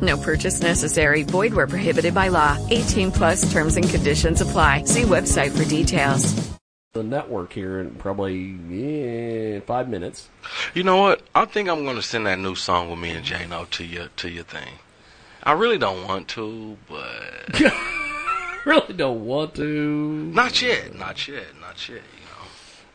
No purchase necessary. Void where prohibited by law. 18 plus terms and conditions apply. See website for details. The network here in probably yeah, five minutes. You know what? I think I'm going to send that new song with me and Jano to your to your thing. I really don't want to, but really don't want to. not yet, not yet, not yet.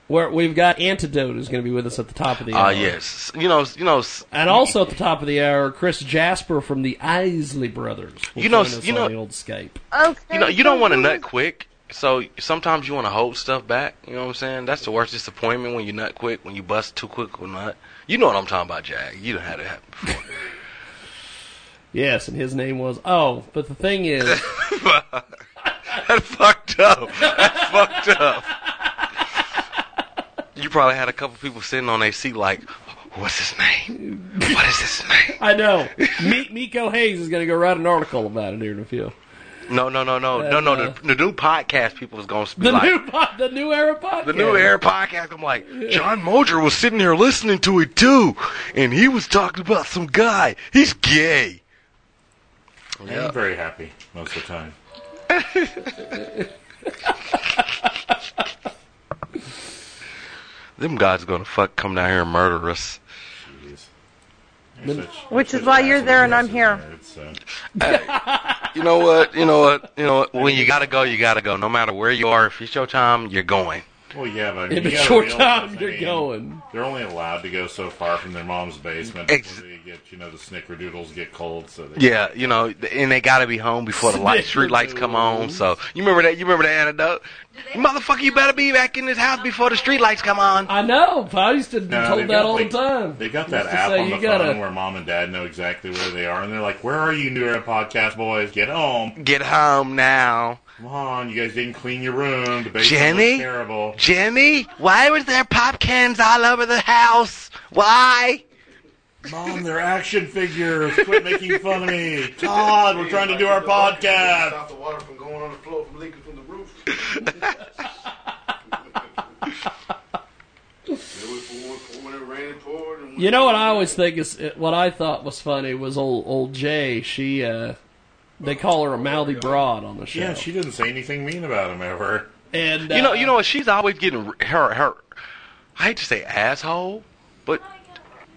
You know. Where we've got Antidote who's going to be with us at the top of the Ah, hour. yes. You know, you know, And also at the top of the hour, Chris Jasper from the Isley Brothers. will You know- join us you on know- the old Skype. Okay. you know, you don't want to nut quick. So sometimes you want to hold stuff back. You know what I'm saying? That's the worst disappointment when you nut quick, when you bust too quick or nut. You know what I'm talking about, Jack. You done had it happen before. Yes, and his name was. Oh, but the thing is, that fucked up. That fucked up. You probably had a couple people sitting on their seat like, what's his name? What is his name? I know. Mi- Miko Hayes is going to go write an article about it here in a few. No, no, no, no, no, no. The, uh, the new podcast people is going to be The like, new po- the new era podcast. the new air podcast. I'm like, John Moser was sitting here listening to it too, and he was talking about some guy. He's gay. I'm very happy most of the time. Them guys are gonna fuck come down here and murder us. Jeez. Such- Which is why you're there and I'm here. there. Uh, You know what? You know what? You know what? When you gotta go, you gotta go. No matter where you are, if it's your time, you're going. Well, yeah, but If you it's short time, I you're mean, going. They're only allowed to go so far from their mom's basement Ex- before they get, you know, the snickerdoodles get cold. So they, Yeah, you know, and they gotta be home before the light, street lights come on. So you remember that? You remember the antidote? Motherfucker, you better be back in this house before the street lights come on. I know. I used to be No, told that got, all like- the time. They got that Used to app say on you the gotta- phone where mom and dad know exactly where they are, and they're like, "Where are you, New Era Podcast boys? Get home! Get home now. Come on! You guys didn't clean your room. The basement Jimmy? looks terrible." Jimmy, why was there pop cans all over the house? Why? Mom, they're action figures. Quit making fun of me. Todd, we're trying to do our podcast. Stop the water from going on the floor from leaking from the roof. It was pouring, pouring, it rained, it poured, and You know what I always think is what I thought was funny was old old Jay. She uh, they call her a mouthy broad on the show. Yeah, she didn't say anything mean about him ever. and You know, uh, you know? She's always getting her her. I hate to say asshole, but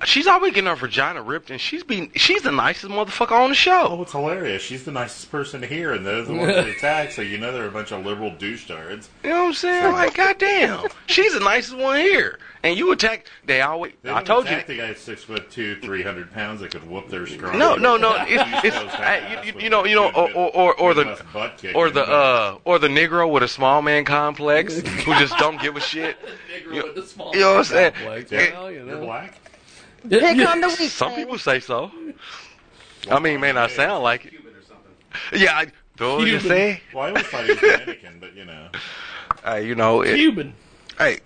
she's always getting her vagina ripped, and she's being she's the nicest motherfucker on the show. Oh, it's hilarious. She's the nicest person here, and they're the ones that attack, so you know they're a bunch of liberal douchetards. You know what I'm saying? Like, goddamn, she's the nicest one here, and you attack. They always. They I don't told you. attack the guy six foot two, three hundred pounds that could whoop their scrum. No, no, no. It's, it's hey, you, you, you know, you know, or or, or, or the or the uh or the Negro with a small man complex who just don't give a shit. Negro with the small You know what I'm saying? complex. Yeah. Well, you You're know. black. Pick on the weak. Some people say so. I mean, may not sound like it. Yeah, I, do you say? Well, I always thought he was Dominican, but you know. Hey, you know, it, Cuban. hey,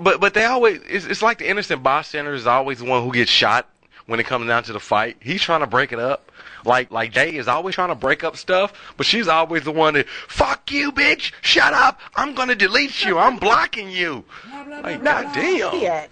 but but they always it's, it's like the innocent bystander is always the one who gets shot when it comes down to the fight. He's trying to break it up. Like like Jay is always trying to break up stuff, but she's always the one that fuck you, bitch, shut up, I'm gonna delete you, I'm blocking you. Like goddamn, God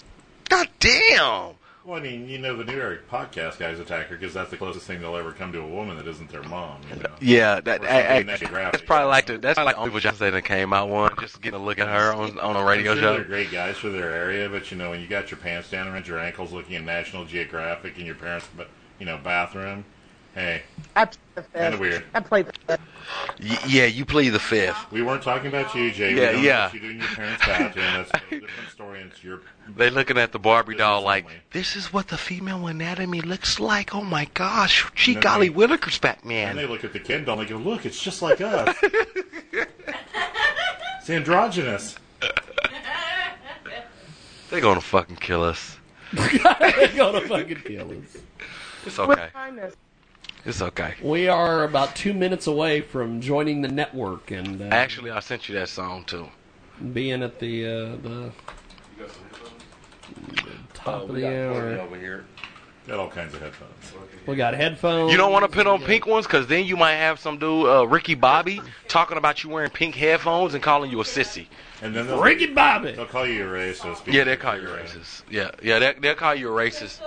goddamn. Well, I mean, you know, the New Era podcast guys attack her because that's the closest thing they'll ever come to a woman that isn't their mom. You know? Yeah, that I, I, something that graphic, that's probably you like the that's probably like the only vagina that came out one, just getting a look at her on on a radio sure They're show. great guys for their area, but you know, when you got your pants down around your ankles, looking at National Geographic in your parents' but you know bathroom, hey, I played the fifth. Kinda weird. I played the fifth. Y- yeah, you plead the fifth. we weren't talking about you, Jay. Yeah, we yeah. You do in your parents' bathroom. That's a different story. It's your They looking at the Barbie doll Business like, only. this is what the female anatomy looks like. Oh my gosh, she No, golly they- Willikers Batman. And they look at the Ken doll and they go, "Look, it's just like us. it's androgynous." They're gonna fucking kill us. They're gonna fucking kill us. It's What okay. Time is It's okay. We are about two minutes away from joining the network, and uh, Actually, I sent you that song too. being at the uh, the top of the hour. over here. Got all kinds of headphones. We got headphones. You don't want to put on pink ones because then you might have some dude, uh, Ricky Bobby, talking about you wearing pink headphones and calling you a sissy. And then Ricky Bobby. they'll call you a racist. Yeah, they'll call you racist. Yeah, yeah, they, they'll call you a racist.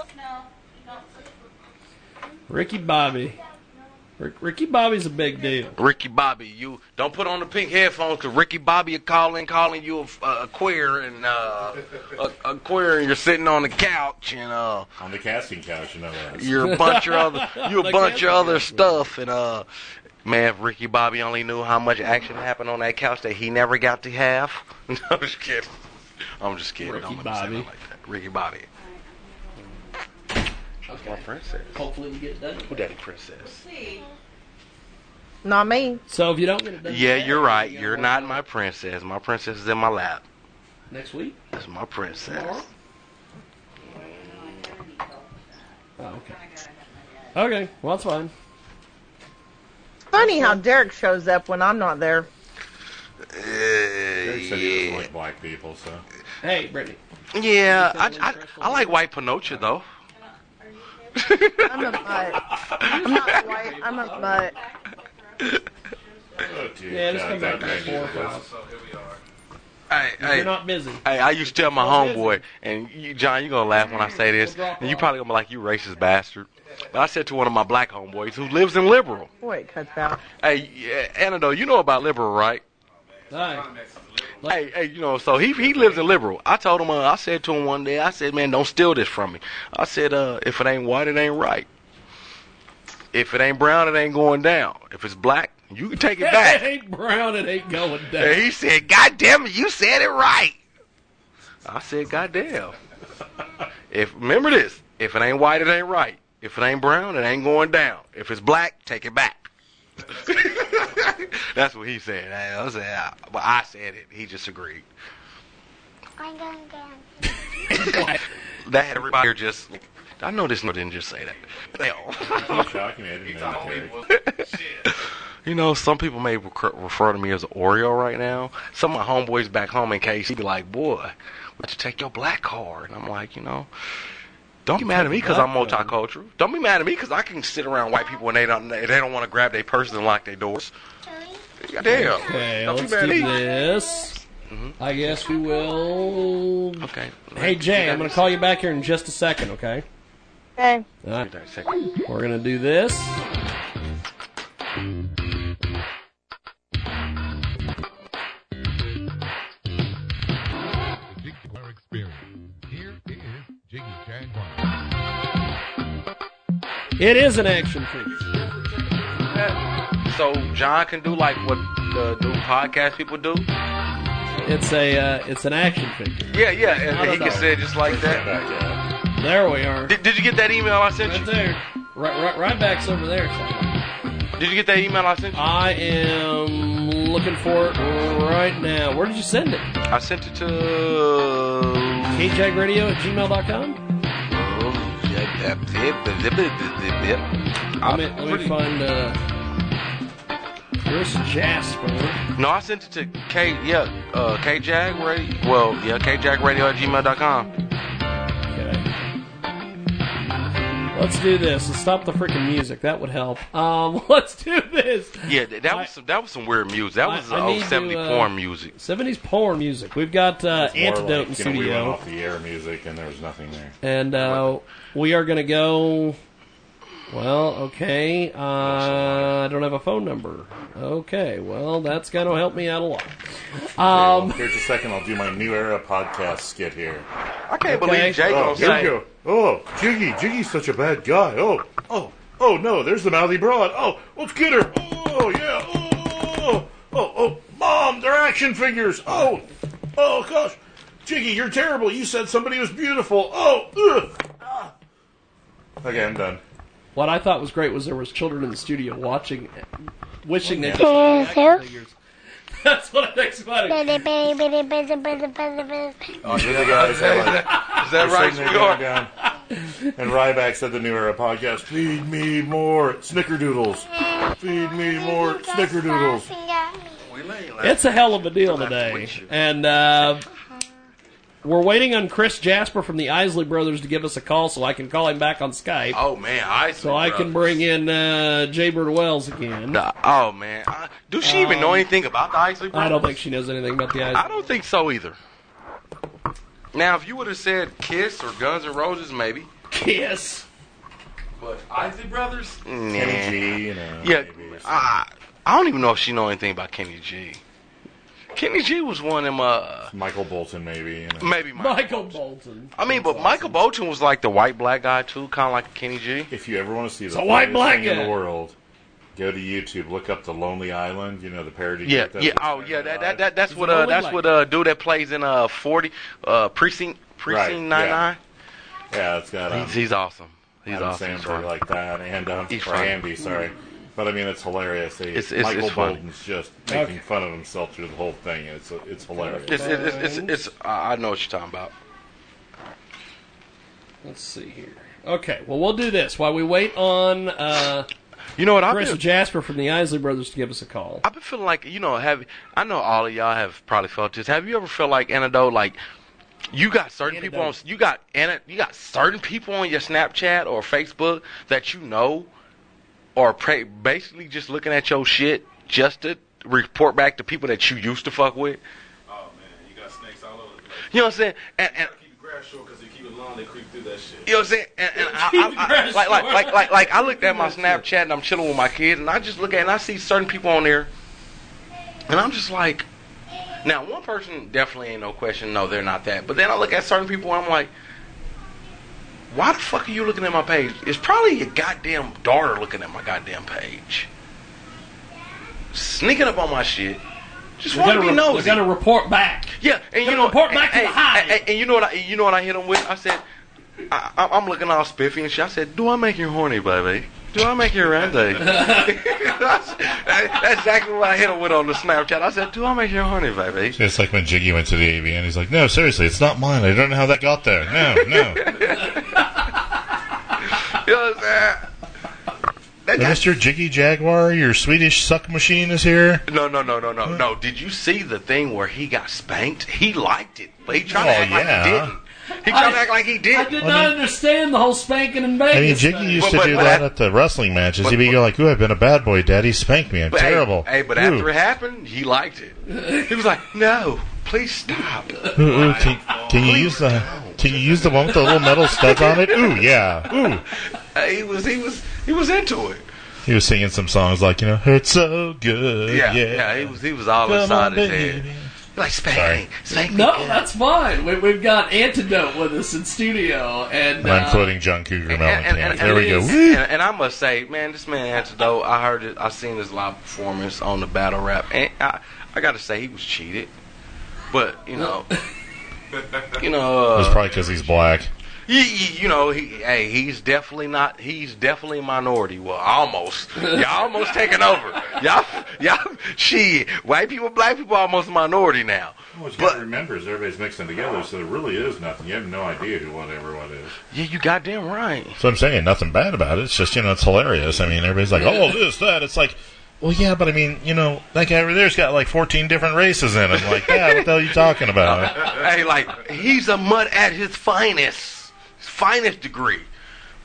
Ricky Bobby. Rick, Ricky Bobby's a big deal. Ricky Bobby, you don't put on the pink headphones because Ricky Bobby will calling, calling you a, a queer and uh, a, a queer and you're sitting on the couch and uh, On the casting couch, you know that. you're a bunch of other you a bunch of other couch. stuff and uh man if Ricky Bobby only knew how much action happened on that couch that he never got to have. no, I'm just kidding. I'm just kidding. Ricky I'm not Bobby. saying it like that. Ricky Bobby. That's my princess. Hopefully we get done. Who daddy princess? Not me. So if you don't get it done, Yeah, today, you're right. you You're gotta not wait my princess. My princess is in my lap. next week. That's my princess. Tomorrow? Oh, okay. Okay, well that's fine. Funny how Derek shows up when I'm not there. Eh, Derek said he doesn't like black people, so. Hey, Brittany. yeah. I, I, I like white Pinocha though. I'm a butt. I'm not white. I'm a butt. Oh, dude, Yeah, just God, come back that at man four or is- five. Hey, You're hey, not busy. hey! I used to tell my homeboy, and you, John, you're gonna laugh when I say this, and you off. probably gonna be like, "You racist bastard." But I said to one of my black homeboys who lives in Liberal, Boy, it cuts out. "Hey, yeah, Anado, you know about Liberal, right?" Hey, Hey, hey, you know, so he he lives in Liberal. I told him, uh, I said to him one day, I said, man, don't steal this from me. I said, uh, if it ain't white, it ain't right. If it ain't brown, it ain't going down. If it's black, you can take it it back. ain't brown. It ain't going and down. he said, God damn it, you said it right. I said, God damn. If remember this, if it ain't white, it ain't right. If it ain't brown, it ain't going down. If it's black, take it back. That's what he said. I said, ah, but I said it. He just agreed. I'm going down. That had everybody here just. I know this no didn't just say that. Hell. Shocking, I didn't know that. You know, some people may refer to me as an Oreo right now. Some of my homeboys back home in KC be like, "Boy, why don't you take your black card?" And I'm like, you know, don't be mad at me because I'm multicultural. Don't be mad at me because I can sit around white people and they don't they don't want to grab their purses and lock their doors. Goddamn. Okay, Don't let's mad do at me. this. Mm-hmm. I guess we will. Okay. Hey Jay, I'm gonna call you back here in just a second. Okay. Okay. All right. Wait a second. We're gonna do this. It is an action figure. So John can do like what the new podcast people do. It's a uh, it's an action figure. Yeah, yeah. And he can say it just like that. Out. There we are. Did, did you get that email I sent Right you? there. Right, right, right back's over there. Did you get that email I sent you? I am looking for it right now. Where did you send it? I sent it to. kjagradio at gmail.com? Let me, let me find uh, Chris Jasper. No, I sent it to K. Yeah, uh, KJag Radio. Well, yeah, KJagRadio at gmail.com. Let's do this. Let's stop the freaking music. That would help. Um, let's do this. Yeah, th- that was some, that was some weird music. That I- was I uh, need old 70 to, uh, porn music. 70s porn music. We've got uh, It's more Antidote like, in you know, we went off the air music and there was nothing there. And uh, we are going to go. Well, okay. Uh, I don't have a phone number. Okay. Well, that's going to help me out a lot. Um, Here's a second. I'll do my new era podcast skit here. I can't okay. believe Jay Oh, here say. we go. Oh, Jiggy, Jiggy's such a bad guy. Oh, oh, oh no, there's the mouthy broad. Oh, let's get her. Oh, yeah. Oh, oh, oh, mom, they're action figures. Oh, oh gosh, Jiggy, you're terrible. You said somebody was beautiful. Oh, ugh. Ah. Okay, I'm done. what I thought was great was there was children in the studio watching, wishing they Yeah. could see Yes, action sir. figures. That's what I think's funny. Oh, here the guys are like, Is that right, sitting there going sweetheart? down. And Ryback said the new era podcast, feed me more snickerdoodles. Feed me more snickerdoodles. Laughing at me. We ain't It's a hell of a deal I'll have to today. And uh, we're waiting on Chris Jasper from the Isley Brothers to give us a call so I can call him back on Skype. Oh man, I so I can bring in uh, Jaybird Wells again. Nah, oh man, I, does she even know Um, anything about the Isley Brothers? I don't think she knows anything about the Isley. I don't think so either. Now, if you would have said Kiss or Guns N' Roses, maybe. Kiss. But Isley Brothers? Nah. Kenny G, you know. Yeah, maybe. I, I don't even know if she know anything about Kenny G. Kenny G was one of them. Uh, Michael Bolton, maybe. You know. maybe Michael. Michael Bolton. I mean, but Michael Bolton was like the white black guy too, kind of like Kenny G. If you ever want to see the white black thing in the world, go to YouTube. Look up the Lonely Island. You know the parody. Yeah, that yeah. Oh, yeah. That, that, that that's He's what an uh that's black what uh dude that plays in uh forty uh precinct precinct Right, nine nine. Yeah, it's got um, He's, he's awesome. He's Adam awesome. He's Samberg like that, and um, He's or funny. Andy, sorry. But I mean, it's hilarious. They, It's- it's- Michael it's funny. Bolton's just making Okay. fun of himself through the whole thing. It's it's hilarious. It's it's it's, it's, it's I I know what you're talking about. Let's see here. Okay, well we'll do this while we wait on uh, You know what? I've Chris been, Jasper from the Isley Brothers to give us a call. I've been feeling like you know have I know all of y'all have probably felt this. Have you ever felt like antidote like you got certain people on Antidote. you got ana- you got certain people on your Snapchat or Facebook that you know are pra- basically just looking at your shit just to report back to people that you used to fuck with. Oh man, you got snakes all over the place. You know what I'm saying? And, and Keep the grass short because they keep it long, they creep through that shit. You know what I'm saying? And, and I, I, I, like, like, like, like, like, I looked at my Snapchat and I'm chilling with my kids, and I just look at it and I see certain people on there, and I'm just like, now one person definitely ain't no question, no, they're not that. But then I look at certain people and I'm like, why the fuck are you looking at my page? It's probably your goddamn daughter looking at my goddamn page, sneaking up on my shit. Just want gotta, be re- nosy. gotta report back. Yeah, and you know, report back to and, the hive. and- and you know what? I, you know what I hit him with? I said, I, I- I'm looking all spiffy and shit. I said, "Do I make you horny, baby? Do I make you randy?" that's, that's exactly what I hit him with on the Snapchat. I said, "Do I make you horny, baby?" It's like when Jiggy went to the AVN. He's like, "No, seriously, it's not mine. I don't know how that got there. No, no." You know what I'm saying? That guy- Mr. Jiggy Jaguar, your Swedish suck machine is here. no, no, no, no, no, no. Did you see the thing where he got spanked? He liked it, but he tried to Oh, act like yeah. he didn't. He tried to I- act like he did. I did. did Well, not then- understand the whole spanking and Vegas. I mean, Jiggy thing. used But- to but- do but that I- at the wrestling matches. but- He'd be go like, "Ooh, I've been a bad boy. Daddy spanked me. I'm But hey, terrible." Hey, but Ooh. after it happened, he liked it. He was like, "No, please stop." Ooh, ooh, can, can you use the Can you use the one with the little metal studs on it? Ooh, yeah. Ooh. Uh, he was, he was, he was into it. He was singing some songs like, you know, "Hurt so good." Yeah, Yeah, yeah, he was, he was all Come inside on, his baby. head. Like spank Sorry. me, spank. No, good." that's fine. We, we've got Antidote with us in studio, and, And I'm uh, quoting John Cougar And, and, Mellencamp. and, There we go. and, and I must say, man, this man Antidote. I heard it. I seen his live performance on the battle rap, and I, I got to say he was cheated. But you know, you know, It's uh, probably because he's black. You, you know, he, hey, he's definitely not. He's definitely a minority. Well, almost. Y'all almost taking over. Y'all, y'all. Shit, white people, black people, almost a minority now. What you But- got to remember is everybody's mixing together, so there really is nothing. You have no idea who what everyone is. Yeah, you goddamn right. So I'm saying nothing bad about it. It's just you know it's hilarious. I mean everybody's like, oh this that. It's like, well yeah, but I mean you know that guy over there's got like 14 different races in him. Like yeah, what the hell are you talking about? hey, like he's a mud at his finest, his finest degree.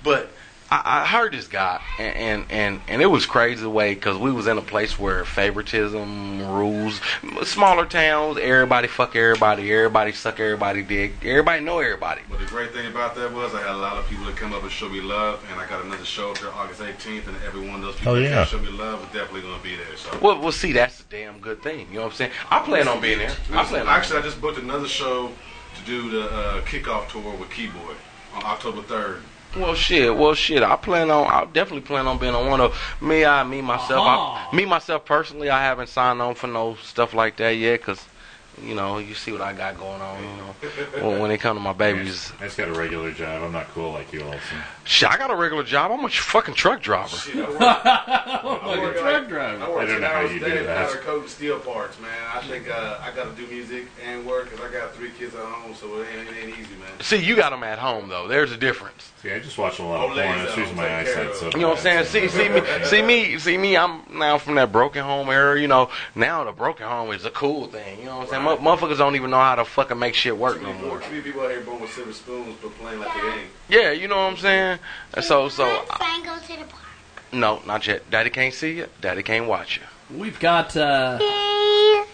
But I, I heard this guy, and and and, and it was crazy the way because we was in a place where favoritism rules. Smaller towns, everybody fuck everybody, everybody suck everybody dick, everybody know everybody. But the great thing about that was I had a lot of people that come up and show me love, and I got another show up there August 18th, and every one of those people Oh, that yeah. can show me love is definitely going to be there. So. Well, well, see, that's a damn good thing. You know what I'm saying? I plan on being there. I plan on. Actually, I just booked another show to do the uh, kickoff tour with Keyboy on October 3rd. Well, shit. Well, shit. I plan on. I definitely plan on being on one of me. I me myself. Uh-huh. I, me myself personally. I haven't signed on for no stuff like that yet because you know, you see what I got going on. You know, when, when it come to my babies, I just got a regular job. I'm not cool like you, Olsen. shit, I got a regular job. I'm a fucking truck driver. Like a truck driver. I work I don't know how hours you a do day that. powder coating steel parts, man. I think uh, I got to do music and work because I got three kids at home, so it ain't, it ain't easy, man. See, you got them at home though. There's a difference. See, I just watch a lot of porn. It's using my eyesight. So You know what I'm saying? See, see me, see me, see me. I'm now from that broken home era. You know, now the broken home is a cool thing. You know what I'm saying? Mo- Motherfuckers don't even know how to fucking make shit work no more. Three people out here born with silver spoons, but playing like they ain't. Yeah, you know what I'm saying? And So, so Let's try go to the park. no, not yet. Daddy can't see you. Daddy can't watch you. We've got uh,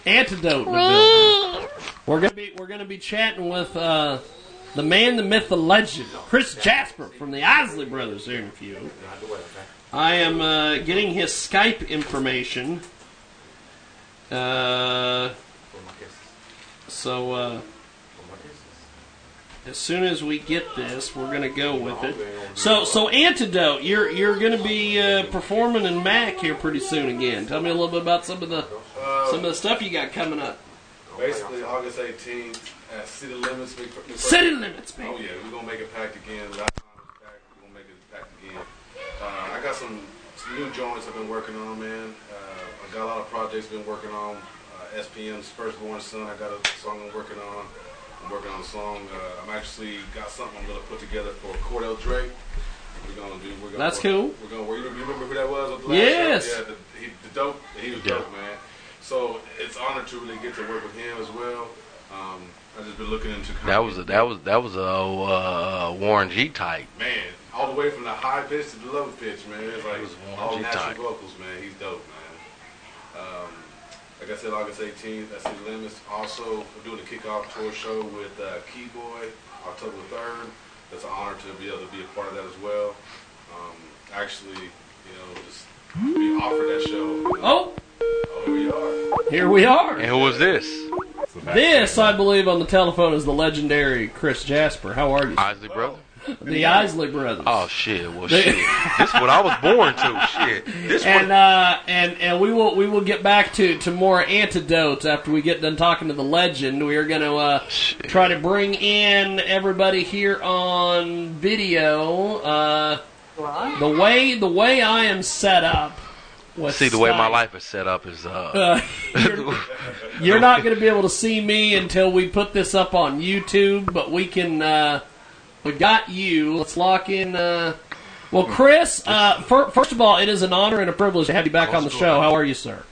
antidote in the building. We're gonna be we're gonna be chatting with uh, the man, the myth, the legend, Chris Jasper from the Isley Brothers here in a few. I am uh, getting his Skype information. Uh, so uh, as soon as we get this, we're gonna go with it. So so antidote, you're you're gonna be uh, performing in Mac here pretty soon again. Tell me a little bit about some of the some of the stuff you got coming up. Basically, August 18th at City Limits. Big, big City limits, man. Oh yeah, we're gonna make it packed again. Last time it was packed, we're gonna make it packed again. Uh, I got some, some new joints I've been working on, man. Uh, I got a lot of projects been working on. Uh, SPM's Firstborn Son, I got a song I'm working on. I'm working on a song. Uh, I'm actually got something I'm gonna put together for Cordell Drake. We're gonna do. We're gonna That's work- cool. We're gonna. You remember who that was? the last Yes. Show? Yeah, the, he, the dope. He was dope, man. So it's an honor to really get to work with him as well. Um, I just been looking into kind That was a, that was that was a uh, Warren G type. man, all the way from the high pitch to the low pitch, man. It's like It was Warren all G natural type. vocals, man. He's dope, man. Um, like I said, August 18th at City Limits. Also, we're doing a kickoff tour show with uh, Key Boy October 3rd. That's an honor to be able to be a part of that as well. Um, actually, you know, just be offered that show. Oh, Oh, here we are. here we are. And who was this? It's the back This. I believe, on the telephone is the legendary Chris Jasper. How are you? Isley brother. The Isley Brothers. Oh shit! Well, shit. this is what I was born to. Shit. This and one. uh, and and we will we will get back to, to more antidotes after we get done talking to the legend. We are going to uh, Shit. try to bring in everybody here on video. Uh, the way the way I am set up. With See the way my life is set up is uh. Uh, you're, you're not going to be able to see me until we put this up on YouTube, but we can. Uh, we got you. Let's lock in. Uh, well, Chris. Uh, fir- first of all, it is an honor and a privilege to have you back on the show. How are you, sir?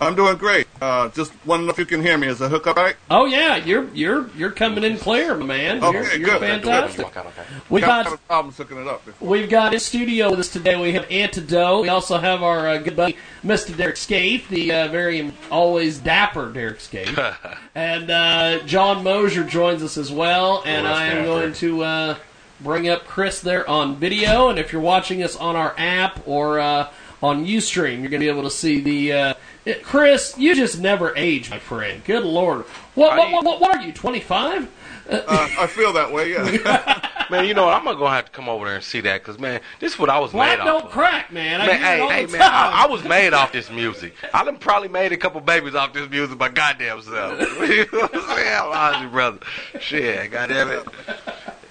I'm doing great. Uh, just wondering if you can hear me. Is the hook up right? Oh yeah, you're you're you're coming in clear, man. Okay, you're, you're good. fantastic. Walk. We've Got got problems hooking it up. Before. we've got in studio with us today. We have Antidote. We also have our uh, good buddy Mr. Derek Scaife, the uh, very always dapper Derek Scaife, and uh, John Mosier joins us as well. And Less I am dapper. going to uh, bring up Chris there on video. And if you're watching us on our app or uh, on UStream, you're going to be able to see the. Uh, it- Chris, you just never age, my friend. Good lord. What what what, what, what are you? Twenty five? Uh, I feel that way. Yeah. Man, you know what? I'm gonna have to come over there and see that because man, this is what I was Black made off. don't of. crack, man. I Man, hear it hey, hey, man. I, I was made off this music. I done probably made a couple babies off this music by goddamn self. you know what I'm saying? Honestly, brother. Shit, goddamn it.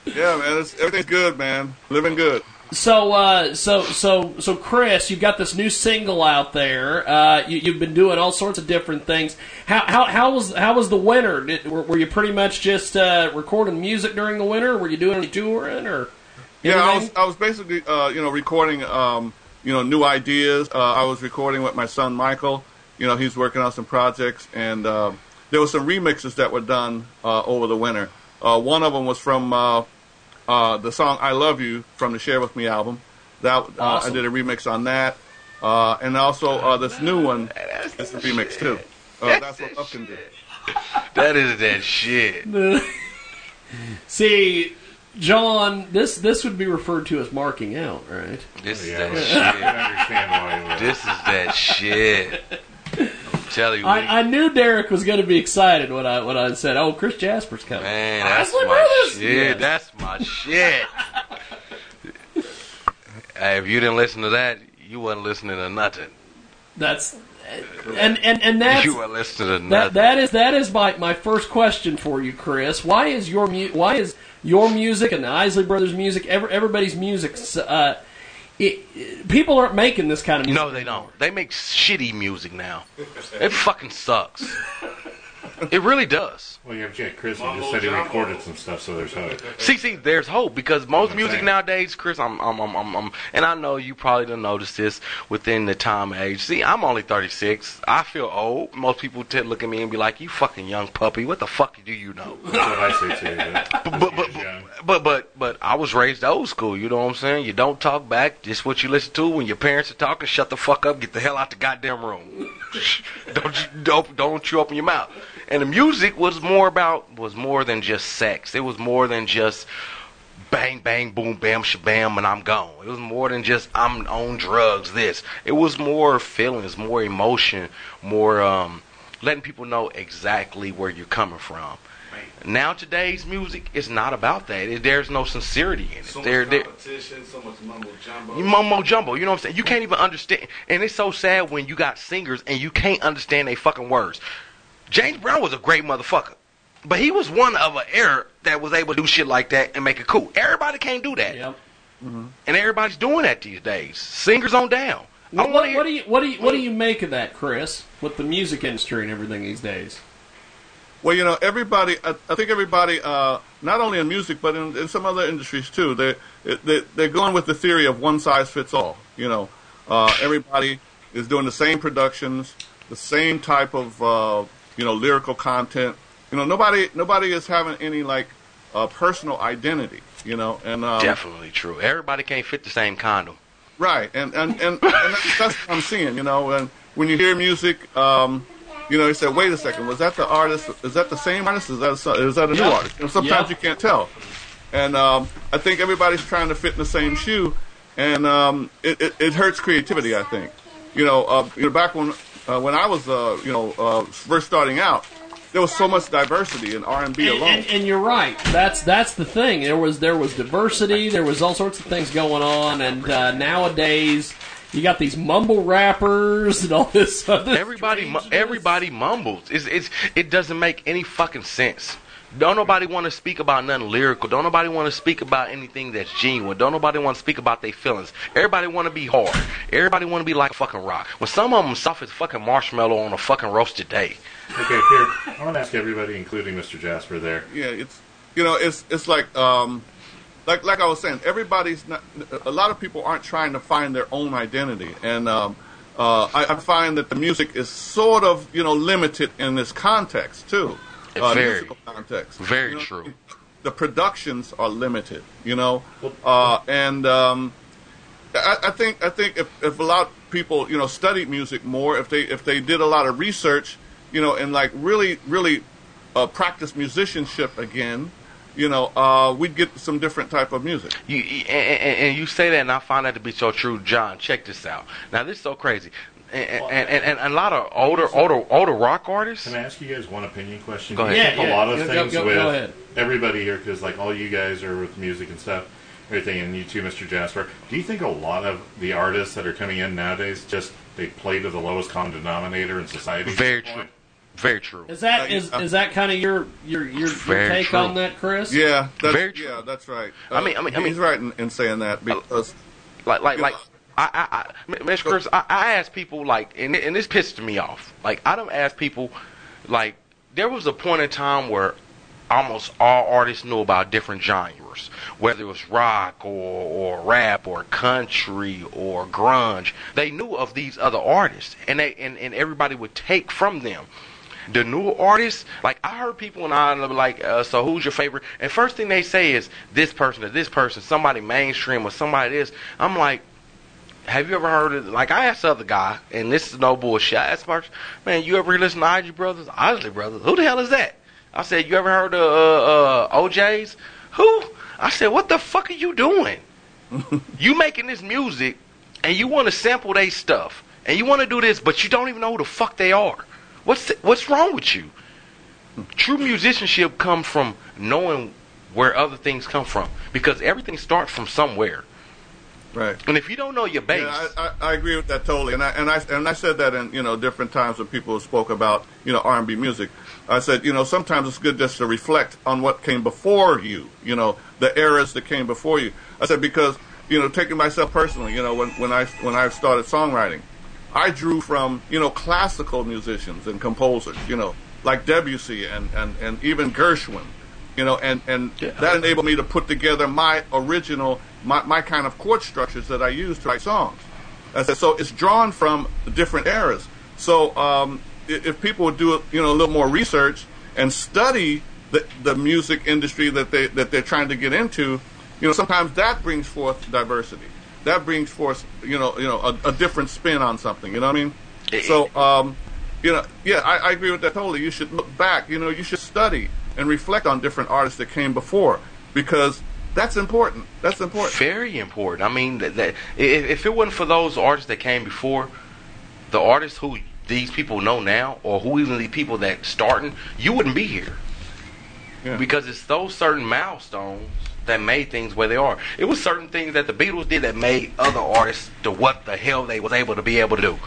yeah, man. It's, everything's good, man. Living good. So, uh, so, so, so, Chris, you've got this new single out there. Uh, you, you've been doing all sorts of different things. How, how, how was, how was the winter? Did, were, were you pretty much just uh, recording music during the winter? Were you doing any touring or? Yeah, I was? I was basically uh, you know recording um, you know new ideas. Uh, I was recording with my son Michael. You know he's working on some projects, and uh, there were some remixes that were done uh, over the winter. Uh, one of them was from uh, the song "I Love You" from the Share with Me album. That uh, Awesome. I did a remix on that, uh, and also uh, this new one is a remix too. Uh, that's what Love can do. That is that shit. See, John, this this would be referred to as marking out, right? This is Yeah, that shit. can understand why. you would. This is that shit. I'm you, I, I knew Derek was going to be excited when I when I said, "Oh, Chris Jasper's coming." man, that's Isley my Brothers? shit. Yeah. That's my shit. hey, if you didn't listen to that, you wasn't listening to nothing. That's and and and that's you are listening to that that is that is my, my first question for you, Chris. Why is your mu- why is your music and the Isley Brothers music, every, everybody's music, uh, it, people aren't making this kind of music. No, they don't. They make shitty music now. It fucking sucks. It really does. Well, you have Jack Chris. He just said he recorded some stuff, so there's hope. See, see, there's hope because most I'm music saying. nowadays, Chris, I'm, I'm, I'm, I'm, I'm, and I know you probably done noticed this within the time age. See, I'm only 36. I feel old. Most people tend to look at me and be like, "You fucking young puppy. What the fuck do you know?" That's what I say too. But, but, but, but, but, but I was raised old school. You know what I'm saying? You don't talk back. Just what you listen to when your parents are talking. Shut the fuck up. Get the hell out the goddamn room. don't you don't don't you open your mouth. And the music was more about was more than just sex. It was more than just bang bang boom bam shabam and I'm gone. It was more than just I'm on drugs. This. It was more feelings, more emotion, more um, letting people know exactly where you're coming from. Now today's music is not about that. It- there's no sincerity in it. So there, much there, competition, so much mumbo jumbo. you mumbo jumbo. You know what I'm saying? You can't even understand. And it's so sad when you got singers and you can't understand they fucking words. James Brown was a great motherfucker. But he was one of an era that was able to do shit like that and make it cool. Everybody can't do that. Yep. And everybody's doing that these days. Singers on down. I What, what, hear- what do you what do you what do you make of that, Chris? With the music industry and everything these days. Well, you know, everybody. I, I think everybody, uh, not only in music but in, in some other industries too, they, they they're going with the theory of one size fits all. You know, uh, everybody is doing the same productions, the same type of uh, you know lyrical content. You know, nobody nobody is having any like uh, personal identity. You know, and um, Definitely true. Everybody can't fit the same condom. Right, and and and, and that's, that's what I'm seeing. You know, and when you hear music, um, you know, you say, "Wait a second, was that the artist? Is that the same artist? Is that a, is that a new Yeah. artist?" You know, sometimes Yeah. you can't tell, and um, I think everybody's trying to fit in the same shoe, and um, it, it it hurts creativity. I think, you know, uh, you know, back when uh, when I was uh, you know uh, first starting out, there was so much diversity in R and B alone. and, and you're right. That's that's the thing. There was there was diversity. There was all sorts of things going on. And uh, nowadays, you got these mumble rappers and all this other. Everybody, mu- everybody mumbles. It's, it's, it doesn't make any fucking sense. Don't nobody want to speak about nothing lyrical. Don't nobody want to speak about anything that's genuine. Don't nobody want to speak about their feelings. Everybody want to be hard. Everybody want to be like a fucking rock. When some of them soft as fucking marshmallow on a fucking roasted day. Okay, here I want to ask everybody, including Mr. Jasper, there. yeah, it's you know, it's it's like um, like like I was saying, everybody's not. A lot of people aren't trying to find their own identity, and um, uh, I, I find that the music is sort of you know limited in this context too. Uh, Very. musical context. Very You know, true. The productions are limited, you know, uh, and um, I, I think I think if, if a lot of people you know studied music more, if they if they did a lot of research, you know, and like really really uh, practice musicianship again, you know, uh, we'd get some different type of music. You, and, and, and you say that, and I find that to be so true. John, check this out. Now, this is so crazy. And, and, and, and a lot of older, uh, older, older rock artists. Can I ask you guys one opinion question? Go ahead. Yeah, think yeah. A lot of Go- go- things go- with go ahead. everybody here, because like all you guys are with music and stuff, everything, and you too, Mr. Jasper. Do you think a lot of the artists that are coming in nowadays just they play to the lowest common denominator in society? Very true. point? Very true. Is that is is that kind of your your your, your take true. on that, Chris? Yeah, that's, Very true. yeah, that's right. I mean- I mean- I he's mean- right in, in saying that because Like, like, like. I, I, I, Mr. Chris, I, I ask people like, and, and this pissed me off. Like, I don't ask people, like, there was a point in time where almost all artists knew about different genres, whether it was rock or, or rap or country or grunge. They knew of these other artists, and they and, and everybody would take from them. The new artists, like I heard people and I like, uh, so who's your favorite? And first thing they say is this person or this person, somebody mainstream or somebody this. I'm like, have you ever heard of like I asked the other guy, and this is no bullshit. I asked Mark, man, you ever listen to Isley Brothers? Isley Brothers? Who the hell is that? I said, you ever heard of uh, uh, O'Jays? Who? I said, what the fuck are you doing? you making this music, and you want to sample they stuff, and you want to do this, but you don't even know who the fuck they are. What's what's wrong with you? True musicianship comes from knowing where other things come from, because everything starts from somewhere. Right. And if you don't know your base, Yeah, I, I, I agree with that totally, and I and I and I said that in you know different times when people spoke about you know R and B music. I said you know sometimes it's good just to reflect on what came before you, you know the eras that came before you. I said because you know taking myself personally, you know when when I when I started songwriting, I drew from you know classical musicians and composers, you know like Debussy and and and even Gershwin, you know, and and that enabled me to put together my original my, my kind of chord structures that I use to write songs. I said, so it's drawn from different eras. So um, if people would do you know a little more research and study the the music industry that they that they're trying to get into, you know, sometimes that brings forth diversity. That brings forth you know you know a, a different spin on something. You know what I mean? So um, you know, yeah, I, I agree with that totally. You should look back. You know, you should study and reflect on different artists that came before because that's important. That's important. very important. I mean, that, that if, if it wasn't for those artists that came before, the artists who these people know now, or who even the people that starting, you wouldn't be here. Yeah. Because it's those certain milestones that made things where they are. It was certain things that the Beatles did that made other artists to what the hell they was able to be able to do.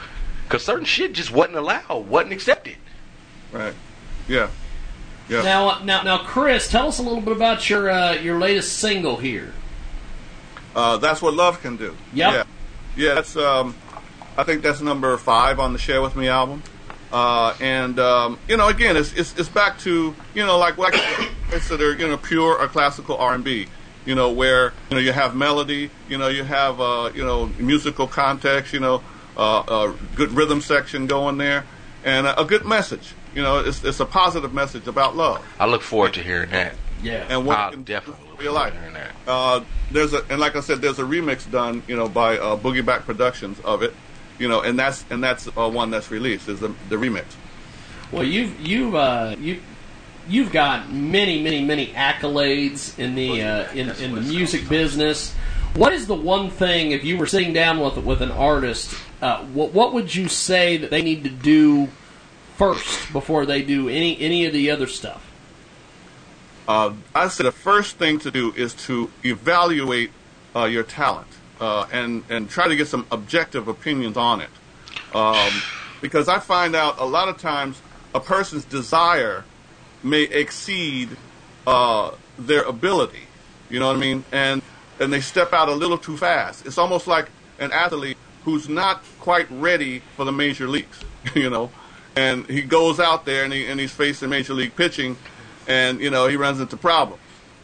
Because certain shit just wasn't allowed, wasn't accepted. Right. Yeah. Yeah. Now, now, now, Chris, tell us a little bit about your uh, your latest single here. Uh, that's what love can do. Yep. Yeah. Yeah. That's. Um, I think that's number five on the Share with Me album. Uh, and um, you know, again, it's, it's it's back to you know like what I consider you know pure or classical R and B. You know where you know you have melody, you know you have uh, you know musical context, you know uh, a good rhythm section going there, and a, a good message. You know, it's it's a positive message about love. I look forward to hearing that. Yeah. And what I'll can definitely do look for forward life. to hearing that. Uh, there's a and like I said, there's a remix done, you know, by uh, Boogie Back Productions of it, you know, and that's and that's uh, one that's released is the, the remix. Well, you've you've uh, you you've got many many many accolades in the uh, in in the music business. What is the one thing if you were sitting down with with an artist? Uh, what what would you say that they need to do first before they do any any of the other stuff? Uh, I say the first thing to do is to evaluate uh, your talent uh, and and try to get some objective opinions on it, um, because I find out a lot of times a person's desire may exceed uh, their ability. You know what I mean? And and they step out a little too fast. It's almost like an athlete who's not quite ready for the major leagues. You know, and he goes out there and, he, and he's facing major league pitching, and you know he runs into problems.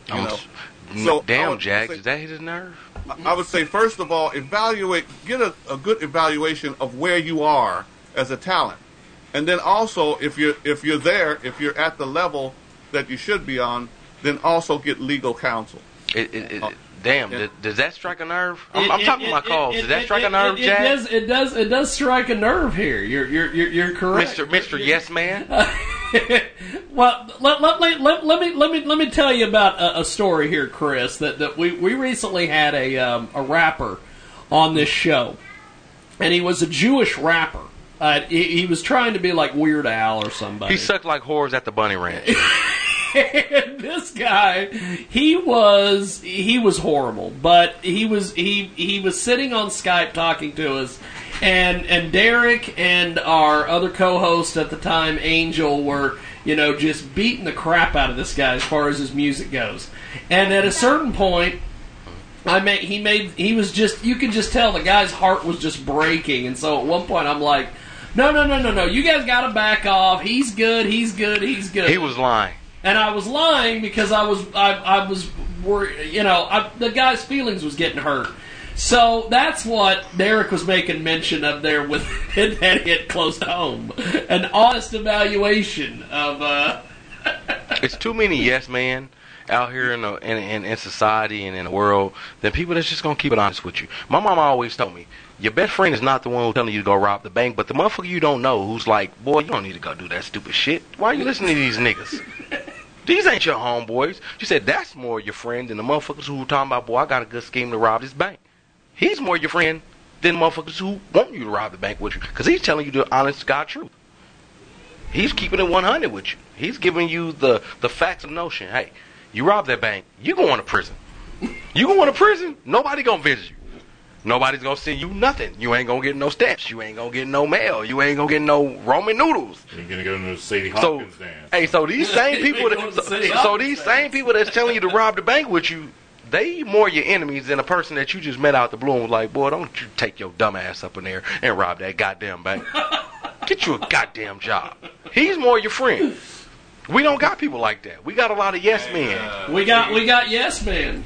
You oh, know, So, damn, Jack, say- is that hit his nerve? I- would say first of all, evaluate, get a, a good evaluation of where you are as a talent, and then also if you're if you're there, if you're at the level that you should be on, then also get legal counsel. It, it, it, Oh. Damn, Yeah. does, does that strike a nerve? I'm, It- I'm talking it- my calls. Does that strike a nerve, it, Jack? It does. It does. It does strike a nerve here. You're you're you're, you're correct, Mr. Mr. Yes Man? well, let, let, let, let, let me let me let me tell you about a, a story here, Chris. That, that we, we recently had a um, a rapper on this show, and he was a Jewish rapper. Uh, he, he was trying to be like Weird Al or somebody. He sucked like whores at the bunny ranch. this guy, he was he was horrible, but he was he he was sitting on Skype talking to us, and and Derek and our other co-host at the time, Angel, were you know just beating the crap out of this guy as far as his music goes, and at a certain point. I made he made he was just you could just tell the guy's heart was just breaking, and so at one point I'm like, no no no no no, you guys got to back off. He's good, he's good, he's good. he was lying. And I was lying because I was I, I was worried, you know I, the guy's feelings was getting hurt. So that's what Derek was making mention of there with that hit close to home, an honest evaluation of. Uh, It's too many yes men out here in, the, in in in society and in the world than people that's just gonna keep it honest with you. My mama always told me, your best friend is not the one who's telling you to go rob the bank, but the motherfucker you don't know who's like, boy, you don't need to go do that stupid shit. Why are you listening to these niggas? These ain't your homeboys. She said that's more your friend than the motherfuckers who talking about, boy, I got a good scheme to rob this bank. He's more your friend than motherfuckers who want you to rob the bank with you, because he's telling you the honest God truth. He's keeping it 100 with you. He's giving you the, the facts of notion. Hey, you rob that bank, you going to prison. You going to prison, nobody gonna visit you. Nobody's gonna send you nothing. You ain't gonna get no stamps. You ain't gonna get no mail. You ain't gonna get no Roman noodles. You're gonna go to the Sadie So, dance. hey, so these same people, ain't going to that, so, so these dance. same people that's telling you to rob the bank with you, they more your enemies than a person that you just met out the blue and was like, boy, don't you take your dumb ass up in there and rob that goddamn bank. Get you a goddamn job. He's more your friend. We don't got people like that. We got a lot of yes men. We got we got yes men.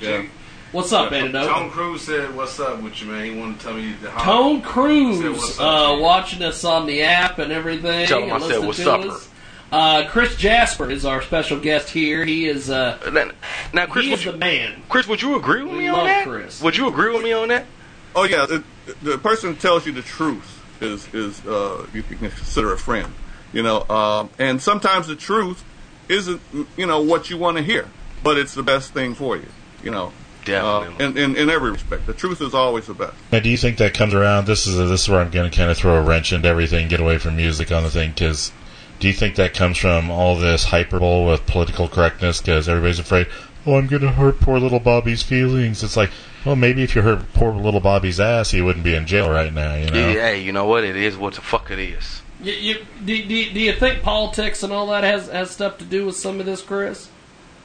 Yeah. What's up, Tom Antidote? Cruise said, "What's up with you, man?" He wanted to tell me the how. Tone Said, Cruz "What's up uh, watching us on the app and everything. Tell him I said, "What's up, us. Uh, Chris Jasper is our special guest here. He is uh, Now, now, Chris, he would is you, the man. Chris, would you agree with We me love on that? Chris. Would you agree with me on that? Oh yeah, the, the person tells you the truth is is uh, you can consider a friend, you know. Um, and sometimes the truth isn't you know what you want to hear, but it's the best thing for you, you know. Definitely. Uh, in, in in every respect, the truth is always the best. Now, do you think that comes around? This is this is where I'm going to kind of throw a wrench into everything, get away from music on the thing. Because do you think that comes from all this hyperbole with political correctness? Because everybody's afraid, oh, I'm going to hurt poor little Bobby's feelings. It's like, well, maybe if you hurt poor little Bobby's ass, he wouldn't be in jail right now. You know? Yeah, you know what? It is what the fuck it is. You, you, do, do, do you think politics and all that has, has stuff to do with some of this, Chris?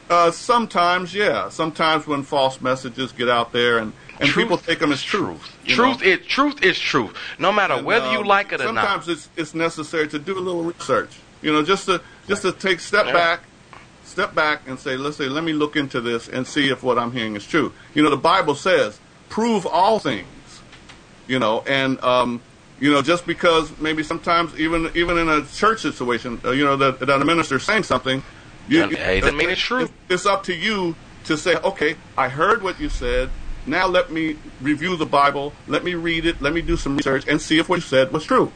Uh, sometimes, yeah. Sometimes when false messages get out there and, and Truth people take them as truth. Truth know? is truth is truth. No matter And, whether you um, like it or not. sometimes it's it's necessary to do a little research. You know, just to just to take step Yeah. back, step back and say, let's say, let me look into this and see if what I'm hearing is true. You know, the Bible says, prove all things. You know, and um, you know, just because maybe sometimes even even in a church situation, uh, you know, that that a minister's saying something, you, hey, doesn't mean it's true. It's up to you to say, okay, I heard what you said. Now let me review the Bible. Let me read it. Let me do some research and see if what you said was true.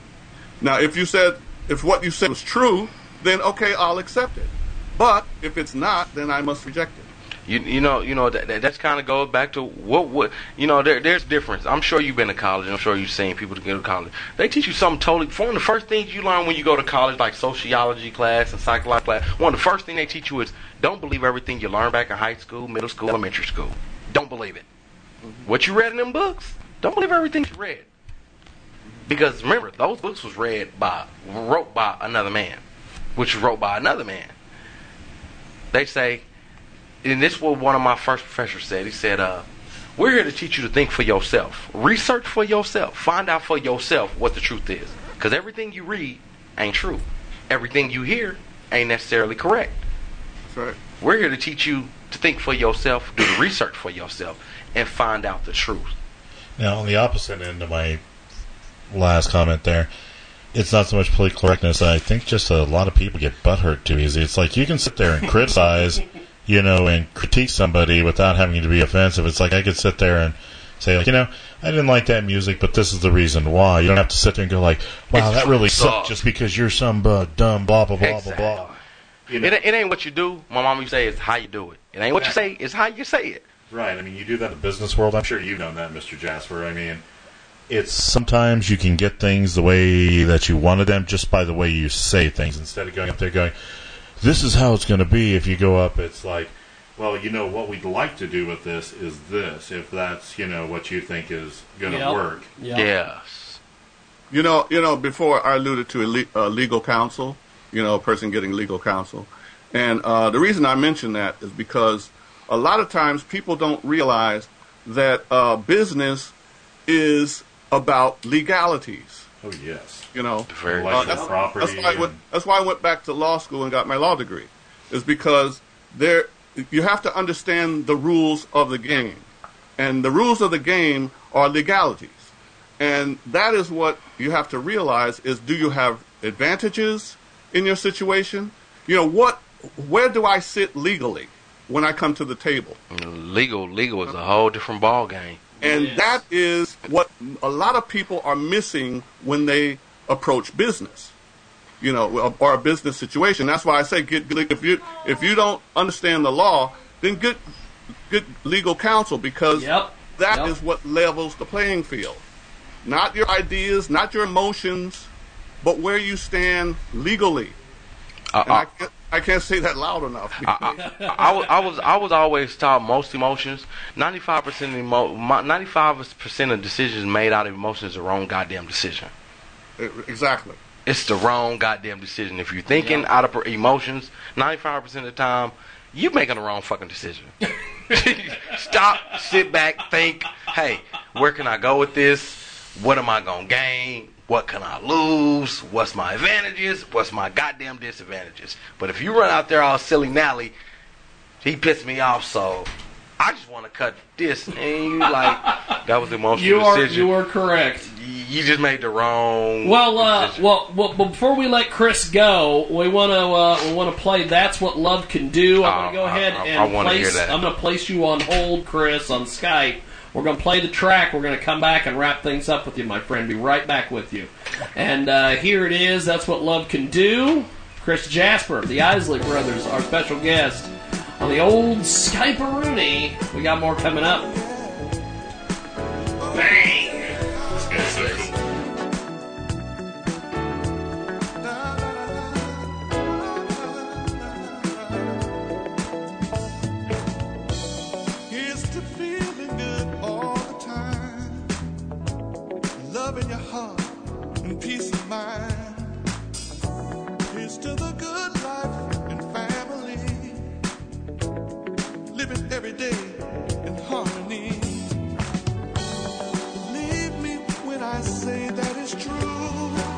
Now, if you said if what you said was true, then okay, I'll accept it. But if it's not, then I must reject it. You you know you know that, that that's kind of goes back to what what you know there there's difference. I'm sure you've been to college. I'm sure you've seen people to go to college. They teach you something totally. One of the first things you learn when you go to college, like sociology class and psychology class, one of the first thing they teach you is don't believe everything you learn back in high school, middle school, elementary school. Don't believe it. Mm-hmm. What you read in them books, don't believe everything you read. Because remember, those books was read by wrote by another man, which was wrote by another man. They say and this is what one of my first professors said. He said, uh, "We're here to teach you to think for yourself, research for yourself, find out for yourself what the truth is. Because everything you read ain't true. Everything you hear ain't necessarily correct. That's right. We're here to teach you to think for yourself, do the research for yourself, and find out the truth. Now, on the opposite end of my last comment there, it's not so much political correctness. I think just a lot of people get butthurt too easy. It's like you can sit there and criticize, you know, and critique somebody without having to be offensive. It's like I could sit there and say, like, you know, I didn't like that music, but this is the reason why. You don't have to sit there and go like, wow, It's that really sucks. sucked just because you're some uh, dumb blah blah blah blah blah. You know? It, it ain't what you do. My mom used to say it's how you do it. It ain't what you say. It's how you say it. Right. I mean, you do that in the business world. I'm sure you've known that, Mr. Jasper. I mean, it's sometimes you can get things the way that you wanted them just by the way you say things instead of going up there going, this is how it's going to be. If you go up, it's like, well, you know, what we'd like to do with this is this, if that's, you know, what you think is going to Yep. work. Yep. Yes. You know, you know. Before I alluded to a le- uh, legal counsel. You know, a person getting legal counsel, and uh, the reason I mention that is because a lot of times people don't realize that uh, business is about legalities. Oh, yes. You know, Very Uh, true. that's, property that's why I went, that's why I went back to law school and got my law degree, is because there you have to understand the rules of the game, and the rules of the game are legalities, and that is what you have to realize is do you have advantages in your situation? You know what? Where do I sit legally when I come to the table? Legal, legal is a whole different ball game. And Yes. that is what a lot of people are missing when they approach business, you know, or a business situation. That's why I say get if you if you don't understand the law, then get get legal counsel because Yep. that is Yep. what levels the playing field. Not your ideas, not your emotions, but where you stand legally. Uh, And I, uh, gu- I can't say that loud enough. I, I, I, was- I was I was always taught most emotions. Ninety five percent of emo, ninety five percent of decisions made out of emotions is the wrong goddamn decision. Exactly. It's the wrong goddamn decision. If you're thinking out of emotions, ninety five percent of the time, you're making the wrong fucking decision. Stop, sit back, think. Hey, where can I go with this? What am I gonna gain? What can I lose? What's my advantages? What's my goddamn disadvantages? But if you run out there all silly nally, he pissed me off, so I just want to cut this. And you like that was the emotional You are decision. you are correct. You just made the wrong. Well, uh, well, well, before we let Chris go, we want to uh, we want to play. That's what love can do. I'm going to go Oh, I- ahead I- I and wanna place. hear that. I'm going to place you on hold, Chris, on Skype. We're going to play the track. We're going to come back and wrap things up with you, my friend. Be right back with you. And uh, here it is. That's what love can do. Chris Jasper, the Isley Brothers, our special guest on the old Skype Rooney. We got more coming up. Bang! Here's say that it's true.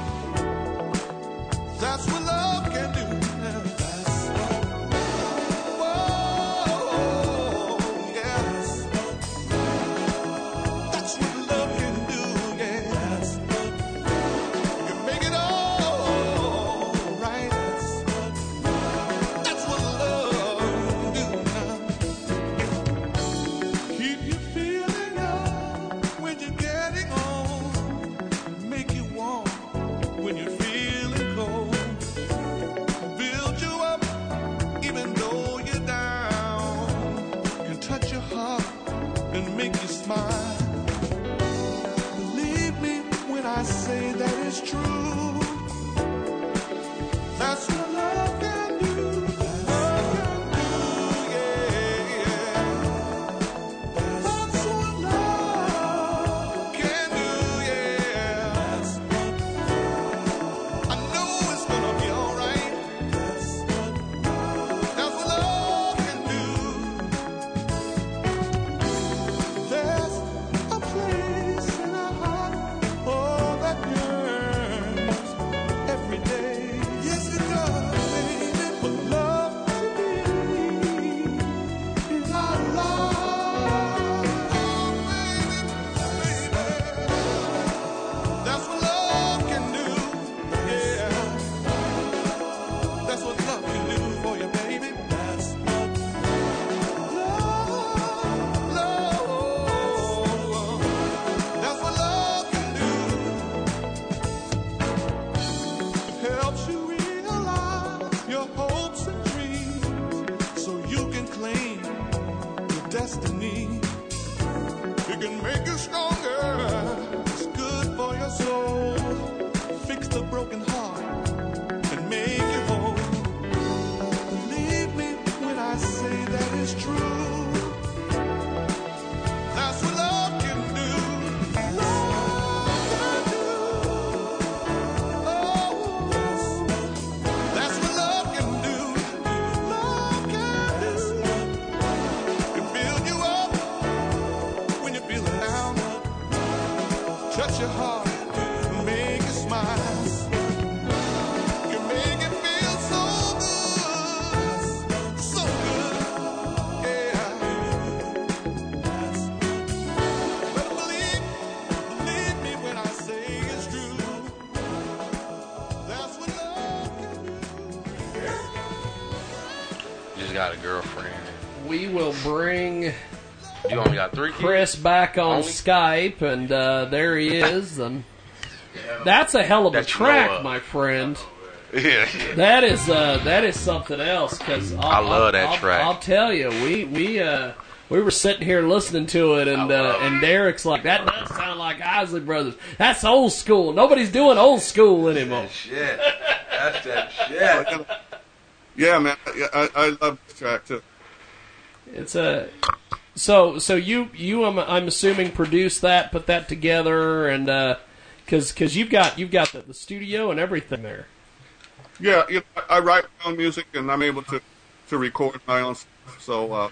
Will bring You only got three kids? Chris back on Only? Skype, and uh, there he is. And that's a hell of a That you know track, my friend. Yeah. That is uh, that is something else. Cause I love that I'll, track. I'll tell you, we we uh, we were sitting here listening to it, and uh, and Derek's like, that does sound like Isley Brothers. That's old school. Nobody's doing old school anymore. Shit. That's that shit. Yeah, man. I, I, I love this track too. It's a so so you you I'm, I'm assuming produced that, put that together, and because because you've got you've got the, the studio and everything there. Yeah, you know, I write my own music and I'm able to to record my own stuff. So uh,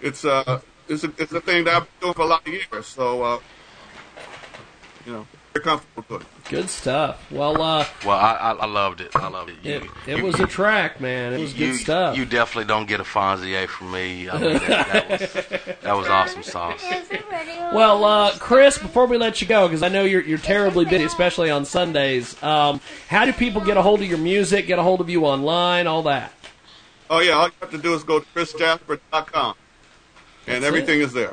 it's uh it's a, it's a thing that I've been doing for a lot of years. So uh, you know, very comfortable it. Good stuff. Well, uh, Well, I, I, I loved it. I loved it. You, it, it was a track, man. It was you, good stuff. You definitely don't get a Fonzie from me. I mean, that, that was that was awesome sauce. Well, uh, Chris, before we let you go, because I know you're you're terribly busy, especially on Sundays. Um, how do people get a hold of your music? Get a hold of you online? All that. Oh yeah, all you have to do is go to chrisjasper.com, and That's everything it. is there.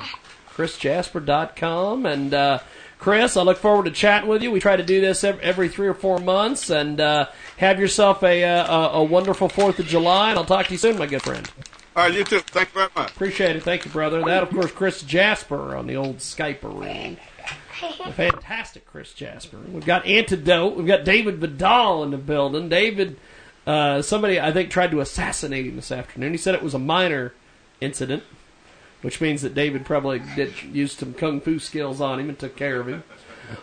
ChrisJasper.com and uh, Chris, I look forward to chatting with you. We try to do this every three or four months, and uh, have yourself a, uh, a a wonderful Fourth of July. And I'll talk to you soon, my good friend. All right, you too. Thank you very much. Appreciate it. Thank you, brother. That, of course, Chris Jasper on the old Skyper ring. The fantastic Chris Jasper. We've got Antidote. We've got David Vidal in the building. David, uh, somebody I think tried to assassinate him this afternoon. He said it was a minor incident, which means that David probably did use some kung fu skills on him and took care of him.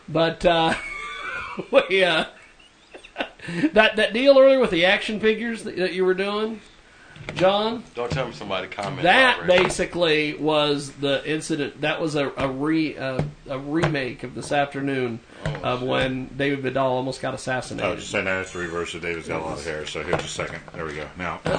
But uh, we, uh, that that deal earlier with the action figures that, that you were doing, John. Don't tell me somebody commented. That already. basically was the incident. That was a a, re, uh, a remake of this afternoon of when David Vidal almost got assassinated. I assassinated. was just saying that it's the reverse of David's got a lot of hair, so here's a second. There we go. Now.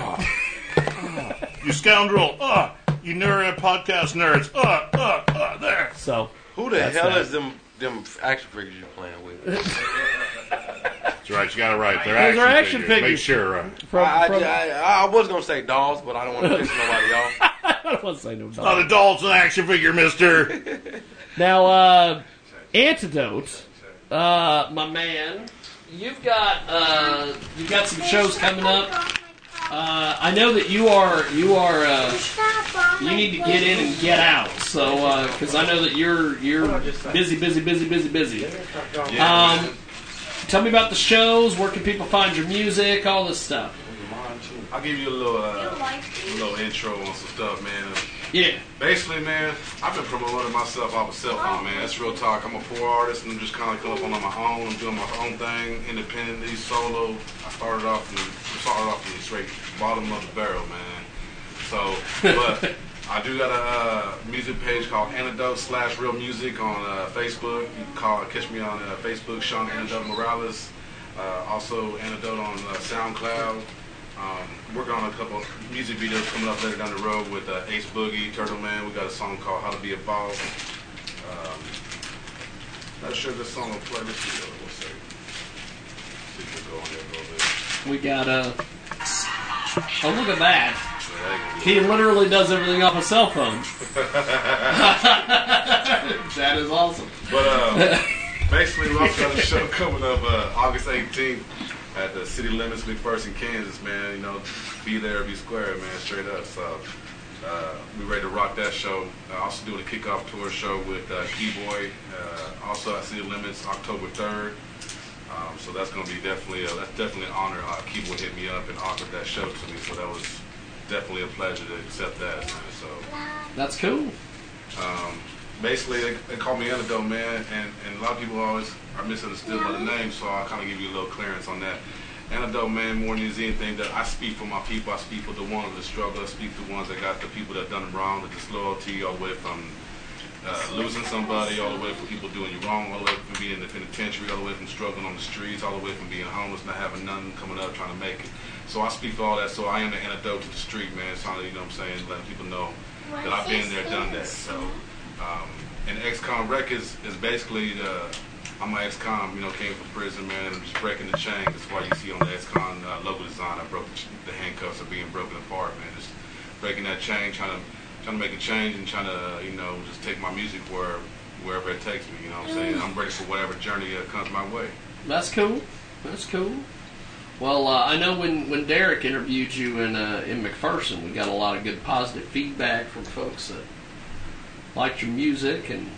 Ah. Ah. you scoundrel! Ah! You nerd podcast nerds! Ah! Ah! Ah! There! So Who the That's hell that. is them them action figures you're playing with? That's right. You got it right. They're Those action, are action figures. Make figures. sure. Uh, From, I, from, I, I, I was gonna say dolls, but I don't want to piss nobody off. I don't want to say no not dog. a doll's an action figure, Mister. Now, uh, Antidote, uh, my man, you've got uh, you've got some shows coming up. Uh, I know that you are you are uh, you need to get in and get out. So because I know that you're you're busy, busy, busy, busy, busy. Um, tell me about the shows. Where can people find your music? All this stuff. I'll give you a little, uh, a little intro on some stuff, man. Yeah. Basically, man, I've been promoting myself off a cell phone, man. That's real talk. I'm a poor artist, and I'm just kind of coming up on my own. I'm doing my own thing, independently, solo. I started off from, started off from the straight bottom of the barrel, man. So, but I do got a uh, music page called Antidote slash Real Music on uh, Facebook. You can call, catch me on uh, Facebook, Sean Antidote Morales. Uh, also, Antidote on uh, SoundCloud. Um, working on a couple music videos coming up later down the road with uh, Ace Boogie, Turtle Man. We got a song called How to Be a Boss. Um, not sure if this song will play. Let's see. We'll see. See if we'll go on there a little bit. We got uh Oh look at that. So that ain't He literally does everything off a cell phone. that is awesome. But uh, basically, we also got a show coming up uh, August 18th at the City Limits McPherson, Kansas, man. You know, be there, be square, man, straight up. So uh, we ready to rock that show. Uh, also doing a kickoff tour show with uh, Keyboy, uh, also at City Limits, October 3rd. Um, so that's going to be definitely, uh, that's definitely an honor. Uh, Keyboy hit me up and offered that show to me, so that was definitely a pleasure to accept that, man. So That's cool. um, basically, they, they call me Antidote, man, and, and a lot of people always are misunderstood by the name, so I'll kind of give you a little clearance on that. Antidote, man, more than anything, that I speak for my people. I speak for the ones that struggle. I speak for the ones that got the people that done them wrong, the disloyalty, all the way from uh, losing somebody, all the way from people doing you wrong, all the way from being in the penitentiary, all the way from struggling on the streets, all the way from being homeless, not having nothing, coming up, trying to make it. So I speak for all that. So I am the antidote to the street, man. It's of, you know what I'm saying, letting people know that I've been there, done that. So, um, and XCOM Records is basically the, I'm an ex-con, you know, came from prison, man, and I'm just breaking the chain. That's why you see on the ex-con uh, logo design, I broke the, the handcuffs are being broken apart, man. Just breaking that chain, trying to trying to make a change and trying to, you know, just take my music where wherever it takes me. You know what I'm saying? I'm ready for whatever journey that comes my way. That's cool. That's cool. Well, uh, I know when, when Derek interviewed you in uh, in McPherson, we got a lot of good positive feedback from folks that liked your music and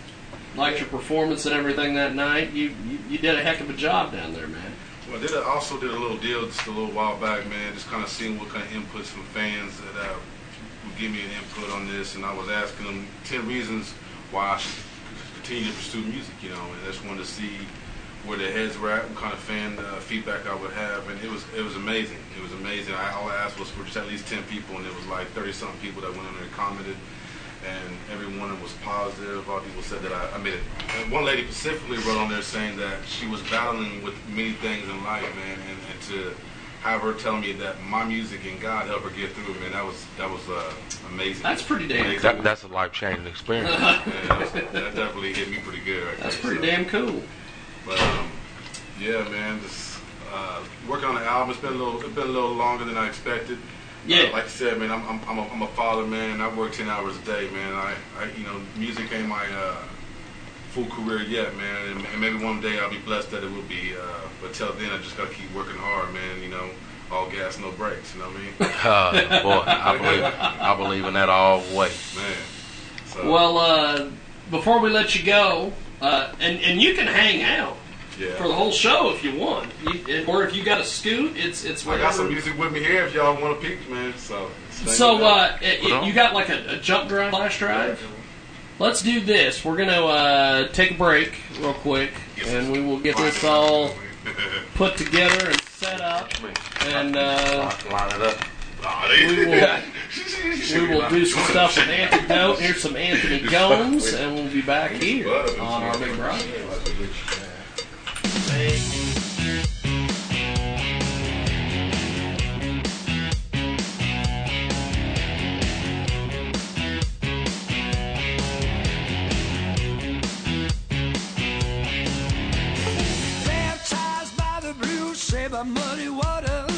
liked your performance and everything that night. You, you you did a heck of a job down there, man. Well, I did a, also did a little deal just a little while back, man. Just kind of seeing what kind of inputs from fans that uh, would give me an input on this, and I was asking them ten reasons why I should continue to pursue music. You know, and I just wanted to see where their heads were at, what kind of fan uh, feedback I would have, and it was it was amazing. It was amazing. I, all I asked was for just at least ten people, and it was like thirty something people that went on there and commented and every one of them was positive. A lot of people said that I, I made it. And one lady specifically wrote on there saying that she was battling with many things in life, man, and, and to have her tell me that my music and God helped her get through it, man, that was that was uh, amazing. That's pretty damn Amazing. That, that's a life changing experience. Yeah, that, was- that definitely hit me pretty good. Right That's there, pretty so. damn cool. But um, yeah, man, just uh, working on the album. It's been a little, it's been a little longer than I expected. Yeah. Uh, like I said, man, I'm, I'm, I'm, a, I'm a father, man. I work ten hours a day, man. I, I you know, music ain't my uh, full career yet, man. And, and maybe one day I'll be blessed that it will be. Uh, but till then, I just gotta keep working hard, man. You know, all gas, no brakes. You know what I mean? Uh, boy, I believe I believe in that all the way. Man. So, Well, uh, before we let you go, uh, and and you can hang out yeah. for the whole show if you want, you, or if you got a scoot, it's it's Whatever. I got some music with me here if y'all want to peek, man. So. So uh, it, it- you got like a, a jump drive, flash drive. Let's do this. We're gonna uh, take a break real quick, and we will get this all put together and set up, and uh, Line it up. we will we will do some stuff with Antidote. Here's some Anthony Gomes, and we'll be back here on our big broadcast. Baptized by the muddy waters.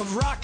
Of rock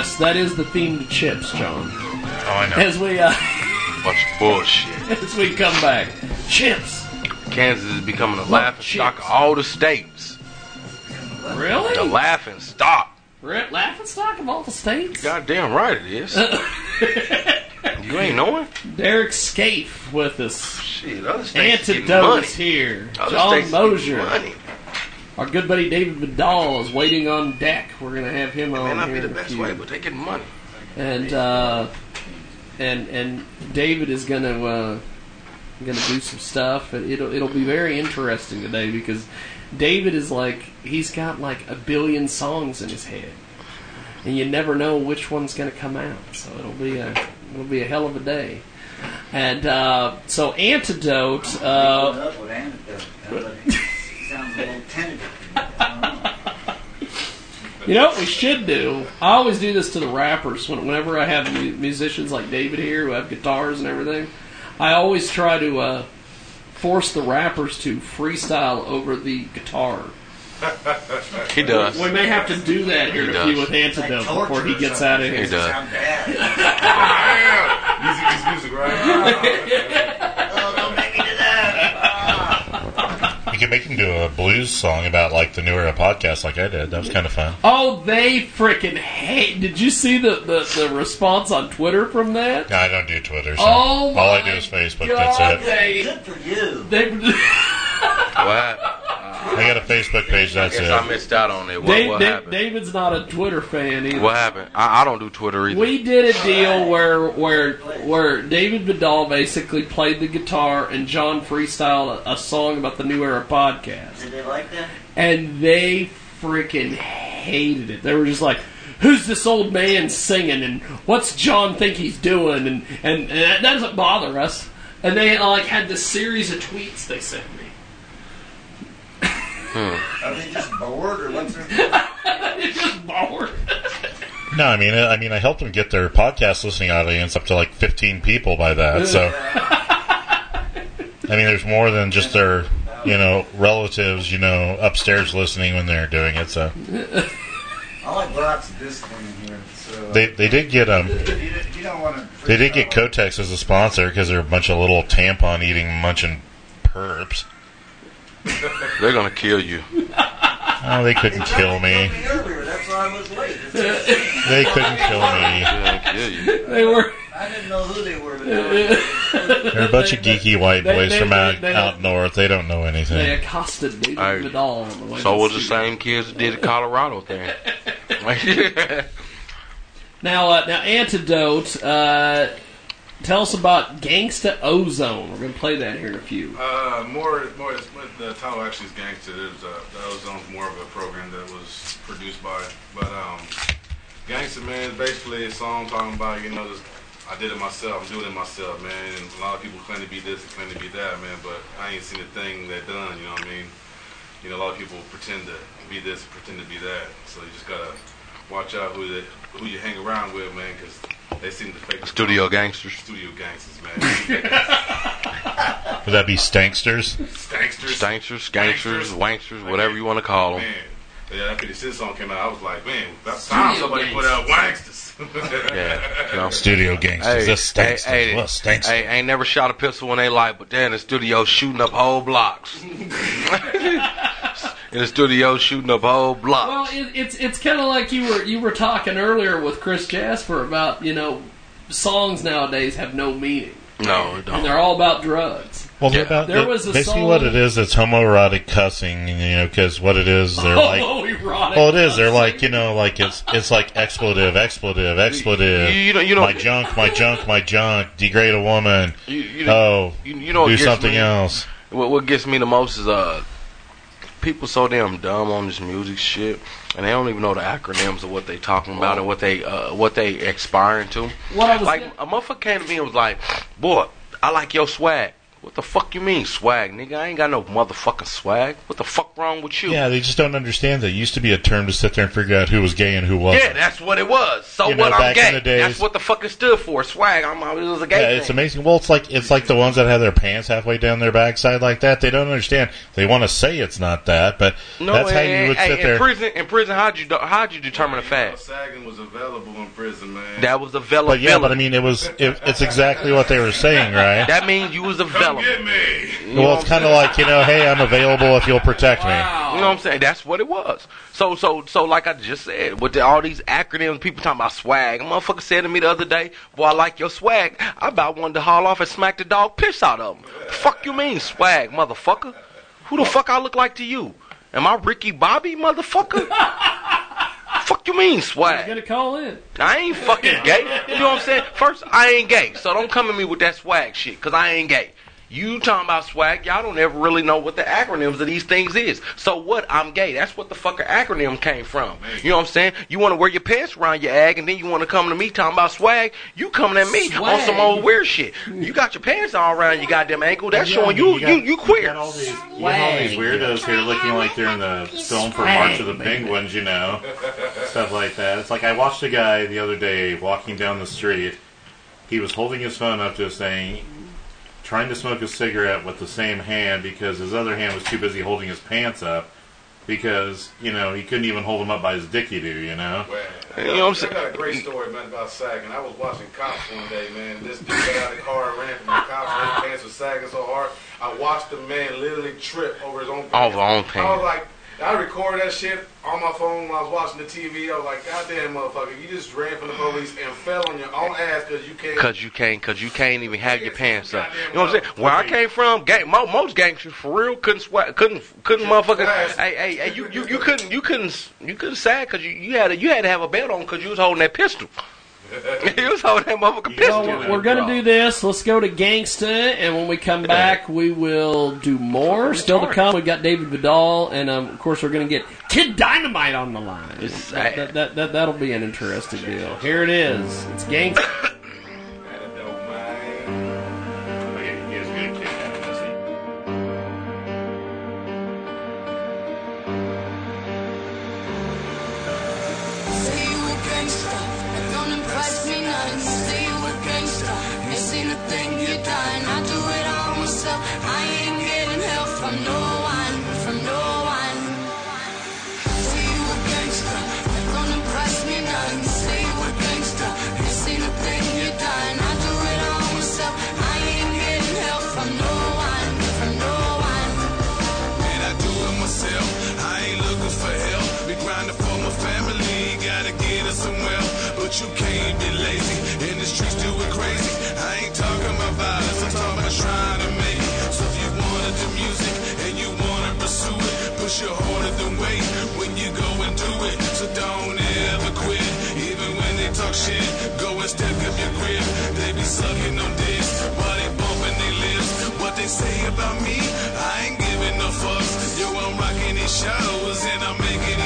yes, that is the theme to Chips, John. Oh, I know. As we uh, Bunch of bullshit. as we come back, Chips. Kansas is becoming the laughing stock of all the states. Really? The laughing stock. Re- laughing stock of all the states. Goddamn right it is. you ain't knowing? Derek Scaife with us. Shit, other states getting Antidote money. is here. Other John states getting Mosier. money. Our good buddy David Vidal is waiting on deck. We're gonna have him May on May not here be the in a best few. way, but they getting money. and uh, and and David is gonna uh, gonna do some stuff. It'll it'll be very interesting today because David is like he's got like a billion songs in his head, and you never know which one's gonna come out. So it'll be a it'll be a hell of a day. And uh, so antidote. Uh, You know what we should do? I always do this to the rappers when, whenever I have mu- musicians like David here who have guitars and everything. I always try to uh, force the rappers to freestyle over the guitar. He does. We may have to do that here He in a few with Antidote before he gets out of here. He does. Music is music, right? You can make him do a blues song about like the New Era podcast, like I did. That was kind of fun. Oh, they freaking hate! Did you see the, the, the response on Twitter from that? No, I don't do Twitter. So Oh all I my do is Facebook. God, that's it. they Good for you. they What? I got a Facebook page. I That's guess it. I missed out on it. What, Dave, what happened? David's not a Twitter fan either. What happened? I, I don't do Twitter either. We did a deal where where where David Vidal basically played the guitar and John freestyled a, a song about the New Era podcast, Did they like that? and they freaking hated it. They were just like. Who's this old man singing, and what's John think he's doing, and, and, and that doesn't bother us. And they like had this series of tweets they sent me. Are they just bored or what's their It's just bored. No, I mean, I mean, I helped them get their podcast listening audience up to like 15 people by that. So, I mean, there's more than just their, you know, relatives, you know, upstairs listening when they're doing it. So I like lots of discipline in here. So they they did get um you, you don't want to, they did get Kotex as a sponsor because they're a bunch of little tampon eating munching perps. They're gonna kill you. Oh, they couldn't kill me. me earlier. That's why I was late. They couldn't kill me. They're gonna kill you. They were. I didn't know who they were. But They're a bunch of geeky white They- boys they- from out, they- out north. They don't know anything. They anything. accosted David Hey, Vidal on the way. So to was the studio. same kids that did the Colorado thing. Now, uh, now, antidote. Uh, tell us about Gangsta Ozone. We're gonna play that here in a few. Uh, more, more. The title actually is Gangster. There's uh, the Ozone's more of a program that was produced by, but um, Gangster man is basically a song talking about you know I did it myself. I'm doing it myself, man. And a lot of people claim to be this and claim to be that, man. But I ain't seen a thing that done. You know what I mean? You know, a lot of people pretend to be this, pretend to be that. So you just gotta watch out who the, who you hang around with, man, because they seem to fake. Studio song. gangsters. Studio gangsters, man. Would that be Stanksters? Stanksters. Stanksters, gangsters, wanksters, whatever you want to call them. Man, yeah, after the Sid song came out, I was like, man, that's time somebody put out wanksters. Yeah, you know. Studio gangsters. That's Stanksters. Hey, What, Stanksters? hey, ain't never shot a pistol when they like, but then in the studio shooting up whole blocks. in the studio shooting up whole blocks. Well, it, it's it's kind of like you were you were talking earlier with Chris Jasper about you know songs nowadays have no meaning no, it don't. And they're all about drugs. Well, they're about, There was a basically song- what it is. It's homoerotic cussing, you know, because what it is, they're like, Homoerotic well, it is. They're like, you know, like it's it's like expletive, expletive, expletive. You- you know- you know- my junk, my junk, my junk. Degrade a woman. You, you, oh, you, you know do something me? else. What, what gets me the most is uh, people so damn dumb on this music shit, and they don't even know the acronyms of what they talking about and what they uh, what they aspiring to. What I was like a motherfucker came to me and was like, "Boy, I like your swag." What the fuck you mean swag, nigga? I ain't got no motherfucking swag. What the fuck wrong with you? Yeah, they just don't understand that it used to be a term to sit there and figure out who was gay and who wasn't. Yeah, that's what it was. So You know, what? I'm back in gay. the days- that's what the fuck it stood for. Swag. I'm. It was a gay Yeah, thing. it's amazing. Well, it's like it's like the ones that have their pants halfway down their backside like that. They don't understand. They want to say it's not that, but No, that's how you would hey, sit in there. prison. In prison, how'd you how'd you determine a fact? Sagging was available in prison, man. That was availability. But yeah, but I mean, it was it, it's exactly what they were saying, right? That means you was available. Get me. well, it's kind of like you know, hey, I'm available if you'll protect me. You know what I'm saying? That's what it was. So, so, so, like I just said, with the, all these acronyms, people talking about swag. A motherfucker said to me the other day, "Boy, I like your swag." I about wanted to haul off and smack the dog piss out of him. fuck you mean swag, motherfucker? Who the fuck I look like to you? Am I Ricky Bobby, motherfucker? fuck you mean swag? You Gonna call in. I ain't fucking gay. You know what I'm saying? First, I ain't gay, so don't come at me with that swag shit, cause I ain't gay. You talking about swag? Y'all don't ever really know what the acronyms of these things is. So what? I'm gay. That's what the fucker acronym came from. You know what I'm saying? You want to wear your pants around your ag, and then you want to come to me talking about swag. You coming at me on some old weird shit. You got your pants all around your goddamn ankle. That's showing you you you queer. You got all these weirdos here looking like they're in the film for March of the Penguins, you know, stuff like that. It's like I watched a guy the other day walking down the street. He was holding his phone up to his thing, trying to smoke a cigarette with the same hand because his other hand was too busy holding his pants up because you know he couldn't even hold them up by his dicky do, you know. You know what I'm I got a great story, man, about sagging. I was watching cops one day, man. This dude got out of the car and ran from the cops. and His pants were sagging so hard. I watched the man literally trip over his own pants. Over own I was pants. like, I recorded that shit on my phone when I was watching the TV. I was like, God damn, motherfucker, you just ran from the police and fell on your own ass because you can't. Cause you can't, cause you can't even have your pants up. You know what I'm saying? Where I came from, gang, mo, most gangsters for real couldn't sweat, couldn't, couldn't motherfucker. Hey, hey, hey, you, you, you couldn't, you couldn't, you couldn't sag cause you, you had to, you had to have a belt on cause you was holding that pistol. you was holding that pistol. Well, we're, we're gonna do this. Let's go to Gangsta, and when we come back, we will do more. Still to come, we've got David Vidal, and um, of course, we're gonna get Kid Dynamite on the line. That, that, that, that, that'll be an interesting deal. Here it is. It's Gangsta. you can't be lazy. It, push your harder than wait when you go and do it. So don't ever quit. Even when they talk shit, go and step up your grip. They be sucking on dicks while they bumping their lips. What they say about me, I ain't giving no fucks. Yo, I'm rocking these shows and I'm making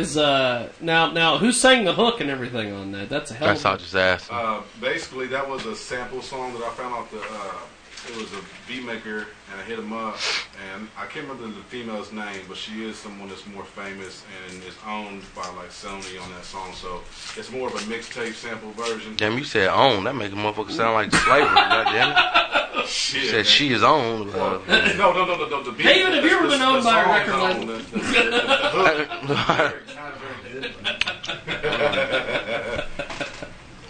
is uh now now who sang the hook and everything on that? That's a hell That's of all just asked. Uh, basically, that was a sample song that I found off the. Uh, it was a beat maker, and I hit him up, and I can't remember the female's name, but she is someone that's more famous and is owned by like Sony on that song. So it's more of a mixtape sample version. Damn, you said own. That make a motherfucker sound like slavery. goddamn it. Shit, You said man. she is owned. Uh, no, no, no, no, no. The beat, David, have you ever been owned by a record is label? on, the- the- the hook-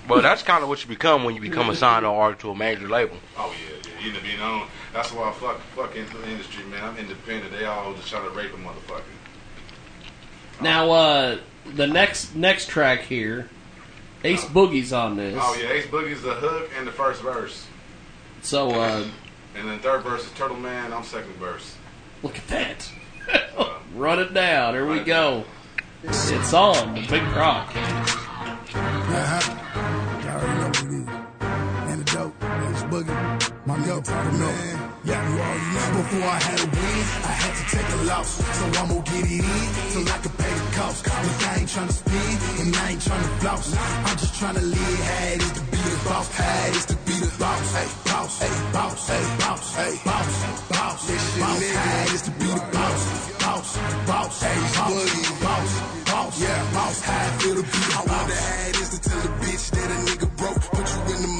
well, that's kind of what you become when you become assigned an artist to a major label. Oh yeah, yeah. You know, being on. That's why I fuck, fuck into the industry, man. I'm independent. They all just try to rape a motherfucker. Now uh the next next track here, Ace Boogie's on this. Oh yeah, Ace Boogie's the hook and the first verse, So uh and then third verse is Turtle Man. I'm second verse. look at that. Run it down. Here we go. It's on the big rock. Boogie, my nigga Turtle Man. Yeah, you already know. Before I had a win, I had to take a loss. So I'm gonna get it in till I can pay the cost. Look, I ain't tryna spin and I ain't tryna floss. I'm just tryna live how it is to be the boss. How it is to be the boss. Hey, boss, hey, boss, hey, boss, hey, boss, boss, boss. How it is to be the boss. Boss, boss, hey, boss, boss, boss, yeah, boss. How I feel to be the boss. I wonder how it is to tell a bitch that a nigga broke. Put you in the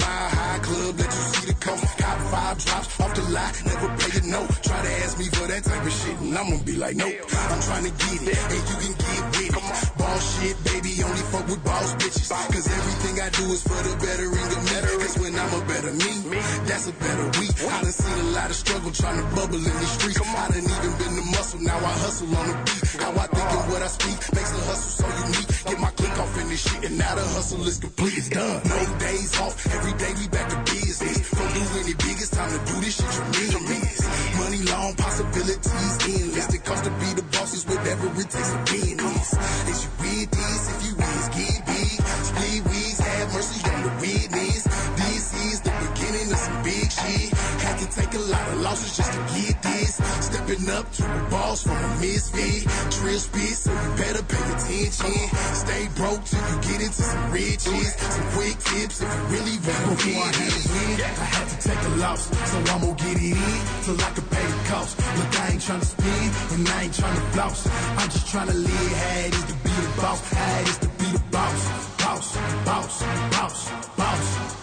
Cop five drops off the lot, never pay note. Try to ask me for that type of shit, and I'm gonna be like, nope. I'm trying to get it, and you can get with it. Boss shit, baby, only fuck with boss bitches. Cause everything I do is for the bettering of me. Cause when I'm a better me, that's a better we. I done seen a lot of struggle trying to bubble in the streets. I done even been the muscle, now I hustle on the beat. How I think and what I speak makes the hustle so unique. Get my click off in this shit, and now the hustle is complete. It's done. No days off, every day we back to business. Don't do any big, it's time to do this shit tremendous. Money long, possibilities endless. The cost to be the boss is whatever it takes to business. Is you with this? If you Take a lot of losses just to get this. Stepping up to the boss from a misfit. Drill spit, so you better pay attention. Stay broke till you get into some riches. Some quick tips if you really want to Before I had a win, I had to take a loss. So I'm gonna get it in till I can pay the cost. Look, I ain't tryna spin and I ain't tryna floss. I'm just tryna live how it is to be the boss. How it is to be the boss. Boss, boss, boss, boss, boss,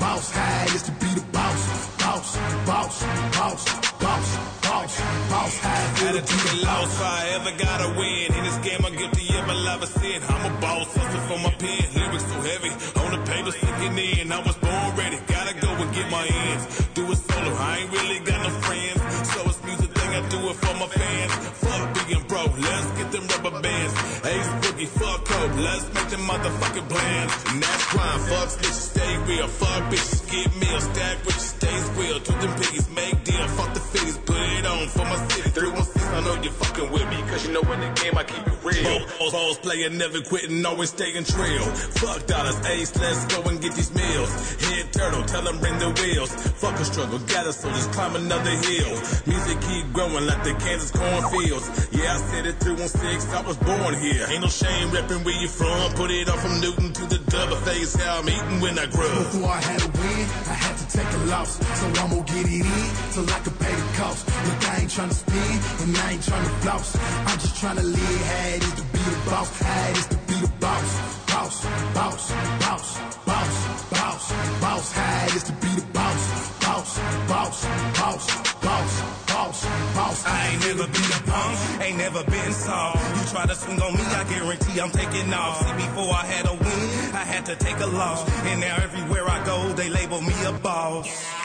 boss. How it is to be the boss. Boss, boss, boss, boss, boss, boss. To to be the boss. if I ever gotta win. In this game, I'm guilty of a lot of sin. I'm a boss, hustle for my pen. Lyrics so heavy, on the paper sinking in. I was born ready, gotta go and get my ends. Do it solo, I ain't really got no friends. So it's music thing, I do it for my fans. Fuck being broke, let's get them rubber bands. Ace Boogie, fuck code, let's make them motherfucking plans. And that's crime, fuck snitches, stay real. Fuck bitches, get meals, stack riches, stay squeal. To them piggies, make deal, fuck the figures, put it on for my city. 316, I know you're fucking with me, cause you know in the game I keep it real. Balls, balls playing, never quitting, always staying trail. Fuck dollars, ace, let's go and get these meals. Head turtle, tell them bring the wheels. Fuck a struggle, gather so just climb another hill. Music keep growing like the Kansas cornfields. Yeah, I said it 316, I was born here. Ain't no shame repping where you from. Put it on from Newton to the double face, how I'm eating when I grow. Before I had a win, I had to take a loss. So I'm gonna get it in till I can pay the cost. Look, I ain't tryna spin and I ain't tryna floss. I'm just tryna live how it is to be the boss. How it is to be the boss. Boss, boss, boss, boss, boss, boss. How it is to be the boss. Boss, boss, boss, boss, boss, boss. I ain't never been a punk, ain't never been soft. You try to swing on me, I guarantee I'm taking off. See, before I had a win, I had to take a loss. And now everywhere I go, they label me a boss.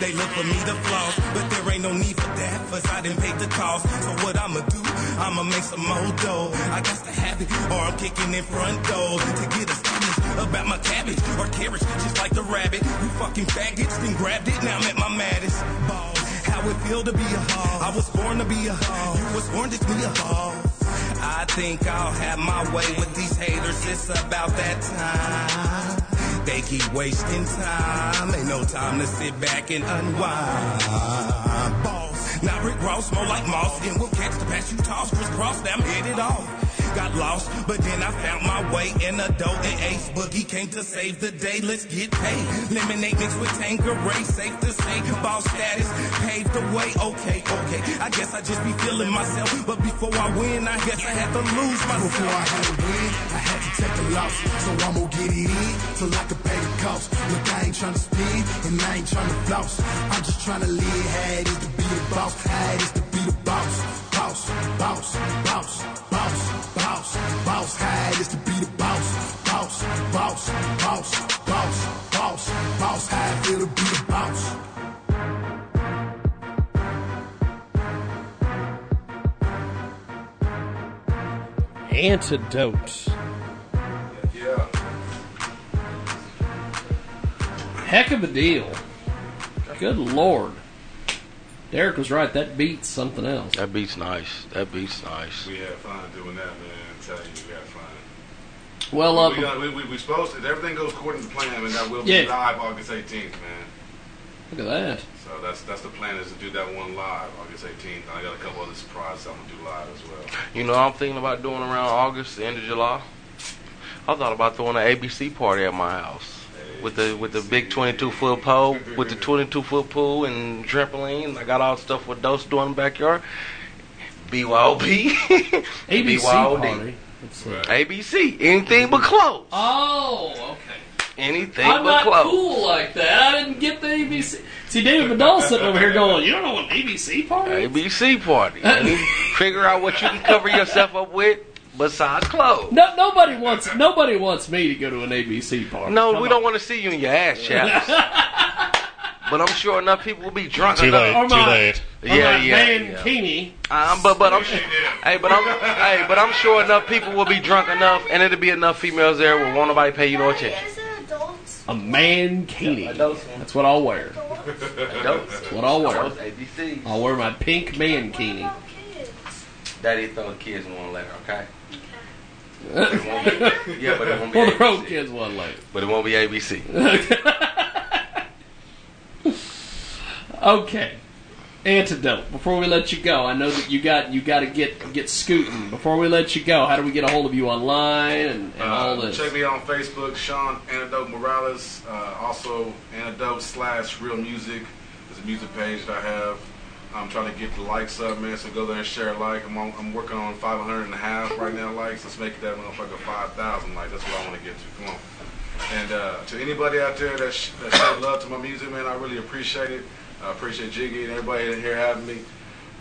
They look for me to floss, but there ain't no need for that, cause I didn't pay the cost. So what I'ma do? I'ma make some more dough. I got to have it, or I'm kicking in front door to get established about my cabbage or carrots, just like the rabbit. You fucking faggots, then grabbed it, now I'm at my maddest. Balls, how it feel to be a hog. I was born to be a hog. You was born to be a hog. I think I'll have my way with these haters. It's about that time. They keep wasting time. Ain't no time to sit back and unwind. Boss, not Rick Ross, more like Moss. And we'll catch the pass you toss. Chris Cross, now I'm headed off. Got lost, but then I found my way in a dough and Ace Boogie came to save the day. Let's get paid. Lemonade mixed with Tanqueray, safe to say. Boss status paved the way. Okay, okay. I guess I just be feeling myself, but before I win, I guess I had to lose myself. Before I had to win, I had to take a loss. So I'm gonna get it in till I can pay the cost. Look, I ain't trying to spin and I ain't trying to floss. I'm just trying to live how it is to be the boss. How it is to be the boss. Boss, boss, boss, boss, boss, boss. How it is to be the boss. Boss, boss, boss, boss, boss, boss. How it feel to be the boss. Antidote. Yeah. Heck of a deal. Good lord. Derek was right. That beats something else. That beat's nice. That beat's nice. We had fun doing that, man. I tell you, we had fun. Well, uh, we, got, we, we, we supposed to, if everything goes according to plan, and that will be Yeah. live August 18th, man. Look at that. So that's that's the plan is to do that one live August 18th. I got a couple other surprises I'm gonna do live as well. You know, I'm thinking about doing around August, the end of July. I thought about throwing an ABC party at my house with the with the big 22 foot pole, with the 22 foot pool and trampoline. I got all the stuff with Dose doing in the backyard. BYOB, ABC party. Let's. ABC, anything but clothes. Oh, okay. Anything I'm but clothes. I'm not cool like that. I didn't get the ABC. See, David Vidal sitting over here going, "You don't know what ABC party?" is?" ABC party. Figure out what you can cover yourself up with besides clothes. No, nobody wants nobody wants me to go to an ABC party. No, Come we on. don't want to see you in your ass chaps. but I'm sure enough people will be drunk Too enough. late, Or too late. Yeah, yeah, man yeah. Keeney. Um, but but I'm hey, but I'm hey, but I'm sure enough people will be drunk enough, and it'll be enough females there where won't nobody pay you no attention. A mankini. That's what I'll wear. Adults? That's what I'll wear. ABC. I'll wear my pink mankini. Daddy throw the kids one later, okay? But it won't be, yeah, but it won't be Well, the road kids one later. But it won't be ABC. Okay. Antidote. Before we let you go, I know that you got you got to get get scooting. Before we let you go, how do we get a hold of you online and, and all Uh, this? check me on Facebook, Sean Antidote Morales. Uh, also, Antidote slash Real Music is a music page that I have. I'm trying to get the likes up, man. So go there and share a like. I'm on, I'm working on 500 and a half right now likes. Let's make it that motherfucker 5,000 likes. That's what I want to get to. Come on. And uh, to anybody out there that, sh- that showed love to my music, man, I really appreciate it. I appreciate Jiggy and everybody in here having me. You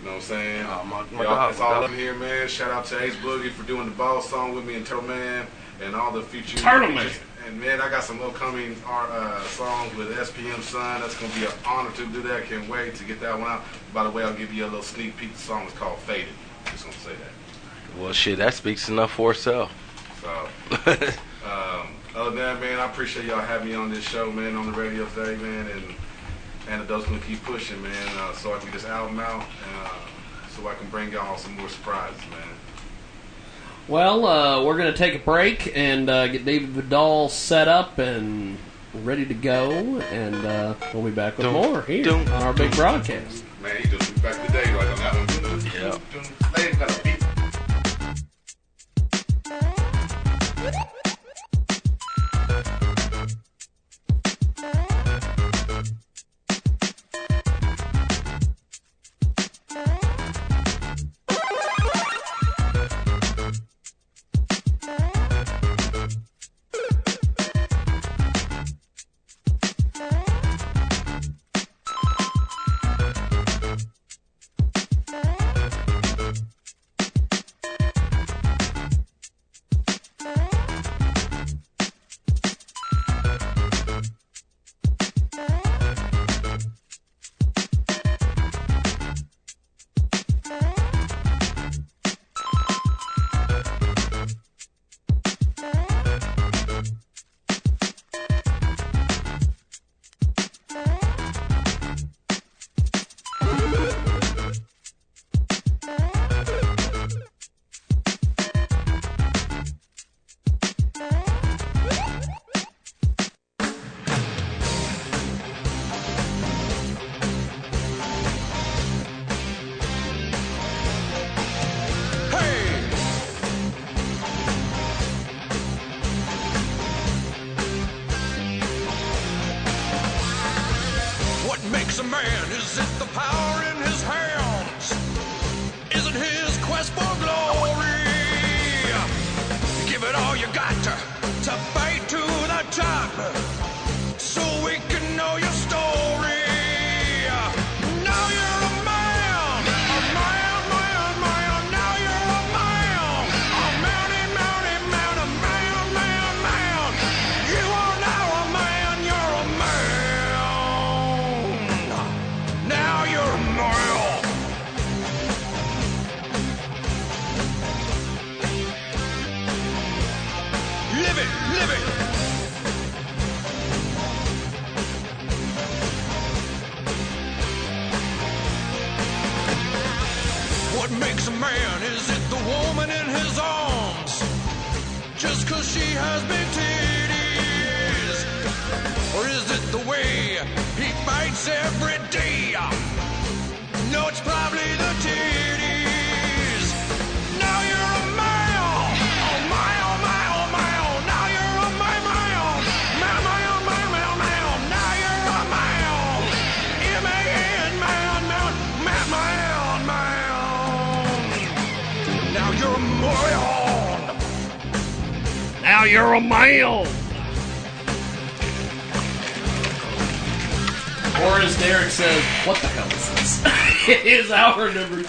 know what I'm saying? Oh, my- my Y'all- it's all up in here, man. Shout out to Ace Boogie for doing the ball song with me and Turtle Man and all the future. Turtle Man. And man, I got some upcoming uh, songs with SPM Sun. That's gonna be an honor to do that. Can't wait to get that one out. By the way, I'll give you a little sneak peek. The song is called Faded. Just gonna say that. Well, shit, that speaks enough for itself. So, um, other than that, man, I appreciate y'all having me on this show, man, on the radio today, man, and Antidote's gonna keep pushing, man, uh, so I can get this album out, uh, so I can bring y'all some more surprises, man. Well, uh, we're going to take a break and uh, get David Vidal set up and ready to go, and uh, we'll be back with Dum, more here dum, on our big broadcast. Man, he just back today, like on that one. Yeah.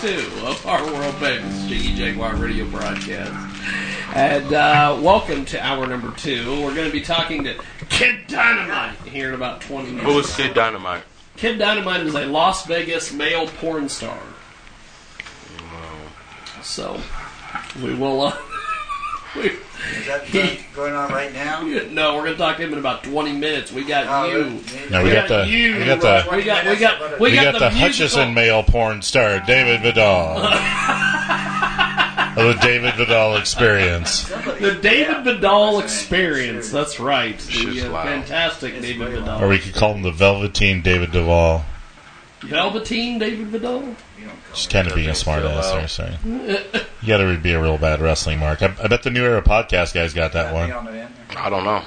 Two of our world famous Jiggy Jaguar radio broadcast. And uh, welcome to hour number two. We're going to be talking to Kid Dynamite here in about 20 minutes. Who is Kid Dynamite? Kid Dynamite is a Las Vegas male porn star. So, we will. Uh, we, Is that go- going on right now? no, we're going to talk to him in about 20 minutes. We got Oh, you. No, we got the- you. we got the- we got we got we, We, got, the, musical- Hutchinson male porn star, David Vidal. the David Vidal experience. The David Vidal experience. That's right. The uh, loud. fantastic David Vidal. Or we could call him the Velveteen David Duvall. Velveteen David Vidal. Just kind of being a smart ass there, sorry. You gotta be a real bad wrestling mark. I, I bet the New Era podcast guys got that one. I don't know.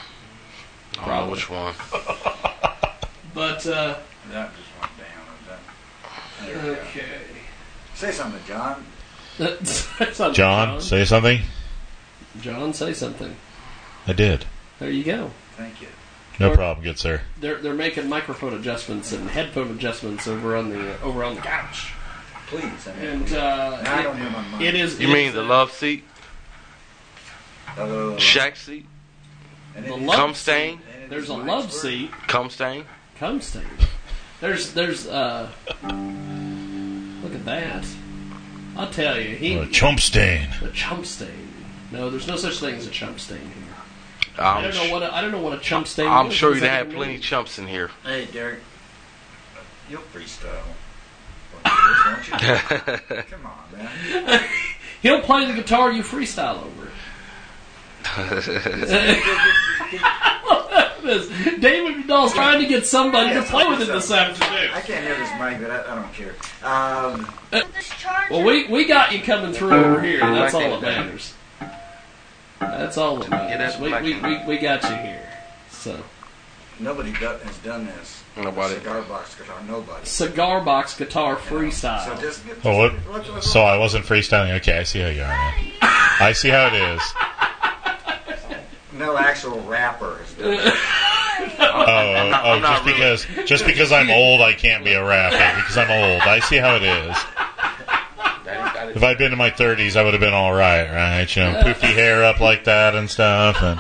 I don't know which one. But uh, That just went down. There okay. Say something, John. Say something, John, say something. John, say something. I did. There you go. Thank you. No Or- problem, good sir. They're they're making microphone adjustments and headphone adjustments over on the uh, over on the couch. Please. I mean, And uh, Now I it- don't hear my mic. it is. You mean the love seat? Hello. Shack seat? The love Cum seat. stain? There's a love seat. Cum stain? Cum stain. There's there's uh. Look at that. I'll tell you, he What a chump stain. the chump stain. No, there's no such thing as a chump stain here. I I'm, don't know what a, I don't know what a chump stain. Is. I'm is. sure you does that have plenty mean? chumps in here. Hey, Derek. You'll freestyle. Won't you? Come on, man. He'll play the guitar. You freestyle over it. This- David Vidal's trying to get somebody to play with do him this afternoon. I can't hear this mic, but I, I don't care. Um, Well, we we got you coming through over here. That's all that matters. That's all that matters. We, we, we, we got you here. So nobody has done this. Nobody. Cigar box guitar. Nobody. cigar box guitar freestyle. So just get. Oh, what? So I wasn't freestyling. Okay, I see how you are. Now. I see how it is. No actual rapper has done it. Oh, not- oh, I'm not oh, just because just because I'm old, I can't be a rapper because I'm old. I see how it is. If I'd been in my 30s, I would have been all right, right? You know, poofy hair up like that and stuff, and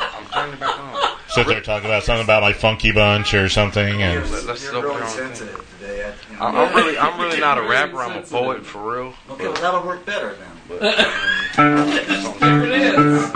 sit there talking about something about my funky bunch or something. And Let's You're really our own sensitive today. I, you know. I'm, I'm really, I'm really not a rapper. I'm a poet for real. Okay, well, that'll work better then. Um, there it is.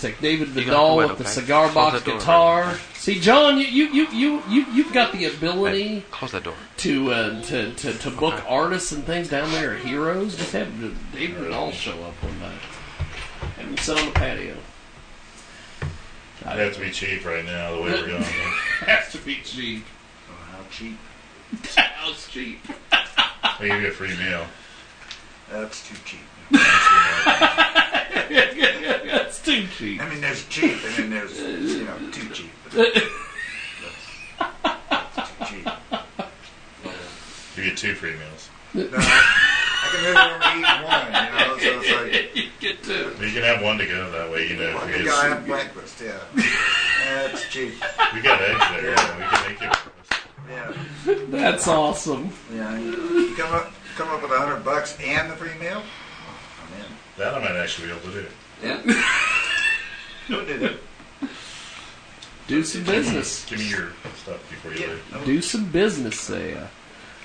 Fantastic. David You got the Vidal with the pane. cigar box that guitar. See, John, you you you you you you've got the ability Close that door. to uh, to, to to book artists and things down there Heroes. Just have David Vidal show up one night and sit on the patio. I'd have to be cheap right now, the way we're going. Has to be cheap. How cheap? How's cheap? I'll give you a free meal. That's too cheap. That's too cheap. I mean, there's cheap, and then there's you know too cheap. That's, that's too cheap. Give you two free meals. No, I can really only eat one, you know. So it's like you get two. You can have one to go that way, you know. I if think have breakfast. Yeah, that's cheap. We got eggs there. Yeah. We can make it. Breakfast. Yeah, That's awesome. yeah. You come up, come up with a hundred bucks and the free meal. Oh, I'm in. That I might actually be able to do. Yeah. Don't do that. Do some business. Give me your stuff before you leave. Do some business there.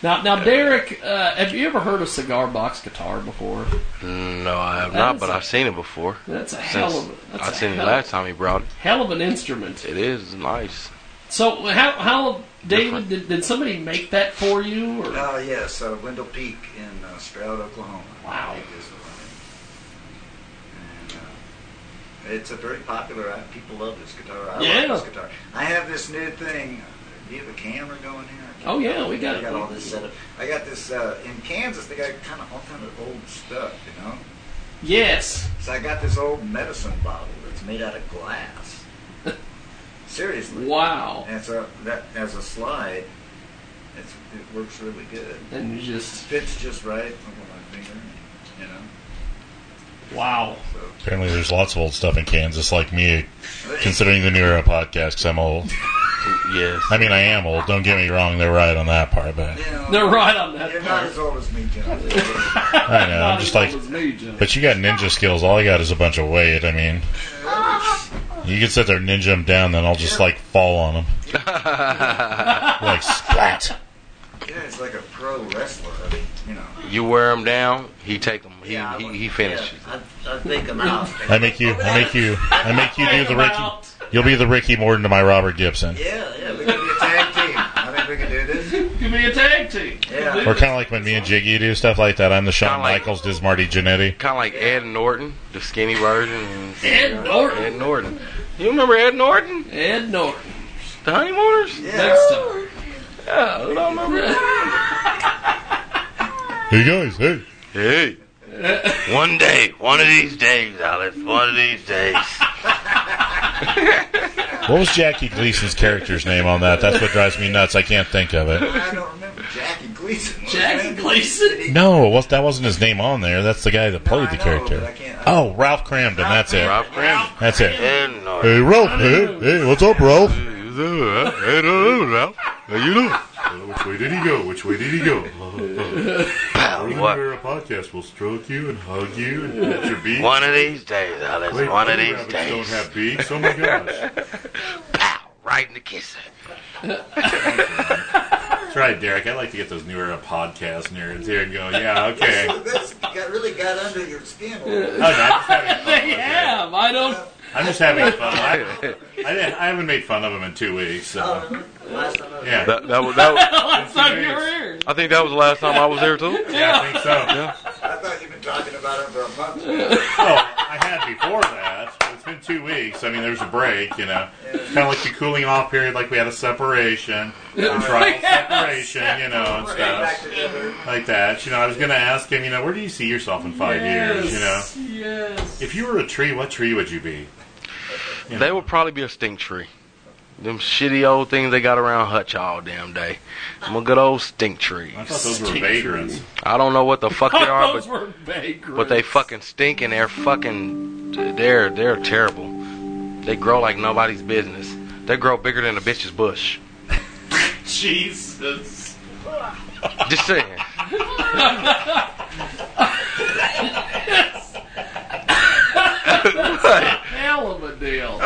Now, now, Derek, uh, have you ever heard of cigar box guitar before? No, I have That not, is but a- I've seen it before. That's a Since hell of a- that's I a seen it hell- last time he brought it. Hell of an instrument. It is nice. So, how, how David, did, did somebody make that for you? Or? Oh yes, uh, Wendell Peak in uh, Stroud, Oklahoma. Wow. Peak is the one. And, uh, it's a very popular. I, people love this guitar. I Yeah. love this guitar. I have this new thing. Do you have a camera going here? Oh, yeah, we got I got all this set up. I got this uh, in Kansas. They got kind of all kind of old stuff, you know. Yes. So I got this old medicine bottle that's made out of glass. Seriously. Wow. And so that as a slide, it's, it works really good. And you just fits just right over my finger, you know. Wow. Apparently, there's lots of old stuff in Kansas, like me, considering the New Era podcast, because I'm old. Yes. I mean, I am old. Don't get me wrong. They're right on that part, but They're right on that You're part. not as old as me, John. I know. Not I'm just as like, old as me, Joe. but you got ninja skills. All you got is a bunch of weight. I mean, you can sit there and ninja them down, then I'll just like fall on them. like splat. Yeah, it's like a pro wrestler. I mean, you know. You wear him down, he take them. He Yeah, he, he finishes. yeah, I, I think I'm out. I make you. I make you. I make you do the Ricky. You'll be the Ricky Morton to my Robert Gibson. Yeah, yeah, we can be a tag team. I think we can do this. Could be a tag team. Yeah. Or kind of like when me and Jiggy do stuff like that. I'm the Shawn Michaels, does Marty Jannetty. Kind of like Ed Norton, the skinny version. Ed Norton. Ed Norton. You remember Ed Norton? Ed Norton. The Honeymooners? Next time. Yeah, who don't remember Ed Hey guys, hey. Hey. One day, one of these days, Alice, one of these days. What was Jackie Gleason's character's name on that? That's what drives me nuts. I can't think of it. I don't remember Jackie Gleason. Jackie Gleason. No, well, that wasn't his name on there. That's the guy that played the character. Oh, Ralph Kramden. That's it. Ralph Kramden. That's it. And, Hey, Ralph. Hey, hey, what's up, Ralph? Hey, no, Ralph. How you doing? Which way did he go? Which way did he go? Pal, We're what? gonna a podcast. We'll stroke you and hug you and pet your beak. One of these days, Alice. Wait, one of other these rabbits days. don't have beaks. Oh my gosh. Right in the kisser. That's right, Derek. I like to get those new era uh, podcast nerds here and go, yeah, okay. That's got, really got under your skin. a Oh, little no, bit. I'm just having fun. They have. I don't. I'm just having fun. I, I, didn't, I haven't made fun of them in two weeks. So. Oh, yeah. That, that was, that was, Last time you were here. I think that was the last time I was there, too. Yeah, I think so. Yeah. I thought you've been talking about it for a month. Oh, I had before that. but It's been two weeks. I mean, there's a break, you know. It's kind of like the cooling off period, like we had a separation, a trial separation, you know, and stuff together. like that. You know, I was going to ask him, you know, where do you see yourself in five years? You know, Yes. if you were a tree, what tree would you be? You They would probably be a stink tree. Them shitty old things they got around Hutch all damn day. I'm a good old stink tree. I thought those were Stink vagrants. I don't know what the fuck they are, Those but were vagrants. but they fucking stink and they're fucking they're they're terrible. They grow like nobody's business. They grow bigger than a bitch's bush. Jesus. Just saying. Hell of a deal.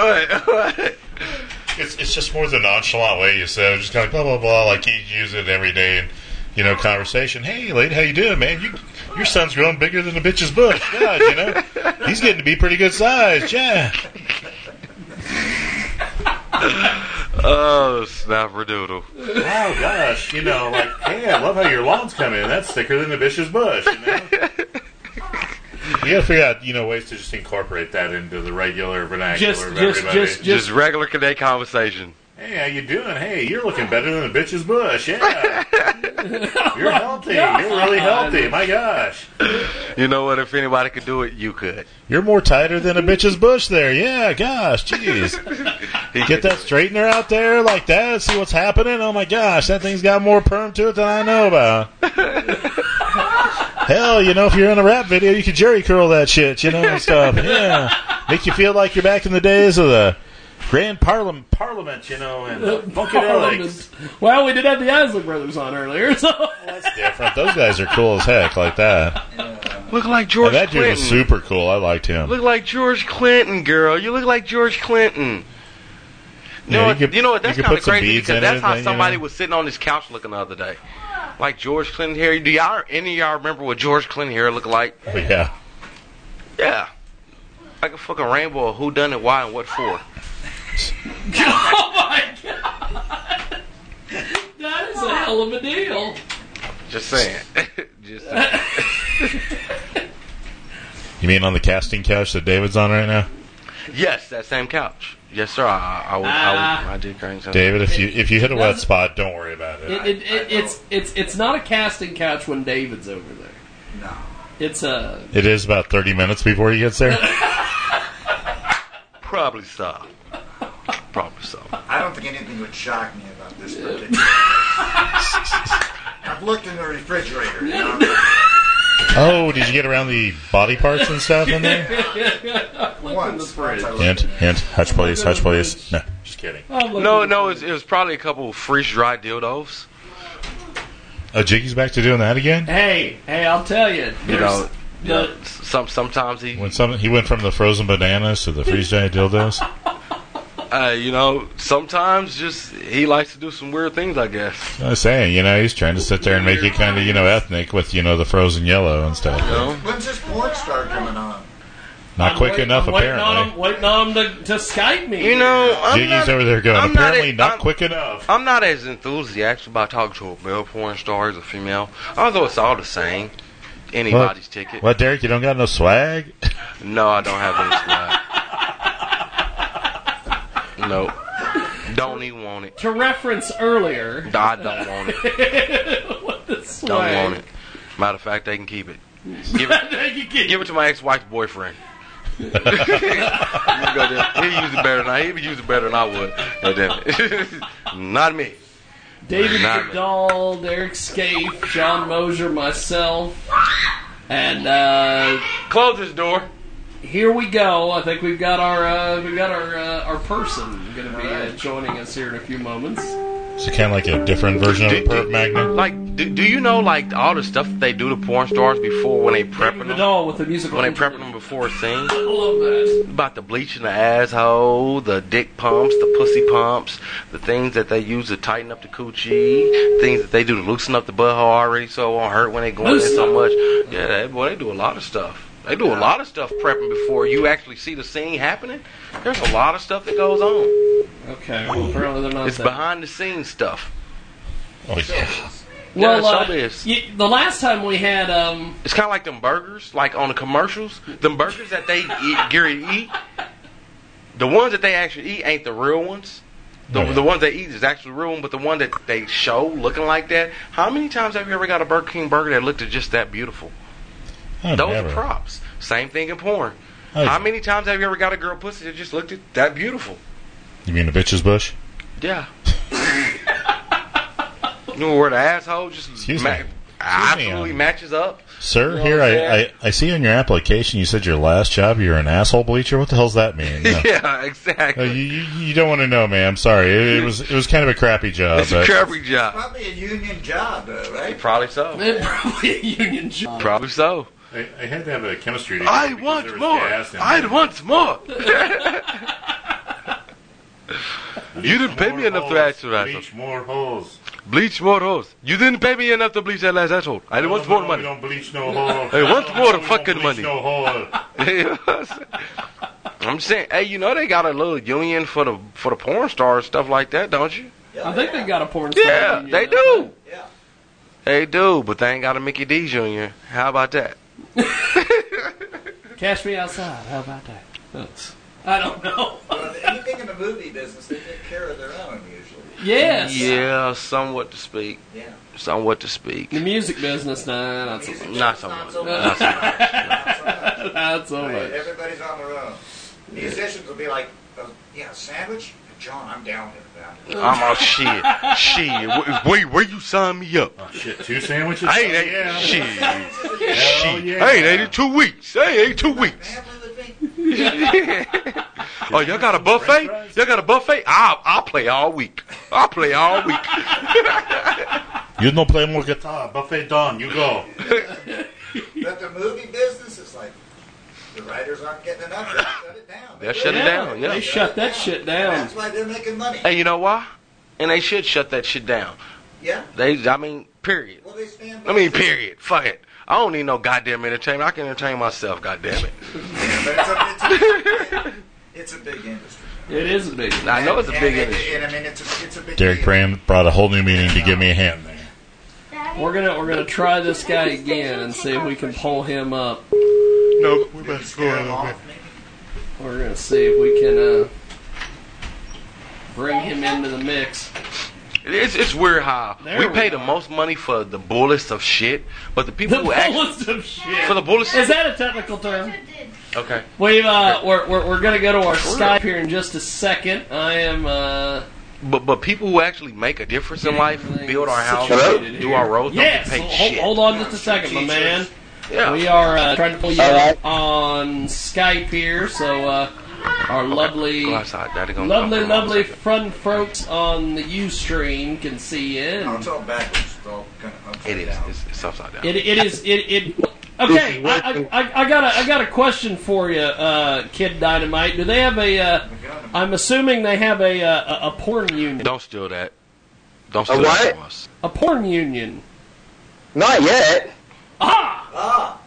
It's, it's just more the nonchalant way you said it. Just kind of blah, blah, blah. Like you use it every day in, you know, conversation. Hey, lady, how you doing, man? You, your son's growing bigger than a bitch's bush. God, you know? He's getting to be pretty good size. Yeah. Oh, snapperdoodle. Wow, oh, gosh, you know, like, hey, I love how your lawn's coming in. That's thicker than the bitch's bush, you know? You gotta figure out, you know, ways to just incorporate that into the regular vernacular Just- of just- everybody. just- Just regular cadet conversation. Hey, how you doing? Hey, you're looking better than a bitch's bush. Yeah. you're oh healthy. You're really healthy. My gosh. You know what? If anybody could do it, you could. You're more tighter than a bitch's bush there. Yeah, gosh, jeez. Get that straightener out there like that, see what's happening. Oh my gosh, that thing's got more perm to it than I know about. Hell, you know, if you're in a rap video, you could jerry curl that shit, you know, and stuff. Yeah. Make you feel like you're back in the days of the Grand Parliament, Parliament you know, and uh, Funkadelics. Well, we did have the Isley Brothers on earlier, so That's different. Those guys are cool as heck, like that. Look like George And that dude Clinton. was super cool. I liked him. Look like George Clinton, girl. You look like George Clinton. You know, Yeah, what, you could- you know what? That's kind of crazy because that's it, how then, you somebody know. was sitting on this couch looking the other day, like George Clinton hair. Do y'all any of y'all remember what George Clinton hair looked like? But yeah. Yeah, like a fucking rainbow. Who done it? Why and what for? oh my god, that is a hell of a deal. Just saying. Just saying. You mean on the casting couch that David's on right now? yes, that same couch. Yes, sir. I, I, I, would, I, would, I did crank something. David, if you if you hit a wet spot, don't worry about it. It, it, it, it's it's it's not a casting couch when David's over there. No. It's a It is about thirty minutes before he gets there. Probably so. Probably so. I don't think anything would shock me about this particular. I've looked in the refrigerator. You know? Oh, did you get around the body parts and stuff in there? Once, once I looked Hint, in there. hint. Hush, please. Hush, please. No, just kidding. No, no, it was, it was probably a couple freeze dried dildos. Oh, Jiggy's back to doing that again. hey hey. I'll tell you. You know, the- you know, some sometimes he, When some he went from the frozen bananas to the freeze dried dildos. Uh, you know, sometimes just he likes to do some weird things. I guess. I was saying, you know, he's trying to sit there and make it kind of, you know, ethnic with, you know, the frozen yellow and stuff. When's this porn star coming on? Not I'm quick wait- enough, I'm waiting on apparently. him, waiting on him to, to Skype me. You know, I'm Jiggy's not, over there going, I'm not a- not, I'm- quick enough. I'm not as enthusiastic about talking to a male porn star as a female, although it's all the same. Anybody's What? ticket. What, Derek? You don't got no swag? No, I don't have any swag. No, don't even want it. to reference earlier. I don't want it. what the Don't want it. Matter of fact, they can keep it. Give it, give it to my ex-wife's boyfriend. He use it better than I. He would use it better than I would. Goddamn it. Not me. David Not me. Derek Scaife, John Mosier, myself, and uh, close this door. Here we go. I think we've got our uh, we've got our uh, our person going to be uh, joining us here in a few moments. So kind of like a different version of a perp magnet. Like, do, do you know like all the stuff that they do to porn stars before when they prepping them? Goodall with the musical. When they prepping them before a scene? I love that. About the bleaching the asshole, the dick pumps, the pussy pumps, the things that they use to tighten up the coochie, things that they do to loosen up the butthole already so it won't hurt when they go in so much. Yeah, they, boy, they do a lot of stuff. They do a lot of stuff prepping before you actually see the scene happening. There's a lot of stuff that goes on. Okay, well, apparently they're not. It's that. behind the scenes stuff. Oh, Well, yeah, uh, so it is. y- the last time we had um, It's kind of like them burgers, like on the commercials. Them burgers that they eat, Gary eat. The ones that they actually eat ain't the real ones. The, yeah. the ones they eat is actually real one, but the one that they show looking like that. How many times have you ever got a Burger King burger that looked just that beautiful? Oh, Those never. are props. Same thing in porn. Oh, How many times have you ever got a girl pussy that just looked that beautiful? You mean a bitch's bush? Yeah. you know where the asshole just Excuse ma- me. Excuse me, absolutely um, matches up. Sir, You know here I'm I, saying? I, I see on your application you said your last job you're an asshole bleacher. What the hell's that mean? No. yeah, exactly. Uh, you, you, you don't want to know, man. I'm sorry. It, it was it was kind of a crappy job. It's a crappy job. Probably a union job, though, right? Probably so. probably a union job. Probably so. I, I had to have a chemistry. degree I want more. gas in I there. want more. you didn't pay me enough to answer that. Bleach more holes. Bleach more hoes. You didn't pay me enough to bleach that last asshole. I No, want no, more no, money. We don't bleach no hole. I want more we don't fucking money. No hole. I'm saying, hey, you know they got a little union for the for the porn stars stuff like that, don't you? I think they got a porn star. Yeah, union. they do. Yeah. They do, but they ain't got a Mickey D Jr. How about that? Cash me outside. How about that? That's- I don't know. Well, anything in the movie business, they take care of their own usually. Yes. Yeah, somewhat to speak. Yeah. Somewhat to speak. The music business, nah, not so much. Not so much. Not so Not much. so much. Not so Right, much. Everybody's on their own. Musicians will be like, uh, yeah, sandwich? John, I'm down with that. I'm all shit. Shit. Wh- Wait, where you sign me up? Oh, shit, two sandwiches? I ain't ate Yeah. shit. Hell shit. yeah. I ain't ate in two weeks. I ain't ate two weeks. oh, y'all got a buffet? Y'all got a buffet? I'll, I'll play all week. I'll play all week. You don't play more guitar. Buffet done. You go. But the movie business is like, the writers aren't getting enough. They shut it down. They'll shut it down, yeah. They shut that shit down. That's why they're making money. Hey, you know why? And they should shut that shit down. Yeah. They, I mean, period. Well, they stand I mean, period. Fuck it. I don't need no goddamn entertainment. I can entertain myself. Goddamn it. Yeah, it's a, it's a, it's a big industry. It is a big. I know it's a big and, industry. And, I mean, it's a, it's a big Derek deal. Brand brought a whole new meaning to give me a hand there. We're gonna we're gonna try this guy again and see if we can pull him up. No, Did you scare them off, maybe? We're gonna see if we can uh, bring him into the mix. It's, it's weird how There we we pay go. the most money for the bullets of shit, but the people The who actually bullets of shit. for the bullets. Is that a technical term? okay? We've uh, we're, we're we're gonna go to our Skype here in just a second. I am uh, But but people who actually make a difference in life, build our house, situated do here. our roads, Yes. don't get paid Hold, shit. hold on just a second, my man. Yeah. We are uh, trying to pull you All up on Skype here, so uh, our lovely, Go outside, Daddy. Gonna lovely, come lovely second. fun folks on the UStream can see you. No, and it's all backwards. It's all kind of upside It is. down. It's, it's upside down. It, it is it it. Okay, I, I, I- I got a I got a question for you, uh, Kid Dynamite. Do they have a? Uh, I'm assuming they have a uh, a, a porn union. Don't steal that. Don't A steal that from us. A porn union. Not yet. Ah! Ah!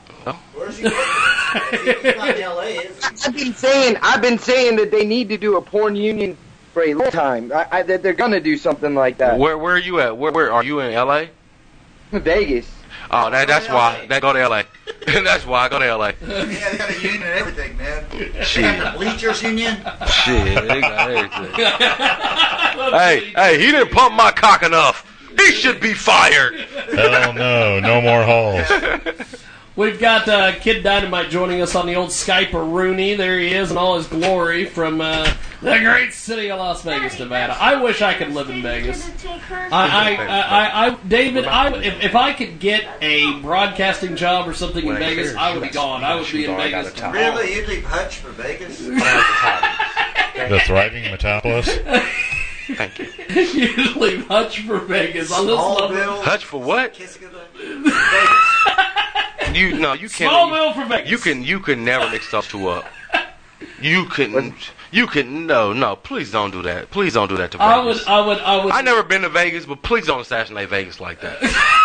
Where's he not in L.A., I've been saying I've been saying that they need to do a porn union for a long time. I, I, that they're gonna do something like that. Where where are you at? Where where are you in L.A.? Vegas. Oh, that that's why. That go to L.A. that's why I go to L.A. Yeah, they got a union and everything, man. They Shit. got the bleachers union. Shit, they got everything. hey, hey, he didn't pump my cock enough. He should be fired. Hell no, no more holes. We've got uh, Kid Dynamite joining us on the old Skype Rooney. There he is in all his glory from uh, the great city of Las Vegas, Nevada. I wish I could live in Vegas. I, I, I, I, I David, I, if, if I could get a broadcasting job or something in Vegas, I would be gone. I would be in Vegas. Really? You'd leave Hutch for Vegas? The thriving Metropolis. Thank you. you leave Hutch for Vegas. On this level. Hutch for what? You no, you can't. Smallville for Vegas. You can you can never mix those two up. You can you can no no please don't do that please don't do that to Vegas. I would, I would, I would. I never been to Vegas, but please don't assassinate Vegas like that.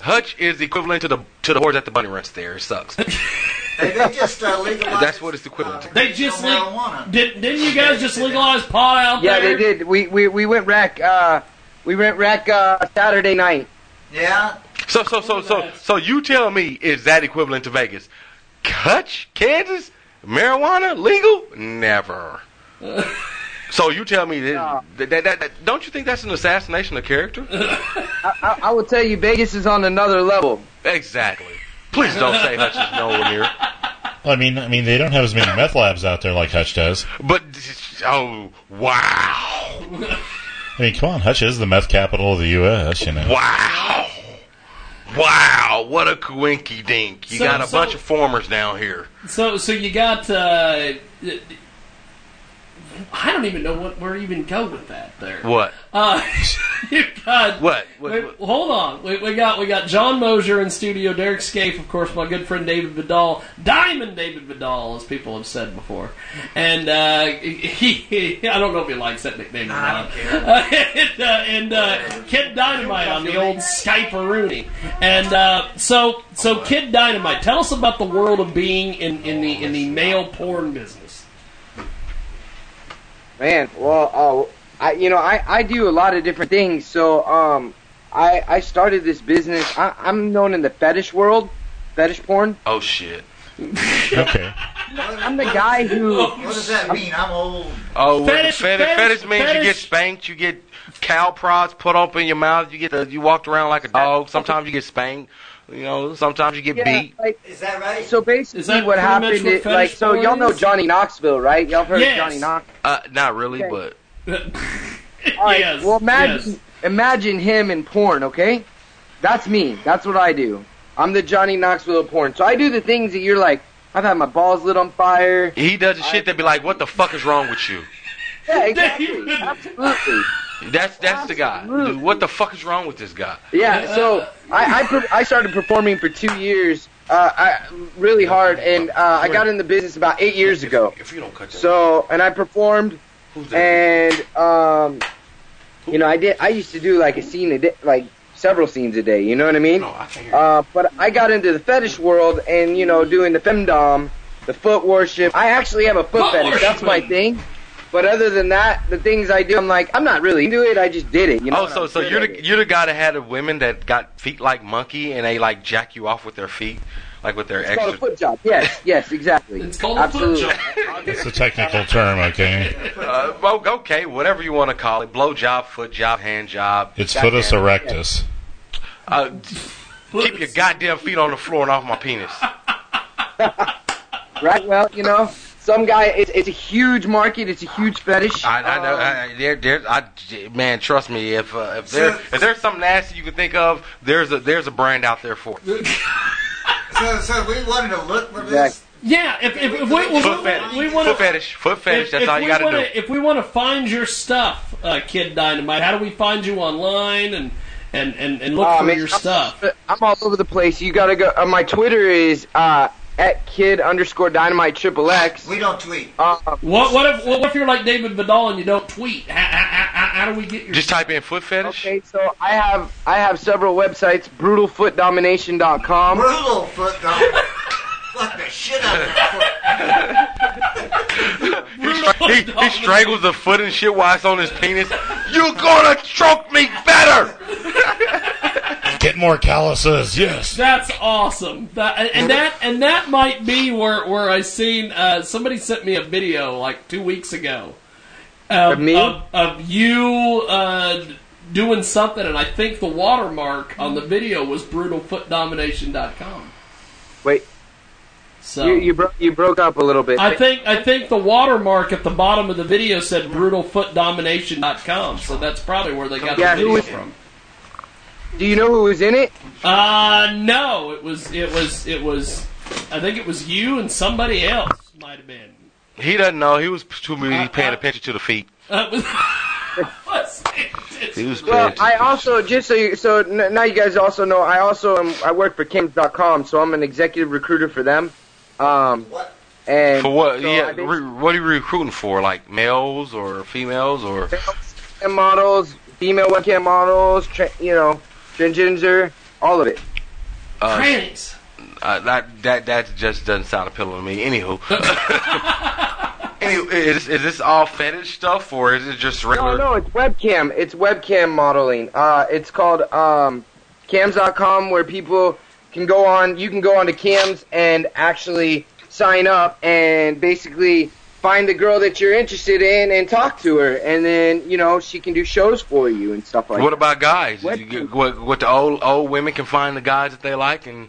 Hutch is equivalent to the to the horse at the bunny ranch. There, it sucks. Hey, they just uh, legalized That's what it's equivalent to. They just le- marijuana. did, didn't you guys just legalize pot out Yeah, there? Yeah, they did. We we we went wreck. Uh, we went wreck uh, Saturday night. Yeah. So so so so so you tell me is that equivalent to Vegas? Hutch, Kansas, marijuana legal? Never. So you tell me that, that, that, that- don't you think that's an assassination of character? I, I, I will tell you, Vegas is on another level. Exactly. Please don't say Hutch is nowhere near. I mean, I mean, they don't have as many meth labs out there like Hutch does. But oh wow, I mean, come on, Hutch is the meth capital of the U.S. You know. wow, wow! What a coinky dink! You So- got a so- bunch of formers down here. So, so you got. Uh, I don't even know what where to even go with that. There. What? Uh, you got What? What- wait, what? Hold on. We, we got we got John Mosier in studio. Derek Scaife, of course, my good friend David Vidal, Diamond David Vidal, as people have said before. And uh, he, I don't know if he likes that nickname or not. Uh, and uh, and uh, Kid Dynamite on the old Skype Rooney. And uh, so so Kid Dynamite, tell us about the world of being in, in the in the male porn business. Man, well, uh, I you know I I do a lot of different things. So um, I I started this business. I, I'm known in the fetish world, fetish porn. Oh shit. Okay. I'm the guy who. What does that mean? I'm old. Oh, Fetish- fetish, fetish, fetish- fetish means you get spanked, you get cow prods put up in your mouth, you get the, you walked around like a dog. Sometimes you get spanked, you know. Sometimes you get Yeah, beat. like, Is that right? so basically, what happened much what is like so y'all know? Johnny Knoxville, right? Y'all heard Yes. of Johnny Knox? Uh, not really, Okay. but All right, yes. well, imagine yes. imagine him in porn, okay? That's me. That's what I do. I'm the Johnny Knoxville of porn. So I do the things that you're like. I've had my balls lit on fire. he does the shit that be like, "What the fuck is wrong with you?" Yeah, exactly. Absolutely. That's that's the guy. Dude, what the fuck is wrong with this guy? Yeah. So I I, per- I started performing for two years, uh, I, really hard, and uh, I got in the business about eight years ago. If you don't cut that, So and I performed, who's that? and um, you know I did. I used to do like a scene a day, like several scenes a day. You know what I mean? No, I can't hear. Uh, but I got into the fetish world and, you know, doing the femdom, the foot worship. I actually have a foot Foot fetish. That's my thing. But other than that, the things I do, I'm like, I'm not really into it. I just did it. You know. Oh, so so you're at the you're the guy that had the women that got feet like monkey and they like jack you off with their feet, like with their It's called a foot job. Yes, yes, exactly. It's called Absolutely. a foot job. It's a technical term, okay? Uh, well, okay, whatever you want to call it, blow job, foot job, hand job. It's goddamn- foetus erectus. Uh, keep your goddamn feet on the floor and off my penis. Right. Well, you know, some guy. It's, it's a huge market. It's a huge fetish. I, I know. Um, I, there, there, I, man, trust me. If uh, if there if there's something nasty you can think of, there's a there's a brand out there for it. So, so we wanted to look for this. Yeah, if, if, if we, if Foot we, fetish. we want Foot fetish. Foot fetish. If, That's if all you we got to wanna, do. If we want to find your stuff, uh, Kid Dynamite, how do we find you online and and, and, and look Oh, for man, your I'm- stuff? I'm all over the place. You gotta go. Uh, my Twitter is uh, at kid underscore dynamite triple X. We don't tweet. Uh, What what if what if you're like David Vidal and you don't tweet? How, how, how, how do we get your? Just type in foot fetish. okay, so I have I have several websites. Brutalfootdomination.com. Brutal foot dog. Fuck the shit out of that foot. He, he, he strangles the foot and shit while it's on his penis. You're gonna choke me better. Get more calluses, yes. That's awesome. That, and that and that might be where where I seen uh, somebody sent me a video like two weeks ago Of of, me? of, of you uh, doing something, and I think the watermark on the video was brutalfootdomination.com. Wait. So you you, bro- you broke up a little bit. I think I think the watermark at the bottom of the video said brutalfootdomination.com, so that's probably where they got Yeah, the video was- from. Do you know who was in it? Uh no, it was it was it was I think it was you and somebody else might have been. He doesn't know. He was too busy paying attention to the feet. Uh, was- He was Well, I also just so you, so now you guys also know I also am I work for Cams.com, so I'm an executive recruiter for them. Um, and for what? so yeah, re- what are you recruiting for? Like males or females or? webcam models, female webcam models, tra- you know, transgender, all of it. Uh, Trannies. Uh, that that that just doesn't sound appealing to me. Anywho, anyway, is, is this all fetish stuff or is it just regular? No, no, it's webcam. It's webcam modeling. Uh, it's called um, cams.com where people can go on. You can go onto cams and actually sign up and basically find the girl that you're interested in and talk to her, and then you know she can do shows for you and stuff like what that. about guys? You get- what what the old old women can find the guys that they like and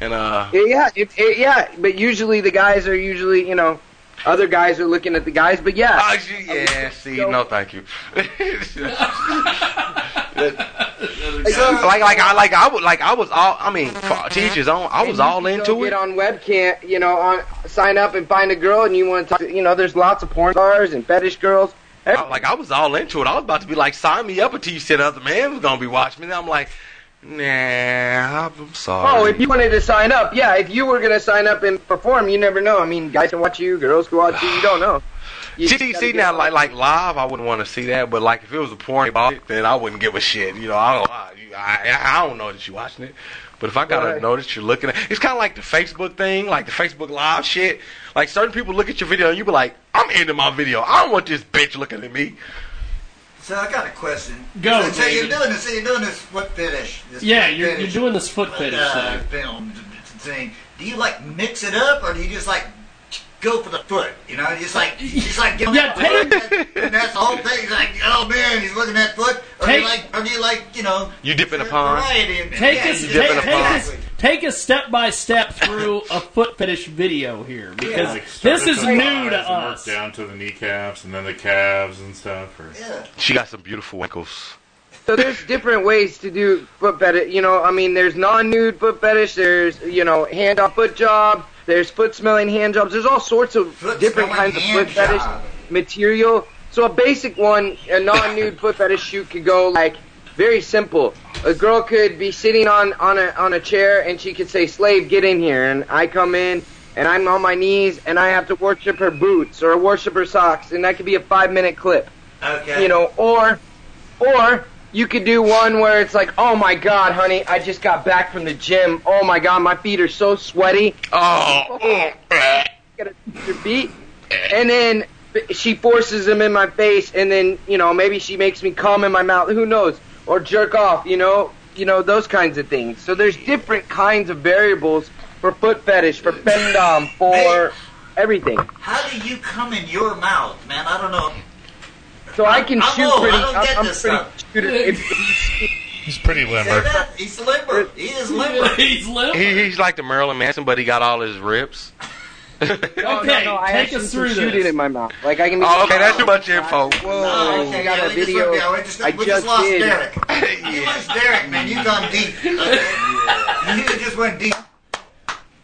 and uh. Yeah, it, it, eh, yeah, but usually the guys are usually you know other guys are looking at the guys, but yeah. Oh, yeah, uh, see, no, thank you. like, like I, like I would, like I was all. I mean, for uh-huh. teachers on. I was all into it. Get on webcam, you know, on sign up and find a girl, and you want to talk. To, you know, there's lots of porn stars and fetish girls. I- like I was all into it. I was about to be like, sign me up until you said other man was gonna be watching me. And I'm like, nah, I'm sorry. Oh, if you wanted to sign up, yeah. If you were gonna sign up and perform, you never know. I mean, guys can watch you, girls can watch you. You don't know. You see, see, gotta see get now, like like live, I wouldn't want to see that. But like if it was a porn about it, then I wouldn't give a shit. You know, I don't, I, I, I don't know that you're watching it. But if I gotta Right. know that you're looking at, it's kind of like the Facebook thing, like the Facebook Live shit. Like certain people look at your video and you be like, I'm ending my video. I don't want this bitch looking at me. So I got a question. Go, So, so you're doing this. So you're doing this foot fetish. This Yeah, foot you're, you're doing this foot fetish uh, thing. film thing. Do you like mix it up, or do you just like go for the foot? You know, just like just like get on Yeah, the foot, and that's the whole thing. It's like, oh man, he's looking at foot. Or do Take- you like, or you like, you know, You dip in a pond. variety? Take yeah, us, you take, dip in a take us, take us step by step through a foot fetish video here because Like, this is the new to us. Down to the kneecaps and then the calves and stuff. Or, She got some beautiful ankles. So there's different ways to do foot fetish. You know, I mean, there's non-nude foot fetish. There's you know hand off foot job. There's foot smelling hand jobs. There's all sorts of different kinds of foot fetish material. So a basic one, a non-nude foot fetish shoot could go like very simple. A girl could be sitting on on a on a chair and she could say, "Slave, get in here," and I come in. And I'm on my knees, and I have to worship her boots or worship her socks, and that could be a five-minute clip Okay. you know, or or you could do one where it's like, oh my god, honey, I just got back from the gym. Oh my god, my feet are so sweaty. Oh, your feet, and then she forces them in my face, and then you know maybe she makes me cum in my mouth. Who knows? Or jerk off, you know, you know those kinds of things. So there's different kinds of variables for foot fetish, for femdom, for everything. How do you come in your mouth, man? I don't know. So I can I'm shoot old. pretty. I don't I'm, get I'm this pretty stuff. shooter. If- if- He's pretty limber. He's limber. He is limber. He's limber. He, he's like the Marilyn Manson, but he got all his ribs. No, Okay, no, no, I take actually us through can shoot this. it in my mouth. Like I can. Oh, okay, that's too much info. Whoa, Oh, okay, I got yeah, a we just video. went- we just, I we just just lost did. Derek. You lost Derek, man. You've gone deep. Okay? You just went deep.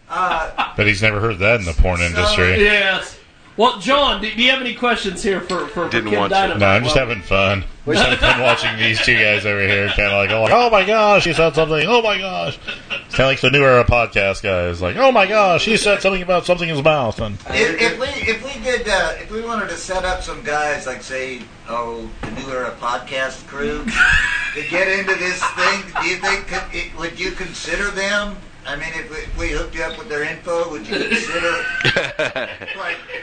Uh, But he's never heard that in the porn industry. Yes. Well, John, do, do you have any questions here for for, for Didn't Kid want to. Dynamite? No, I'm just Well, having fun. Just having fun watching these two guys over here, kind of like, oh, like, oh my gosh, he said something. Oh my gosh, it's kind of like the new era podcast guys, like, oh my gosh, he said something about something in his mouth, and if, if we if we did uh, if we wanted to set up some guys like say oh the new era podcast crew to get into this thing, do you think could, it, would you consider them I mean, if we, if we hooked you up with their info, would you consider?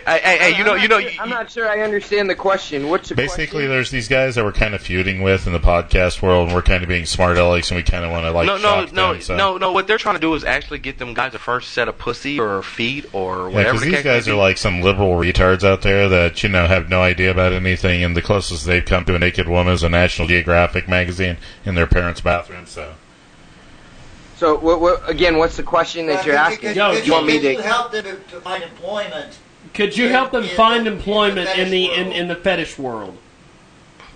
Hey, hey, hey, you know, you know, I'm not sure I understand the question. What's the Basically, there's these guys that we're kind of feuding with in the podcast world, and we're kind of being smart alecks, and we kind of want to like no, no, shock no, them. So. no, no. What they're trying to do is actually get them guys a first set of pussy or feet or whatever. because the these guys are like some liberal retards out there that you know have no idea about anything, and the closest they've come to a naked woman is a National Geographic magazine in their parents' bathroom. So, So, what, what, again, what's the question that you're asking? Could, you want me to? help them to, to find employment? Could you help them find employment in the in, in the fetish world?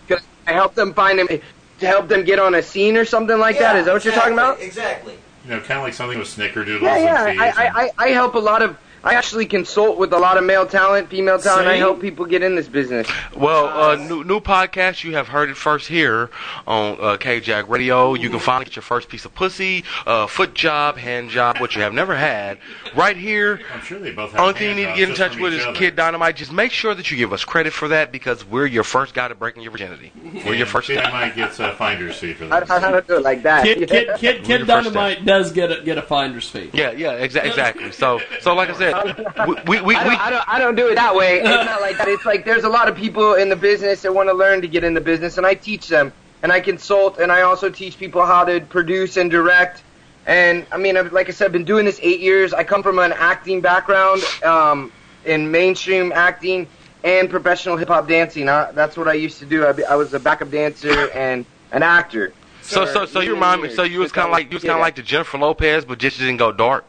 Could I help them find them to help them get on a scene or something like that? Is that what you're talking about? Exactly. you know, kind of like something with snickerdoodles Yeah, yeah. and. I, I, I, I help a lot of. I actually consult with a lot of male talent, female talent. I help people get in this business. Well, uh, new, new podcast. You have heard it first here on uh, KJack Radio. You can finally get your first piece of pussy, uh, foot job, hand job, what you have never had, right here. I'm sure they both have Only thing you need to get in touch with is other. Kid Dynamite. Just make sure that you give us credit for that because we're your first guy to breaking your virginity. We're your first Kid guy. Dynamite gets a finder's fee for I. I don't do it like that. Kid Kid Kid, Kid Dynamite does get a get a finder's fee. Yeah, yeah, exa- exactly. So, so like I said, we we we, I, don't, I, don't, I don't do it that way. It's not like that. It's like there's a lot of people in the business that want to learn to get in the business, and I teach them, and I consult, and I also teach people how to produce and direct. And I mean, I've, like I said, I've been doing this eight years. I come from an acting background um, in mainstream acting and professional hip hop dancing. I, that's what I used to do. I, I was a backup dancer and an actor. so so so you remind me. So you was kind of like you was kind of like the Jennifer Lopez, but just didn't go dark.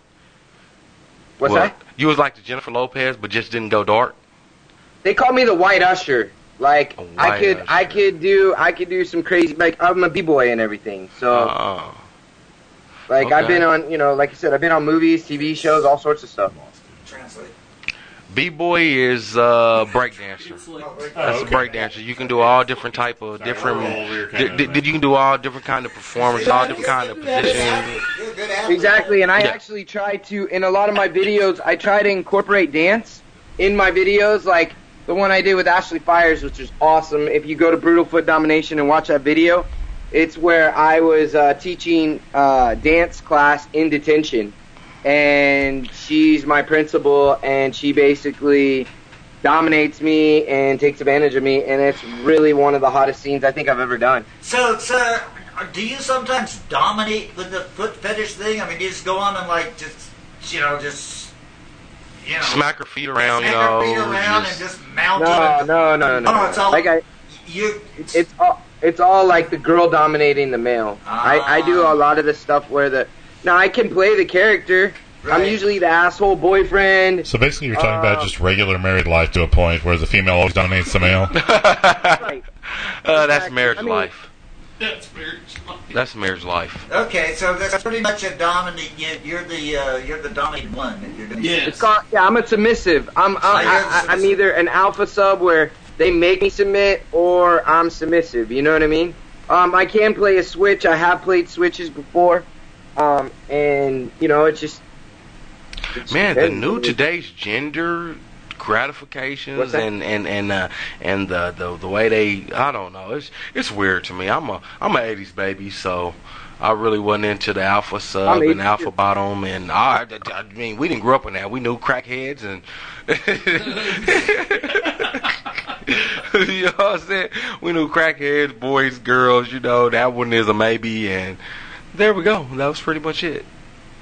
What's Well, that? You was like the Jennifer Lopez, but just didn't go dark. They call me the White Usher. Like I could, Usher. I could do, I could do some crazy. Like I'm a b boy and everything. So Uh, like I've been on, you know, like I said, I've been on movies, TV shows, all sorts of stuff. Translate. B boy is uh, breakdancer. That's okay. a breakdancer. You can do all different type of different. we're Did, kinda did, did you can do all different kind of performance, all different kind of positions. You're a good athlete. Exactly, and I Yeah. actually try to in a lot of my videos, I try to incorporate dance in my videos, like the one I did with Ashley Fires, which is awesome. If you go to Brutal Foot Domination and watch that video, it's where I was uh, teaching uh, dance class in detention, and she's my principal, and she basically dominates me and takes advantage of me, and it's really one of the hottest scenes I think I've ever done. So, sir, do you sometimes dominate with the foot fetish thing? I mean, do you just go on and like just, you know, just, you know, Smack her feet around, you smack her feet around just- and just mount No, it? no, no, no. Oh, it's all like I, you. it's all it's all like the girl dominating the male. I I do ah. a lot of the stuff where the now I can play the character. I'm usually the asshole boyfriend. So basically, you're talking Uh, about just regular married life to a point where the female always dominates the male. Right. Uh, that's marriage I mean- life. That's marriage. That's marriage life. Okay, so that's pretty much a dominant. you- You're the uh, you're the dominant one. that You're doing. Yes. Called yeah. I'm a submissive. I'm I'm, you're the I, I, I'm either an alpha sub where they make me submit, or I'm submissive. You know what I mean? Um, I can play a switch. I have played switches before. Um, and you know, it's just it's Man, the new today's gender gratifications and and and uh, and the, the the way they I don't know it's it's weird to me. I'm a I'm a '80s baby, so I really wasn't into the alpha sub I'm and alpha bottom, and I, I mean we didn't grow up in that. We knew crackheads and. you know what I'm saying? We knew crackheads, boys, girls. You know that one is a maybe, and there we go. That was pretty much it.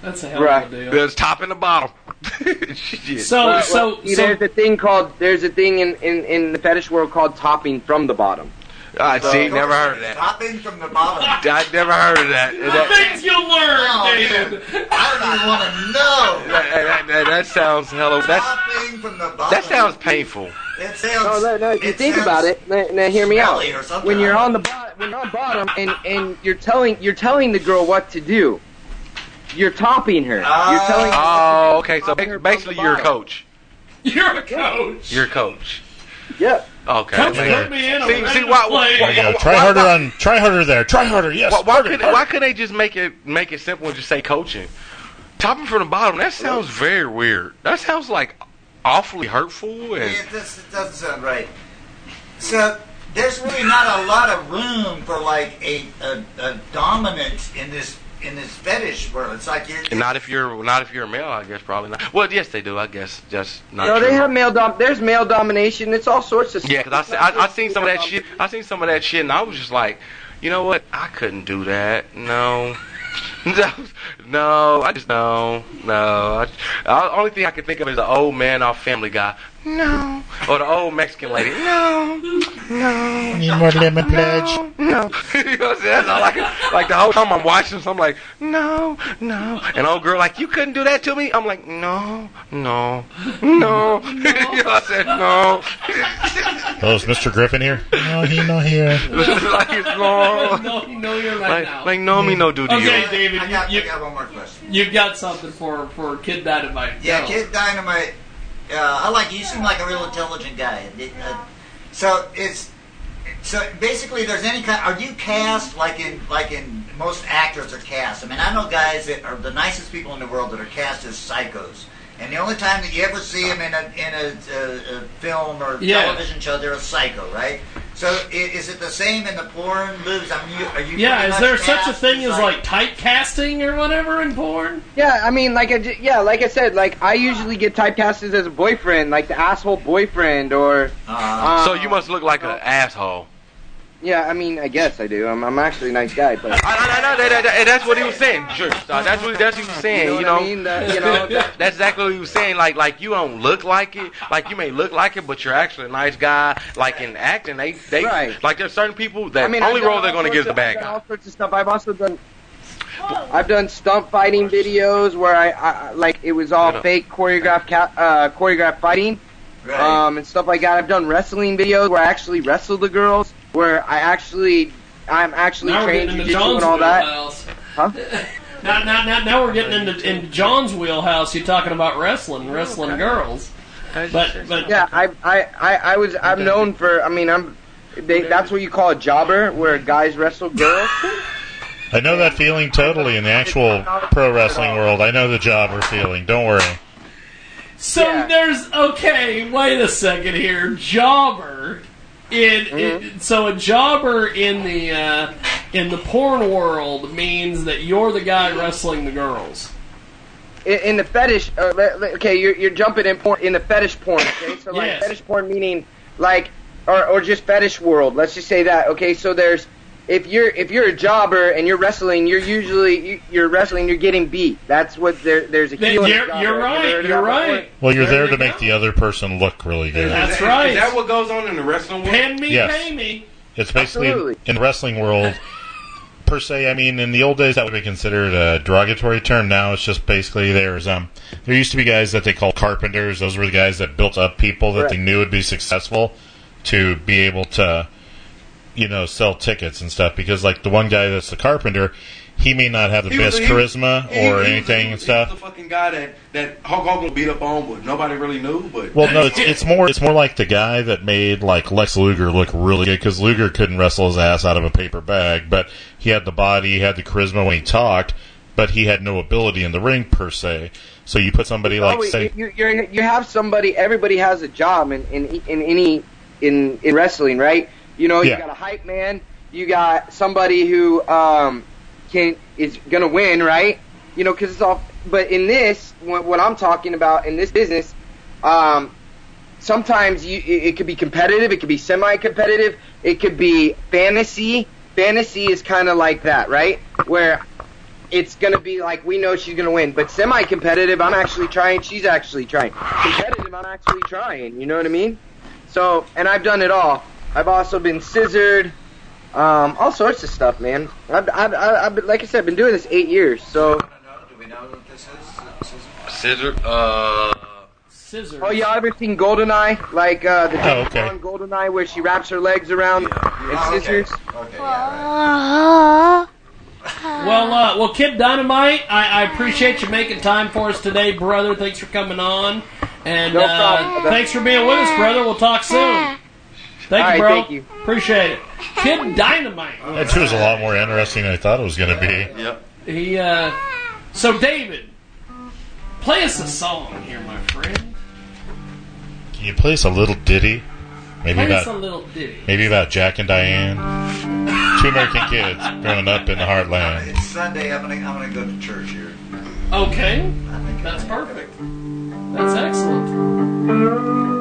That's a hell Right. of a deal. There's top and the bottom. So Well, so well, so there's a thing called there's a thing in, in, in the fetish world called topping from the bottom. Ah, I see. Never heard of that. Topping from the bottom. I never heard of that. That, things you learn, Oh, David. I don't even want to know. that, that, that, that sounds hello. That's Topping from the bottom. that sounds painful. It sounds. No, no, no. If you think about it, now, now hear me out. smelly or something. When you're on the bottom, when you're on bottom, and and you're telling you're telling the girl what to do, you're topping her. you're oh. telling. her Oh, what to do, okay. So topping her ba- from basically, you're a coach. You're a coach. You're a coach. Yep. Okay. Coach, put me in. I'm See, ready see, to why- play. why- You why- try why- harder why- on, try harder there, try harder. Yes. Why, why harder, could harder. why could they just make it make it simple and just say coaching? Top Topping from the bottom. That sounds very weird. That sounds like awfully hurtful and. It, this, it doesn't sound right. So there's really not a lot of room for like a, a, a dominant in this in this fetish world. It's like you're. And not if you're not if you're a male, I guess probably not. Well, yes, they do. I guess just not. no, true. they have male dom. There's male domination. It's all sorts of. Yeah, because I, I I seen some of that shit. I seen some of that shit, and I was just like, you know what? I couldn't do that. No. No, no, I just no, no. I, the only thing I can think of is the old man off Family Guy. No, or the old Mexican lady. No, no. Need more lemon pledge? No, you know what I'm saying? That's all I can, like the whole time I'm watching, so I'm like, no, no. And old girl like, you couldn't do that to me. I'm like, no, no, no. you know, what I said no. Oh, is Mr. Griffin here? No, he not here. like it's no. no, no, you're right Like, now. like no me no do to Okay, you. David, I got, you, I got one more question. You've got something for for Kid Dynamite. Yeah, Go. Kid Dynamite. Uh, I like you. Seem like a real intelligent guy. Uh, so it's so basically, there's any kind. Are you cast like in like in most actors are cast? I mean, I know guys that are the nicest people in the world that are cast as psychos. And the only time that you ever see them in a in a, a, a film or Yeah. television show, they're a psycho, right? So is it the same in the porn movies? I mean, you, are you? Yeah, is there such a thing as, as like typecasting or whatever in porn? Yeah, I mean, like I yeah, like I said, like I usually get typecasted as a boyfriend, like the asshole boyfriend, or Uh, So you must look like an asshole. Yeah. I mean, I guess I do. I'm, I'm actually a nice guy, but I, I, I know that, that, that- that's what he was saying. Sure, uh, that's what that's what he was saying. You You know know, I mean? That- you know, that- that's exactly what he was saying. Like, like you don't look like it. Like you may look like it, but you're actually a nice guy. Like in acting, they they Right. like there's certain people that I mean, only role they're going to give sorts is the bad guy. All sorts of stuff. I've also done. I've done stunt fighting videos where I, I like it was all fake choreographed ca- uh, choreographed fighting, Right. um, and stuff like that. I've done wrestling videos where I actually wrestled the girls, where I actually I'm actually Now we're trained getting into John's and all that. wheelhouse. Huh? Now, now, now, now we're getting into, into John's wheelhouse. You're talking about wrestling, wrestling girls. But, but Yeah, I, I, I, I was I'm known for. I mean, I'm. They, that's what you call a jobber, where guys wrestle girls. I know that feeling totally in the actual pro wrestling world. I know the jobber feeling. Don't worry. So there's okay. Wait a second here, jobber. In, in so a jobber in the uh, in the porn world means that you're the guy wrestling the girls. in, in the fetish, uh, okay, you're, you're jumping in porn in the fetish porn. Okay, so like Yes. fetish porn meaning like, or or just fetish world. Let's just say that. Okay, so there's if you're if you're a jobber and you're wrestling, you're usually you, you're wrestling, you're getting beat. That's what there. There's a Then heel. you're- jobber. you're right, you're that before? right. Well, you're There there to make go. the other person look really good. That's Is right. Is that what goes on in the wrestling world? Pay me, Yes. pay me. It's basically Absolutely. in the wrestling world, per se. I mean, in the old days, that would be considered a derogatory term. Now it's just basically there's um there used to be guys that they called carpenters. Those were the guys that built up people that they knew would be successful to be able to, you know, sell tickets and stuff. Because like the one guy that's the carpenter, he may not have the He was- best he was- charisma he- he or was- anything he and was stuff. The fucking guy that that Hulk Hogan beat up on, but nobody really knew. But Well, no, it's, it's more it's more like the guy that made like Lex Luger look really good because Luger couldn't wrestle his ass out of a paper bag, but he had the body, he had the charisma when he talked, but he had no ability in the ring per se. So you put somebody like say, you, you're, you have somebody. Everybody has a job in in, in any in in wrestling, right? You know, Yeah. you got a hype man. You got somebody who um can is gonna win, right? You know, because it's all. But in this, what, what I'm talking about in this business, um, sometimes you it, it could be competitive. It could be semi-competitive. It could be fantasy. Fantasy is kind of like that, right? Where it's gonna be like we know she's gonna win, but semi-competitive, I'm actually trying. She's actually trying. Competitive, I'm actually trying. You know what I mean? So, and I've done it all. I've also been scissored, um, all sorts of stuff, man. I've, I've, I've, I've been, like I said, I've been doing this eight years. So, Do we know what this is? Scissor. Uh. Scissors. oh y'all ever seen Goldeneye? Like uh, the Oh, okay. Bond Goldeneye, where she wraps her legs around and scissors. Okay, yeah, Well, uh, well, Kid Dynamite, I, I appreciate you making time for us today, brother. Thanks for coming on, and No uh, problem, thanks for being with us, brother. We'll talk soon. Thank All you, right, bro. Thank you. Appreciate it. Kid Dynamite. That was a lot more interesting than I thought it was going to be. Yep. He. Uh, so David, play us a song here, my friend. Can you play us a little ditty? Maybe play about a little ditty. Maybe about Jack and Diane. Two American kids growing up in the heartland. It's Sunday. I'm going I'm gonna go to church here. Okay. That's perfect. That's excellent.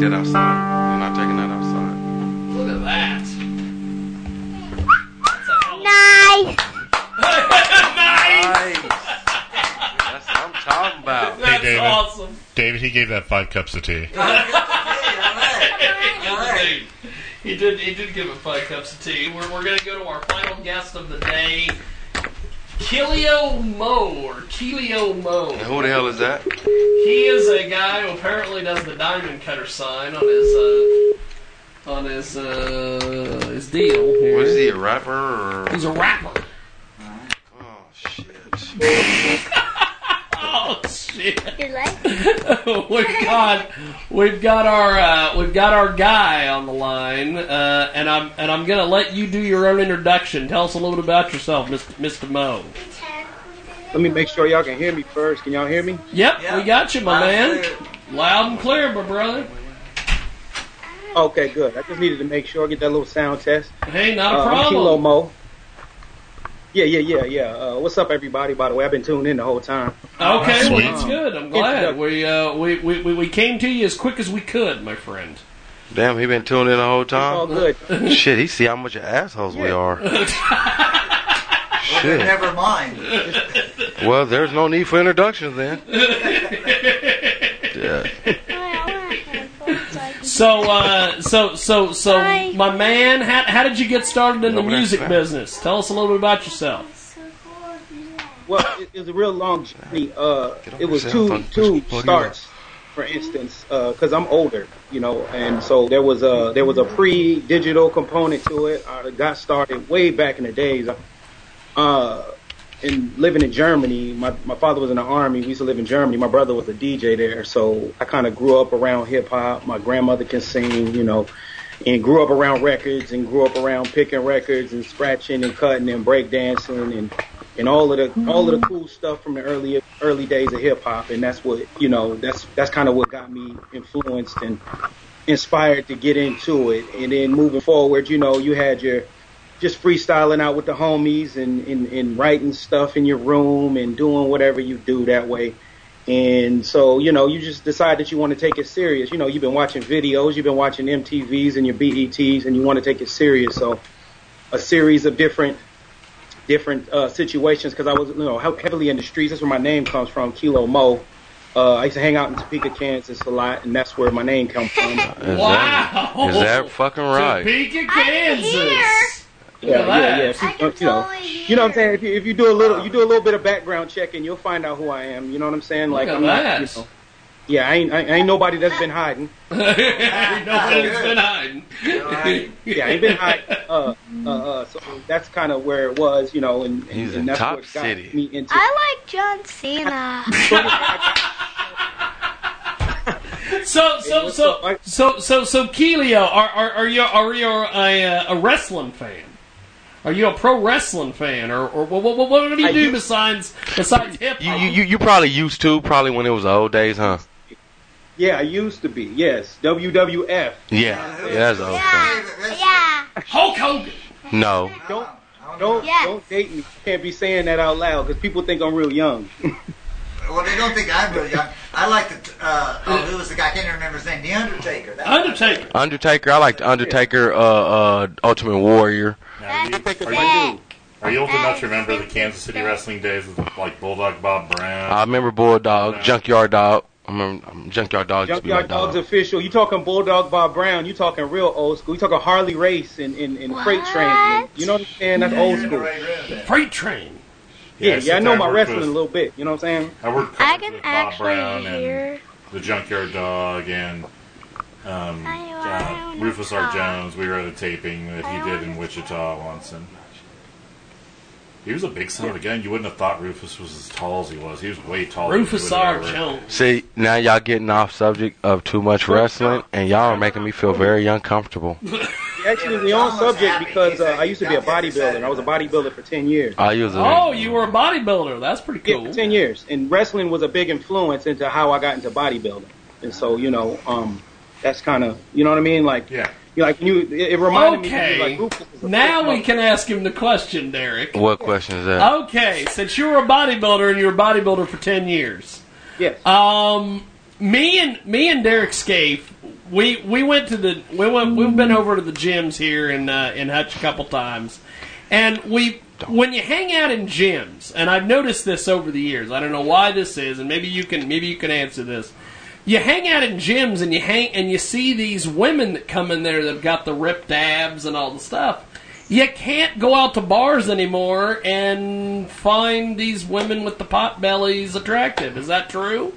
take that outside. You're not taking that outside. Look at that. Nice. nice. That's what I'm talking about. That's David. awesome. David, he gave that five cups of tea. He did. He did give it five cups of tea. We're, we're going to go to our final guest of the day. Kilio Mo or Kilio Mo. Now, who the hell is that? He is a guy who apparently does the diamond cutter sign on his uh, on his uh, his deal. Here. He a rapper? Or? He's a rapper. Oh shit. Your leg? we've got we've got our uh, we've got our guy on the line, uh, and I'm and I'm gonna let you do your own introduction. Tell us a little bit about yourself, Mr. Mr. Mo. Let me make sure y'all can hear me first. Can y'all hear me? Yep, we got you, my man. Loud and clear, my brother. Okay, good. I just needed to make sure, I get that little sound test. Hey, not a Uh, I'm problem. Kilo Mo. Yeah, yeah, yeah, yeah. Uh, what's up, everybody? By the way, I've been tuned in the whole time. Okay, well that's good. I'm glad we uh, we, we we we came to you as quick as we could, my friend. Damn, he been tuning in the whole time. all good. Shit, he see how much of assholes we are. Shit. Never mind. Well, there's no need for introductions then. Yeah. So, uh, so, so, so, my man, how, how did you get started in the Over there. music business? Tell us a little bit about yourself. Well, it, it was a real long journey. Uh, it was two two starts, for instance, because I'm older, you know, and so there was a there was a pre-digital component to it. I got started way back in the days. Uh, in living in Germany, my my father was in the army. We used to live in Germany. My brother was a DJ there, so I kind of grew up around hip hop. My grandmother can sing, you know, and grew up around records and grew up around picking records and scratching and cutting and breakdancing and and all of the all of the cool stuff from the early early days of hip hop. And that's what you know. That's that's kind of what got me influenced and inspired to get into it. And then moving forward, you know, you had your just freestyling out with the homies and, and, and writing stuff in your room and doing whatever you do that way. And so, you know, you just decide that you want to take it serious. You know, you've been watching videos, you've been watching MTVs and your BETs, and you want to take it serious. So, a series of different different uh, situations because I was, you know, heavily in the streets. That's where my name comes from, Kilo Mo. Uh, I used to hang out in Topeka, Kansas a lot, and that's where my name comes from. Wow Is that, is that fucking right? Topeka, Kansas. Yeah, Look at yeah, yeah. that. If you, you know, you know what I'm saying. If you, if you do a little, you do a little bit of background checking, you'll find out who I am. You know what I'm saying? Like I'm not, you know. Yeah, I ain't, I ain't nobody that's been hiding. Nobody's been hiding. yeah, I ain't been hiding. Uh, uh, uh, so that's kind of where it was, you know, and, and, He's and in that's Top what got City. me into. I like John Cena. So, so, so, so, so, so, Keelio, are, are, are you are you a, uh, a wrestling fan? Are you a pro wrestling fan, or, or what, what, what do you I do used- besides besides hip You, hop? you, you, you probably used to, probably when it was the old days, huh? Yeah, I used to be. Yes, WWF. Yeah, yeah, that's old stuff. Yeah. Hulk Hogan. No. Don't don't don't date me. You can't be saying that out loud because people think I'm real young. Well, they don't think I'm real young. I like the. Uh, oh, who was the guy? I can't remember his name. The Undertaker. That Undertaker. Undertaker, I like the Undertaker, uh, uh, Ultimate Warrior. Are you, are you old enough to remember the Kansas City wrestling days with like Bulldog Bob Brown? I remember Bulldog, Junkyard Dog. I remember um, Junkyard Dog used to be Junkyard Dogs dog. official. You talking Bulldog Bob Brown? You talking real old school? You talking Harley Race and, and, and Freight Train? You know what I'm saying? That's old school. Freight Train. Yeah, I yeah, I know my wrestling with- a little bit. You know what I'm saying? I worked I can with Bob actually Brown hear. and the Junkyard Dog and um, uh, Rufus R. Jones. We were at a taping that he did in Wichita once, and he was a big son of a gun. You wouldn't have thought Rufus was as tall as he was. He was way taller. Rufus you would have R. ever- Jones. See, now y'all getting off subject of too much wrestling, and y'all are making me feel very uncomfortable. Actually, we on subject because uh, I used to be a bodybuilder. I was a bodybuilder for ten years. I use a Oh, you were a bodybuilder. That's pretty Yeah, cool. for ten years, and wrestling was a big influence into how I got into bodybuilding. And so, you know, um, that's kind of, you know what I mean? Like, yeah, you like you. It, it reminded me Okay. like Rufus is a Now we can ask him the question, Derek. What question is that? Okay, since you were a bodybuilder and you were a bodybuilder for ten years. Yes. Um, me and me and Derek Scaife, we we went to the we went we've been over to the gyms here in uh, in Hutch a couple times, and we when you hang out in gyms, and I've noticed this over the years. I don't know why this is, and maybe you can maybe you can answer this. You hang out in gyms and you hang and you see these women that come in there that've got the ripped abs and all the stuff. You can't go out to bars anymore and find these women with the pot bellies attractive. Is that true?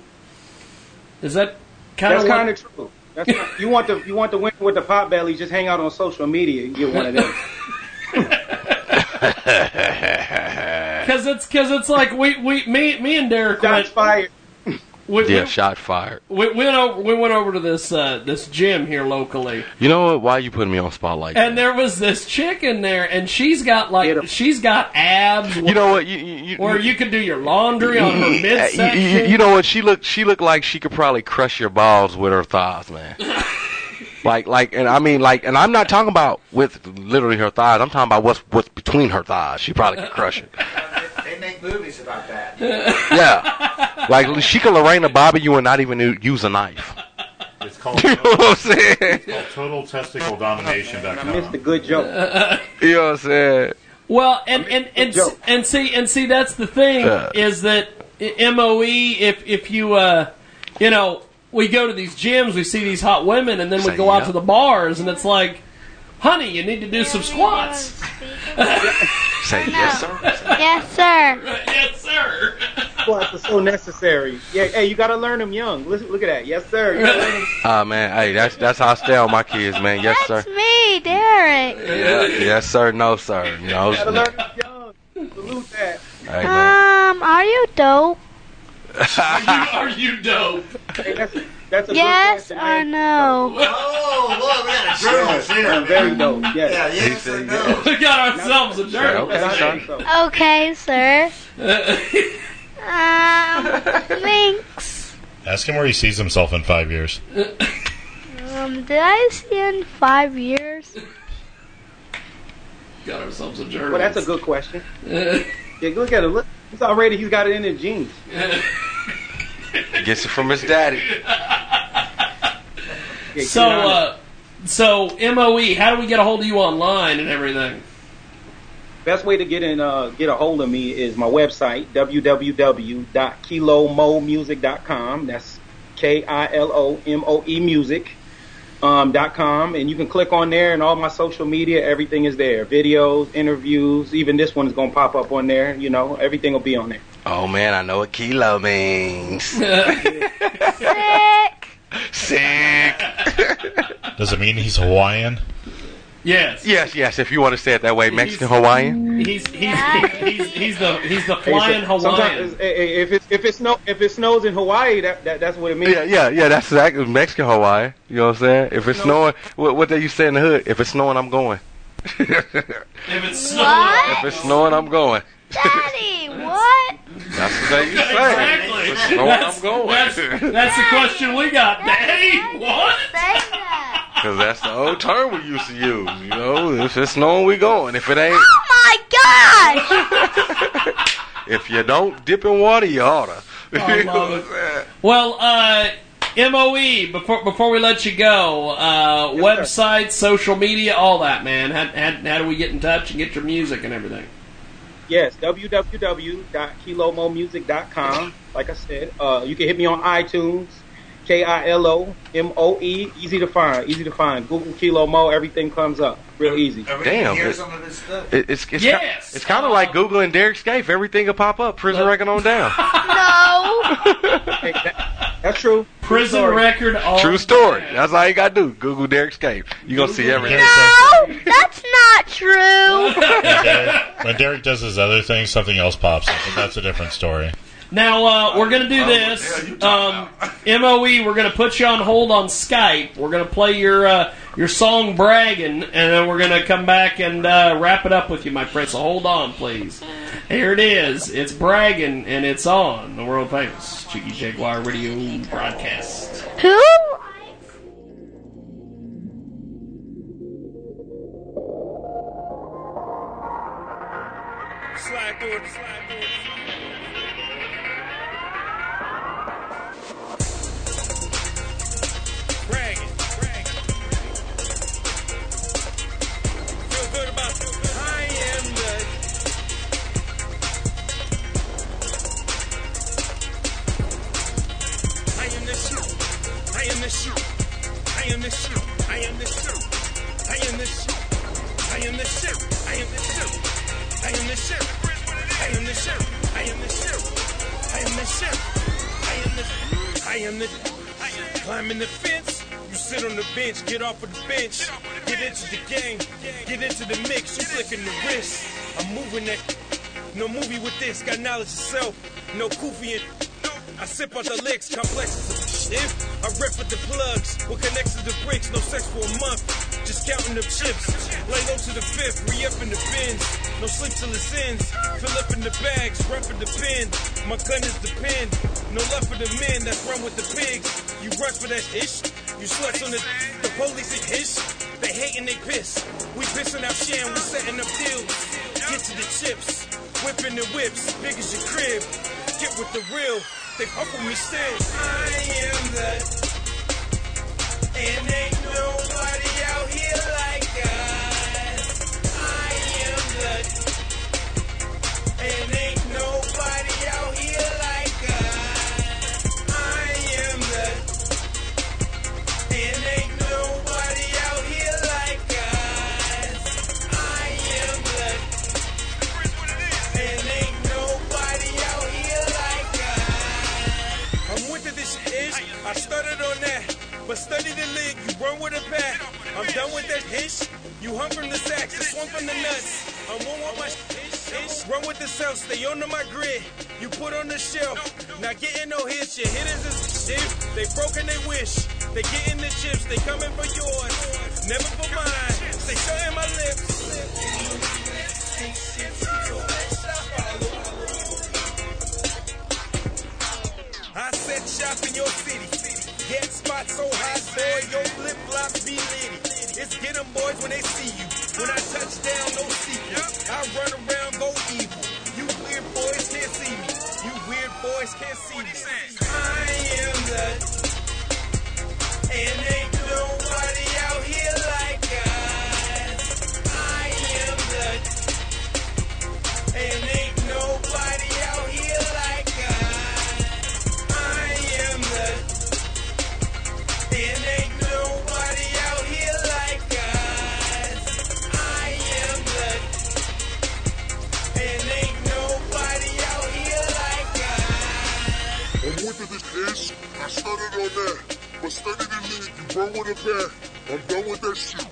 Is that kind That's of kind of true. That's kind you want the you want the women with the pot bellies just hang out on social media. You get one of them. Because it's because it's like we we me me and Derek Shots went. fired. We, Yeah, we, shot fired. we went over. We went over to this uh, this gym here locally, You know what? Why you putting me on spotlight? and there was this chick in there, and she's got like she's got abs. You know what? You, you, where you can do your laundry on her you, you, midsection. you know what? She looked. She looked like she could probably crush your balls with her thighs, man. like, like, and I mean, like, and I'm not talking about with literally her thighs. I'm talking about what's what's between her thighs. She probably could crush it. They make movies about that. Yeah, like she could Lorena Bobbitt you and not even use a knife. It's called, You know what I'm saying? it's called total testicle domination. I missed a good joke. You know what I'm saying? Well, and and and, s- and see and see that's the thing Yeah. is that MOE if if you uh you know we go to these gyms we see these hot women and then we go out yeah. to the bars and it's like honey you need to do some squats Say yes, sir. Yes, sir. yes sir Squats are so necessary. Yeah, hey, you gotta learn them young. Listen, look at that. Yes, sir. You gotta learn 'em- Ah man, hey, that's that's how I stay on my kids, man. Yes, sir. That's me, Derek. Yeah, yes, sir. No, sir. No. gotta learn them young. Salute that. Hey. Um, are you dope? are you are you dope Hey, that's, that's a Yes good or question, no? Oh, look, we got a journalist here. I'm very dope. Yes. Yeah, yes or no? we got ourselves a journal And I think. Okay, sir. Um, thanks. Ask him where he sees himself in five years. Um, did I see in five years? got ourselves a journal Well, that's a good question. Yeah, look at it. Look, it's already he's got it in his genes. Gets it from his daddy. Yeah, so get on it. uh so MOE how do we get a hold of you online and everything Best way to get in, uh, get a hold of me is my website www.kilomomusic.com. That's K I L O M O E music. Um, dot com and you can click on there and all my social media everything is there videos interviews even this one is going to pop up on there you know everything will be on there Oh man, I know what kilo means. Sick. Sick. Does it mean he's Hawaiian? Yes yes, yes. If you want to say it that way, Mexican Hawaiian. he's he's he's, he's the he's the flying so- sometimes Hawaiian it's- eh, eh, if it if it snow if it snows in Hawaii that, that that's what it means Yeah, yeah, yeah. That's exactly Mexican Hawaii. You know what I'm saying? If it's snowing, what what they you say in the hood? If it's snowing, I'm going. if it's snowing What? If it's snowing, I'm going. Daddy, what? That's what they you say. Exactly. If it's snowing, That's, I'm going. that's, that's the question we got. Daddy, what? Say that. Because that's the old term we used to use. You know, if it's snowing, we going. If it ain't, Oh my gosh! if you don't dip in water, you oughta. I You know love what it. I'm saying? Well, uh, MOE, before before we let you go, uh, website, social media, all that, man. How, how, how do we get in touch and get your music and everything? Yes, www.kilomomusic.com. Like I said, uh, you can hit me on iTunes, K I L O M O E. Easy to find. Easy to find. Google Kilo Moe. Everything comes up. Real easy. Damn. Hear It, some of his stuff. it, it's it's Yes. ki- it's kind of like Googling and Derek Scafe. Everything will pop up. Prison record on down. No. Hey, that- that's true. Prison Sorry. record. All True story. That's all you gotta do. Google Derek Scafe. You gonna see everything. No, that's not true. When Derek, when Derek does his other thing, something else pops up, but that's a different story. Now uh, we're gonna do this. Um, Moe, we're gonna put you on hold on Skype. We're gonna play your uh, your song "Bragging," and then we're gonna come back and uh, wrap it up with you, my friend. So hold on, please. Here it is. It's "Bragging," and it's on the world famous Jiggy Jaguar Radio broadcast. Who? Slide through it, slide through it. The shoe. I am the shoe. I am the shoe. I am the shoe. I am the shoe. I am the shoe. I am the shoe. I am the shoe. I am the shoe. I am the shoe. I am the I am the climbing the fence. You sit on the bench, get off of the bench, get into the game, get into the mix. You flicking the wrist. I'm moving that. No movie with this. Got knowledge of self. No Kufi and I sip out the licks, complex if I rip with the plugs, with connections to the bricks, no sex for a month. Just counting the chips. Lay low to the fifth, re up in the bins. No sleep till it ends. Fill up in the bags, rep in the pen. My gun is the pen. No love for the men that run with the pigs. You run for that ish. You sluts on the the police and ish. They hate and they piss. We pissing out and we setting up deals. Get to the chips. Whipping the whips, big as your crib. Get with the real. They fuck with me still. I am the. And ain't nobody out here like us. I am the. And ain't nobody But study the league, you run with a bat. I'm done with that hish. You hung from the sacks, you swung from the nuts. I'm on with my ish, ish. Run with the self, stay under my grid. You put on the shelf, not getting no hits. Your hitters is shit. They broken, they wish. They getting the chips, they coming for yours. Never for mine. Stay shutting my lips. I set shop in your city. Get spot so high, boy, your flip flop be litty. It's get 'em boys when they see you. When I touch down, no secret. I run around, go evil. You weird boys can't see me. You weird boys can't see me. The league, you run with a bat. I'm done with that shit.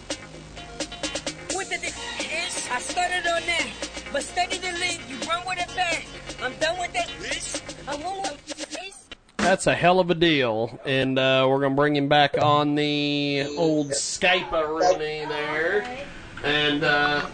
With the ish, I started on that. But study the league, you run with a bat. I'm done with that ish. I won't ish. That's a hell of a deal, and uh, we're gonna bring him back on the old Skype Rooney there, and uh,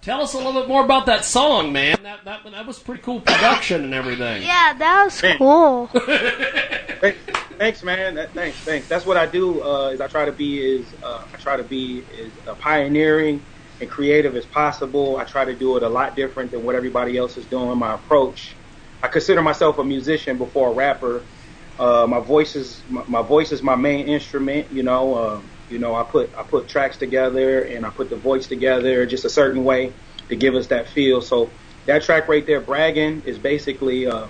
tell us a little bit more about that song, man. That that that was pretty cool production and everything. Yeah, that was cool. Thanks, man. Thanks, thanks. That's what I do. Uh, is I try to be is uh, I try to be as uh, pioneering and creative as possible. I try to do it a lot different than what everybody else is doing. My approach. I consider myself a musician before a rapper. Uh, my voice is my, my voice is my main instrument. You know, uh, you know, I put I put tracks together and I put the voice together just a certain way to give us that feel. So that track right there, bragging, is basically uh,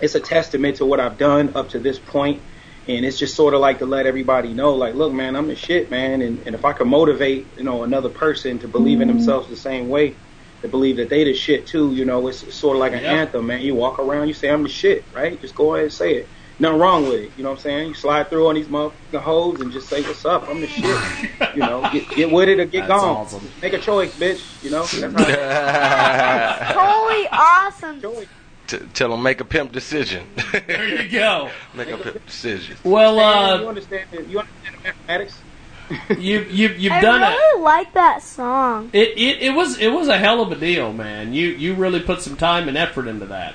it's a testament to what I've done up to this point, and it's just sort of like to let everybody know, like, look, man, I'm the shit, man, and, and if I can motivate, you know, another person to believe in mm-hmm. themselves the same way, to believe that they the shit too, you know, it's, it's sort of like an Yeah. anthem, man. You walk around, you say I'm the shit, right? Just go ahead and say it. Nothing wrong with it, you know what I'm saying? You slide through on these motherfucking hoes and just say, "What's up? I'm the shit." You know, get get with it or get That's gone. awesome. Make a choice, bitch. You know, that's how. totally awesome. T- tell them make a pimp decision. There you go. make a pimp decision. Well, you uh, understand? the- You understand the mathematics? you you you've I done it. I really like that song. It, it it was it was a hell of a deal, man. You you really put some time and effort into that.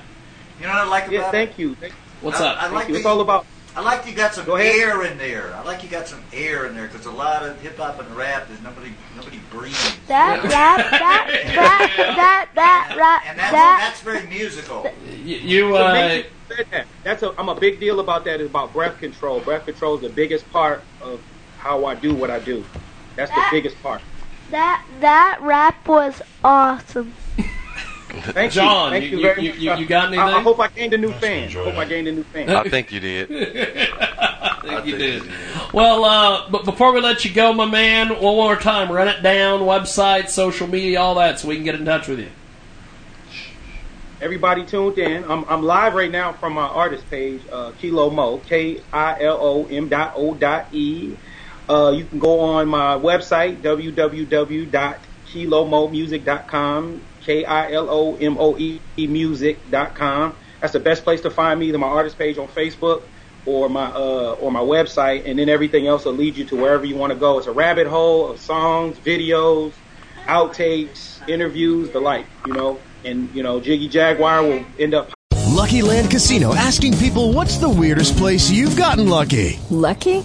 You know what I like Yeah, thank it? you. Thank What's I, up? I Thank like you. that It's all about. I like you got some Go air in there. I like you got some air in there because a lot of hip hop and rap is nobody nobody breathes. That rap, that rap, that that rap, and that's that. that's very musical. You, you uh, Nathan said that. That's a. I'm a big deal about that. Is about breath control. Breath control is the biggest part of how I do what I do. That's the biggest part. That that rap was awesome. Thank John, you. Thank you- you, very you- much. you- you got I, I hope I gained a new fan. enjoy hope I gained a new fan. I think you did. I think you did. Well, uh, but before we let you go, my man, one more time, run it down, website, social media, all that, so we can get in touch with you. Everybody tuned in. I'm, I'm live right now from my artist page, uh, Kilo Moe, K I L O M dot O dot E. Uh, you can go on my website, www.kilomomusic.com, K I L O M O E music.com. That's the best place to find me. Either my artist page on Facebook or my uh, or my website, and then everything else will lead you to wherever you want to go. It's a rabbit hole of songs, videos, outtakes, interviews, the like. You know, and you know, Jiggy Jaguar will end up Lucky Land Casino asking people what's the weirdest place you've gotten lucky? Lucky?